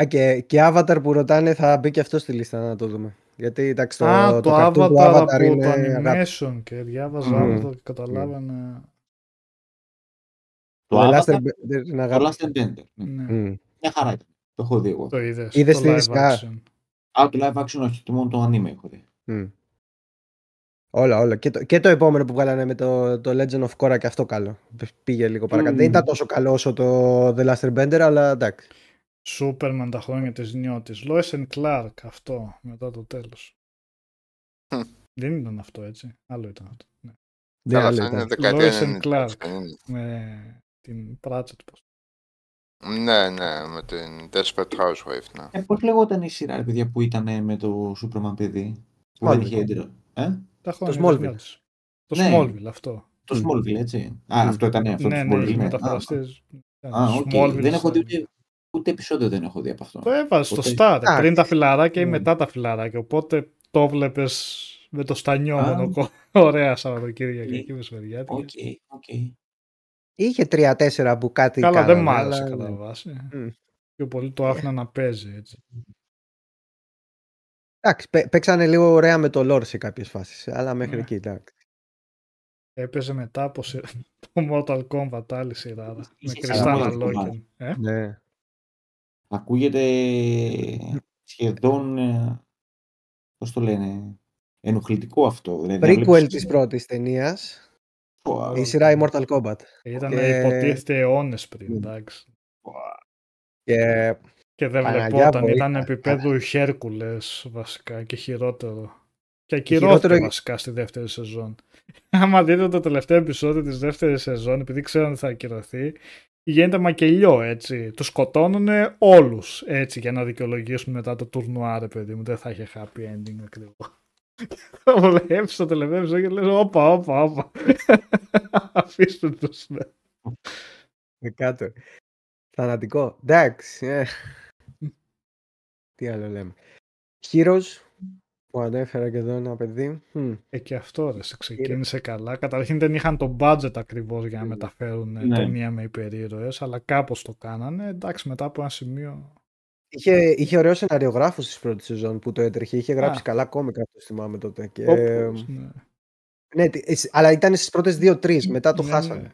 Α, και, και Avatar που ρωτάνε θα μπει και αυτό στη λίστα να το δούμε. Γιατί εντάξει, το, Α, το, cartoon Avatar, του Avatar από είναι το αγάπη. animation και διάβαζα Μμμ. Avatar και καταλάβανε. Το The Avatar, Last Airbender είναι το αγάπη. Last Airbender. Ναι. Ναι. Μμ. Μια χαρά ήταν. Το έχω δει εγώ. Το είδες. Είδες το τη live δυσκά; action. Α, το live action όχι, το μόνο το anime έχω δει. Μμ. Όλα, όλα. Και το, και το επόμενο που βγάλανε με το, το Legend of Korra και αυτό καλό. Πήγε λίγο παρακάτω. Μμ. Δεν ήταν τόσο καλό όσο το The Last Airbender, αλλά εντάξει. Σούπερμαν τα χρόνια της νιώτης. Lois and Clark αυτό μετά το τέλος. Μμ. Δεν ήταν αυτό έτσι. Άλλο ήταν αυτό. Ναι. Δεν Καλά, άλλο αυτά είναι ήταν. δεκαετία Lois and 90, Clark. 50. Με την Pratchett. πώς. Ναι, ναι, με την Desperate Housewife, ναι. Ε, πώς λεγόταν η σειρά, ρε παιδιά, που ήταν με το Superman παιδί; Που δεν Smallville. είχε έντυρο. Ε; Τα χρόνια Smallville. της νιώτης. Το Ναι. Smallville αυτό. Το Μμ. Smallville, έτσι. Α, Μμ. αυτό ήταν αυτό ναι, το ναι, Smallville. έχει ναι. μεταφραστείς. Α, οκ. Smallville Δεν έχω δει στο- ούτε, ούτε επεισόδιο δεν έχω δει από αυτό. Το έβαζε στο Ποτέ. start, Α, πριν τα φιλαράκια ή ναι. μετά τα φιλαράκια. Οπότε το βλέπεις με το στανιόμενο. Α. κο- Ωραία Σαββατοκύριακα Ε, εκεί μεσημεριάτικα. Οκ, οκ. Είχε τρία-τέσσερα που κάτι Καλά, δεν κάνανε, μ' άρεσε αλλά- κατά βάση. Μμ. Πιο πολύ το άφηνα να παίζει έτσι. Εντάξει, πέ- παίξανε λίγο ωραία με το lore σε κάποιες φάσεις, αλλά μέχρι Ναι. εκεί, εντάξει. Έπαιζε μετά από σειρά- το Mortal Kombat άλλη σειρά. Με Είχε Κριστάνα Mortal Kombat. Λόκεν. Ε; Ναι. Ακούγεται σχεδόν, ε, πώς το λένε, ενοχλητικό αυτό. Δηλαδή, να Prequel βλέπεις- της πρώτης ταινίας, Πω, η σειρά η Mortal Kombat. Ήταν Και- υποτίθεται αιώνες πριν, Μμ. εντάξει. Και Και δεν Παναγιά βλεπόταν, βοήθεια. ήταν επίπεδου Χέρκουλες βασικά και χειρότερο. Και χειρότερο- ακυρώθηκε βασικά στη δεύτερη σεζόν. Άμα δείτε το τελευταίο επεισόδιο της δεύτερης σεζόν, επειδή ξέραν ότι θα ακυρωθεί, γίνεται μακελιό έτσι. Τους σκοτώνουν όλους έτσι για να δικαιολογήσουν μετά το τουρνουά ρε παιδί μου. Δεν θα είχε happy ending ακριβώς. Το βλέπεις στο τελευταίο επεισόδιο και λες όπα όπα όπα. Αφήστε τους. ναι. με κάτω. Θανατικό. Εντάξει. ε. Τι άλλο λέμε. Heroes που ανέφερα και εδώ ένα παιδί. Μμ. Ε, και αυτό ρε, σε ξεκίνησε καλά. Καταρχήν δεν είχαν το budget ακριβώς για να μεταφέρουν ε, Ναι. ταινία με υπερήρωες, αλλά κάπως το κάνανε. Εντάξει, μετά από ένα σημείο... Είχε, είχε ωραίο σεναριογράφο στη πρώτη σεζόν που το έτρεχε. Είχε γράψει Α. καλά κόμικα, αυτό θυμάμαι τότε. Και, Όπως, ναι. ναι, τι- εσύ- αλλά ήταν στις πρώτες δύο-τρεις. Μετά το Ναι, χάσανε. ναι.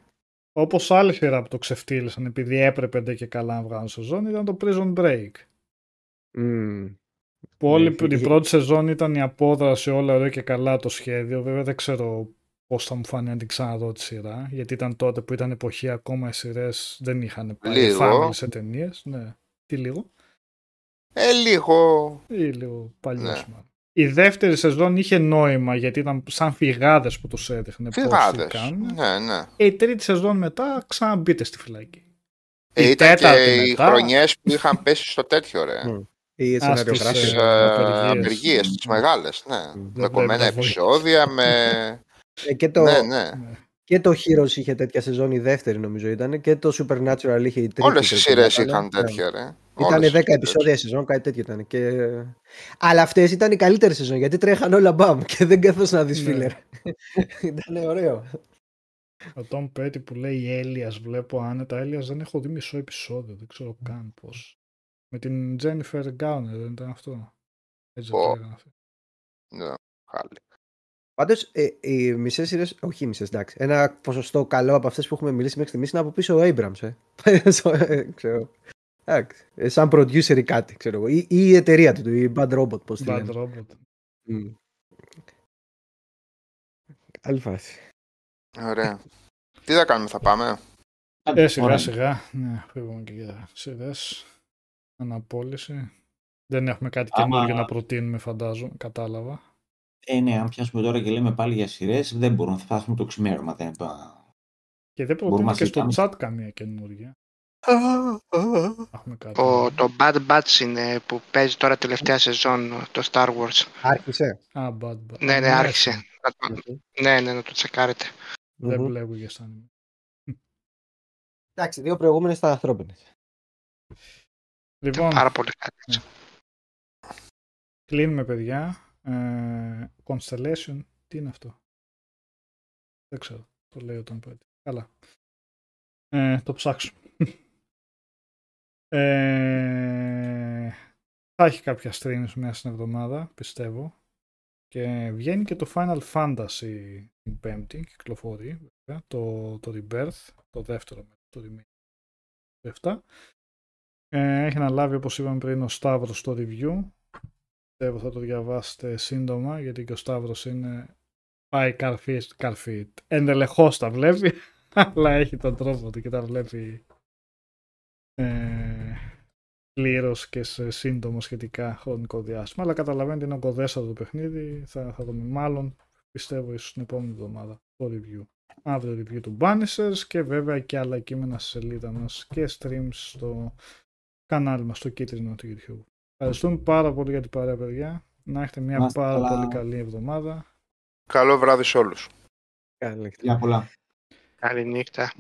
Όπως άλλη σειρά που το ξεφτύλισαν επειδή έπρεπε ντε και καλά να βγάλουν σεζόν ήταν το Prison Break. Μμ. Που Ναι, όλη είχε- η είχε- πρώτη σεζόν ήταν η απόδραση, όλα ωραία και καλά το σχέδιο. Βέβαια δεν ξέρω πώς θα μου φανεί αν την ξαναδώ τη σειρά. Γιατί ήταν τότε που ήταν εποχή ακόμα οι σειρές δεν είχαν πάει Λίγο. family σε ταινίες. Ναι. Τι λίγο. Ε, λίγο. Ή λίγο παλιός. Ναι. μάλλον. Η δεύτερη σεζόν είχε νόημα γιατί ήταν σαν φυγάδες που τους έδειχνε πώς Φυγάδες. τι κάνουν. Ναι, ναι. Ε, Η τρίτη σεζόν μετά ξαναμπείτε στη φυλακή. Ε, Η ήταν και τέταρτη οι μετά- χρονιές που είχαν πέσει στο τέτοιο, ρε. Μμ. Οι Α, σεναριογράφοι. στις, Τις ε, ε, απεργίες. απεργίες, τις μεγάλες, ναι. Μμ. Με Δεν κομμένα πρέπει να επεισόδια, με... Ε, και, το, Ναι, ναι. Ναι. και το Heroes είχε τέτοια σεζόν, η δεύτερη νομίζω ήταν. Και το Supernatural είχε η τρίτη. Όλες οι τρίτη σειρές ήταν, είχαν ναι. τέτοια, ρε. Ήταν Όλες 10 οι σειρές. επεισόδια η σεζόν, κάτι τέτοιο ήταν. Και... Αλλά αυτές ήταν οι καλύτερες σεζόν γιατί τρέχαν όλα μπαμ και δεν καθώ να δεις Ναι. φίλερ. ήταν ωραίο. Ο Tom Petty που λέει Έλιας βλέπω άνετα. Έλιας δεν έχω δει μισό επεισόδιο. Δεν ξέρω καν πώς. Με την Jennifer Garner δεν ήταν αυτό. Έτσι δεν Πω. το λέγανε αυτό. Ναι, χάλι. Πάντως, ε, οι μισές σειρές. Όχι οι μισές, εντάξει. Ένα ποσοστό καλό από αυτές που έχουμε μιλήσει μέχρι στιγμής είναι από πίσω ο Abrams. Ε. Στο- ε, ξέρω. Εντάξει. Ε, σαν producer ή κάτι, ξέρω εγώ. Ή, ή η εταιρεία του, η Bad Robot, πώς τη Bad λένε. Robot. Μμ. Άλλη φάση. Ωραία. Τι θα κάνουμε, θα πάμε; Ε, σιγά Ωραία. σιγά. Ναι, φύγουμε και για σειρές. Αναπόλυση. Δεν έχουμε κάτι Άμα- καινούργιο να προτείνουμε, φαντάζομαι. Κατάλαβα. Ε, ναι, αν πιάσουμε τώρα και λέμε πάλι για σειρές, δεν μπορούμε να φτάσουμε το ξημέρωμα. Δεν πά- Και δεν Μπορούμε προτείνουμε να και στο συζητάμε. chat καμία καινούργια. Έχουμε κάτι. Το, το Bad Batch είναι που παίζει τώρα τελευταία σεζόν το Star Wars. Άρχισε. Α, bad, bad. Ναι, ναι, άρχισε. Να το- Μμμ. Ναι, ναι, να το τσεκάρετε. Δεν Μμμ. βλέπω για σαν. Εντάξει, δύο προηγούμενες ήταν ανθρώπινες. Λοιπόν, Πάρα πολύ κάτι. κλείνουμε παιδιά. Ε, Constellation, τι είναι αυτό; Δεν ξέρω. Το λέει όταν πέτει. Καλά. Ε, το ψάξω. ε, θα έχει κάποια streams μέσα στην εβδομάδα, πιστεύω. Και βγαίνει και το Final Fantasy την Πέμπτη, κυκλοφορεί βέβαια, το, το Rebirth, το δεύτερο το remake 7. Ε, έχει αναλάβει όπως είπαμε πριν ο Σταύρος στο review. Πιστεύω θα το διαβάσετε σύντομα γιατί και ο Σταύρος είναι πάει καρφί, καρφί. Εντελεχώς τα βλέπει αλλά έχει τον τρόπο του και τα βλέπει ε, πλήρως και σε σύντομο σχετικά χρονικό διάστημα. Αλλά καταλαβαίνετε είναι κοδέστατο το παιχνίδι. Θα, θα δούμε μάλλον πιστεύω ίσως την επόμενη εβδομάδα το review. Αύριο review του Banishers και βέβαια και άλλα κείμενα στη σελίδα μας και streams στο κανάλι μας στο κίτρινο του YouTube. Ευχαριστούμε πάρα πολύ για την παρέα παιδιά. Να έχετε μια Να είστε πάρα καλά. πολύ καλή εβδομάδα. Καλό βράδυ σε όλους. Καλή Για πολλά. Καληνύχτα.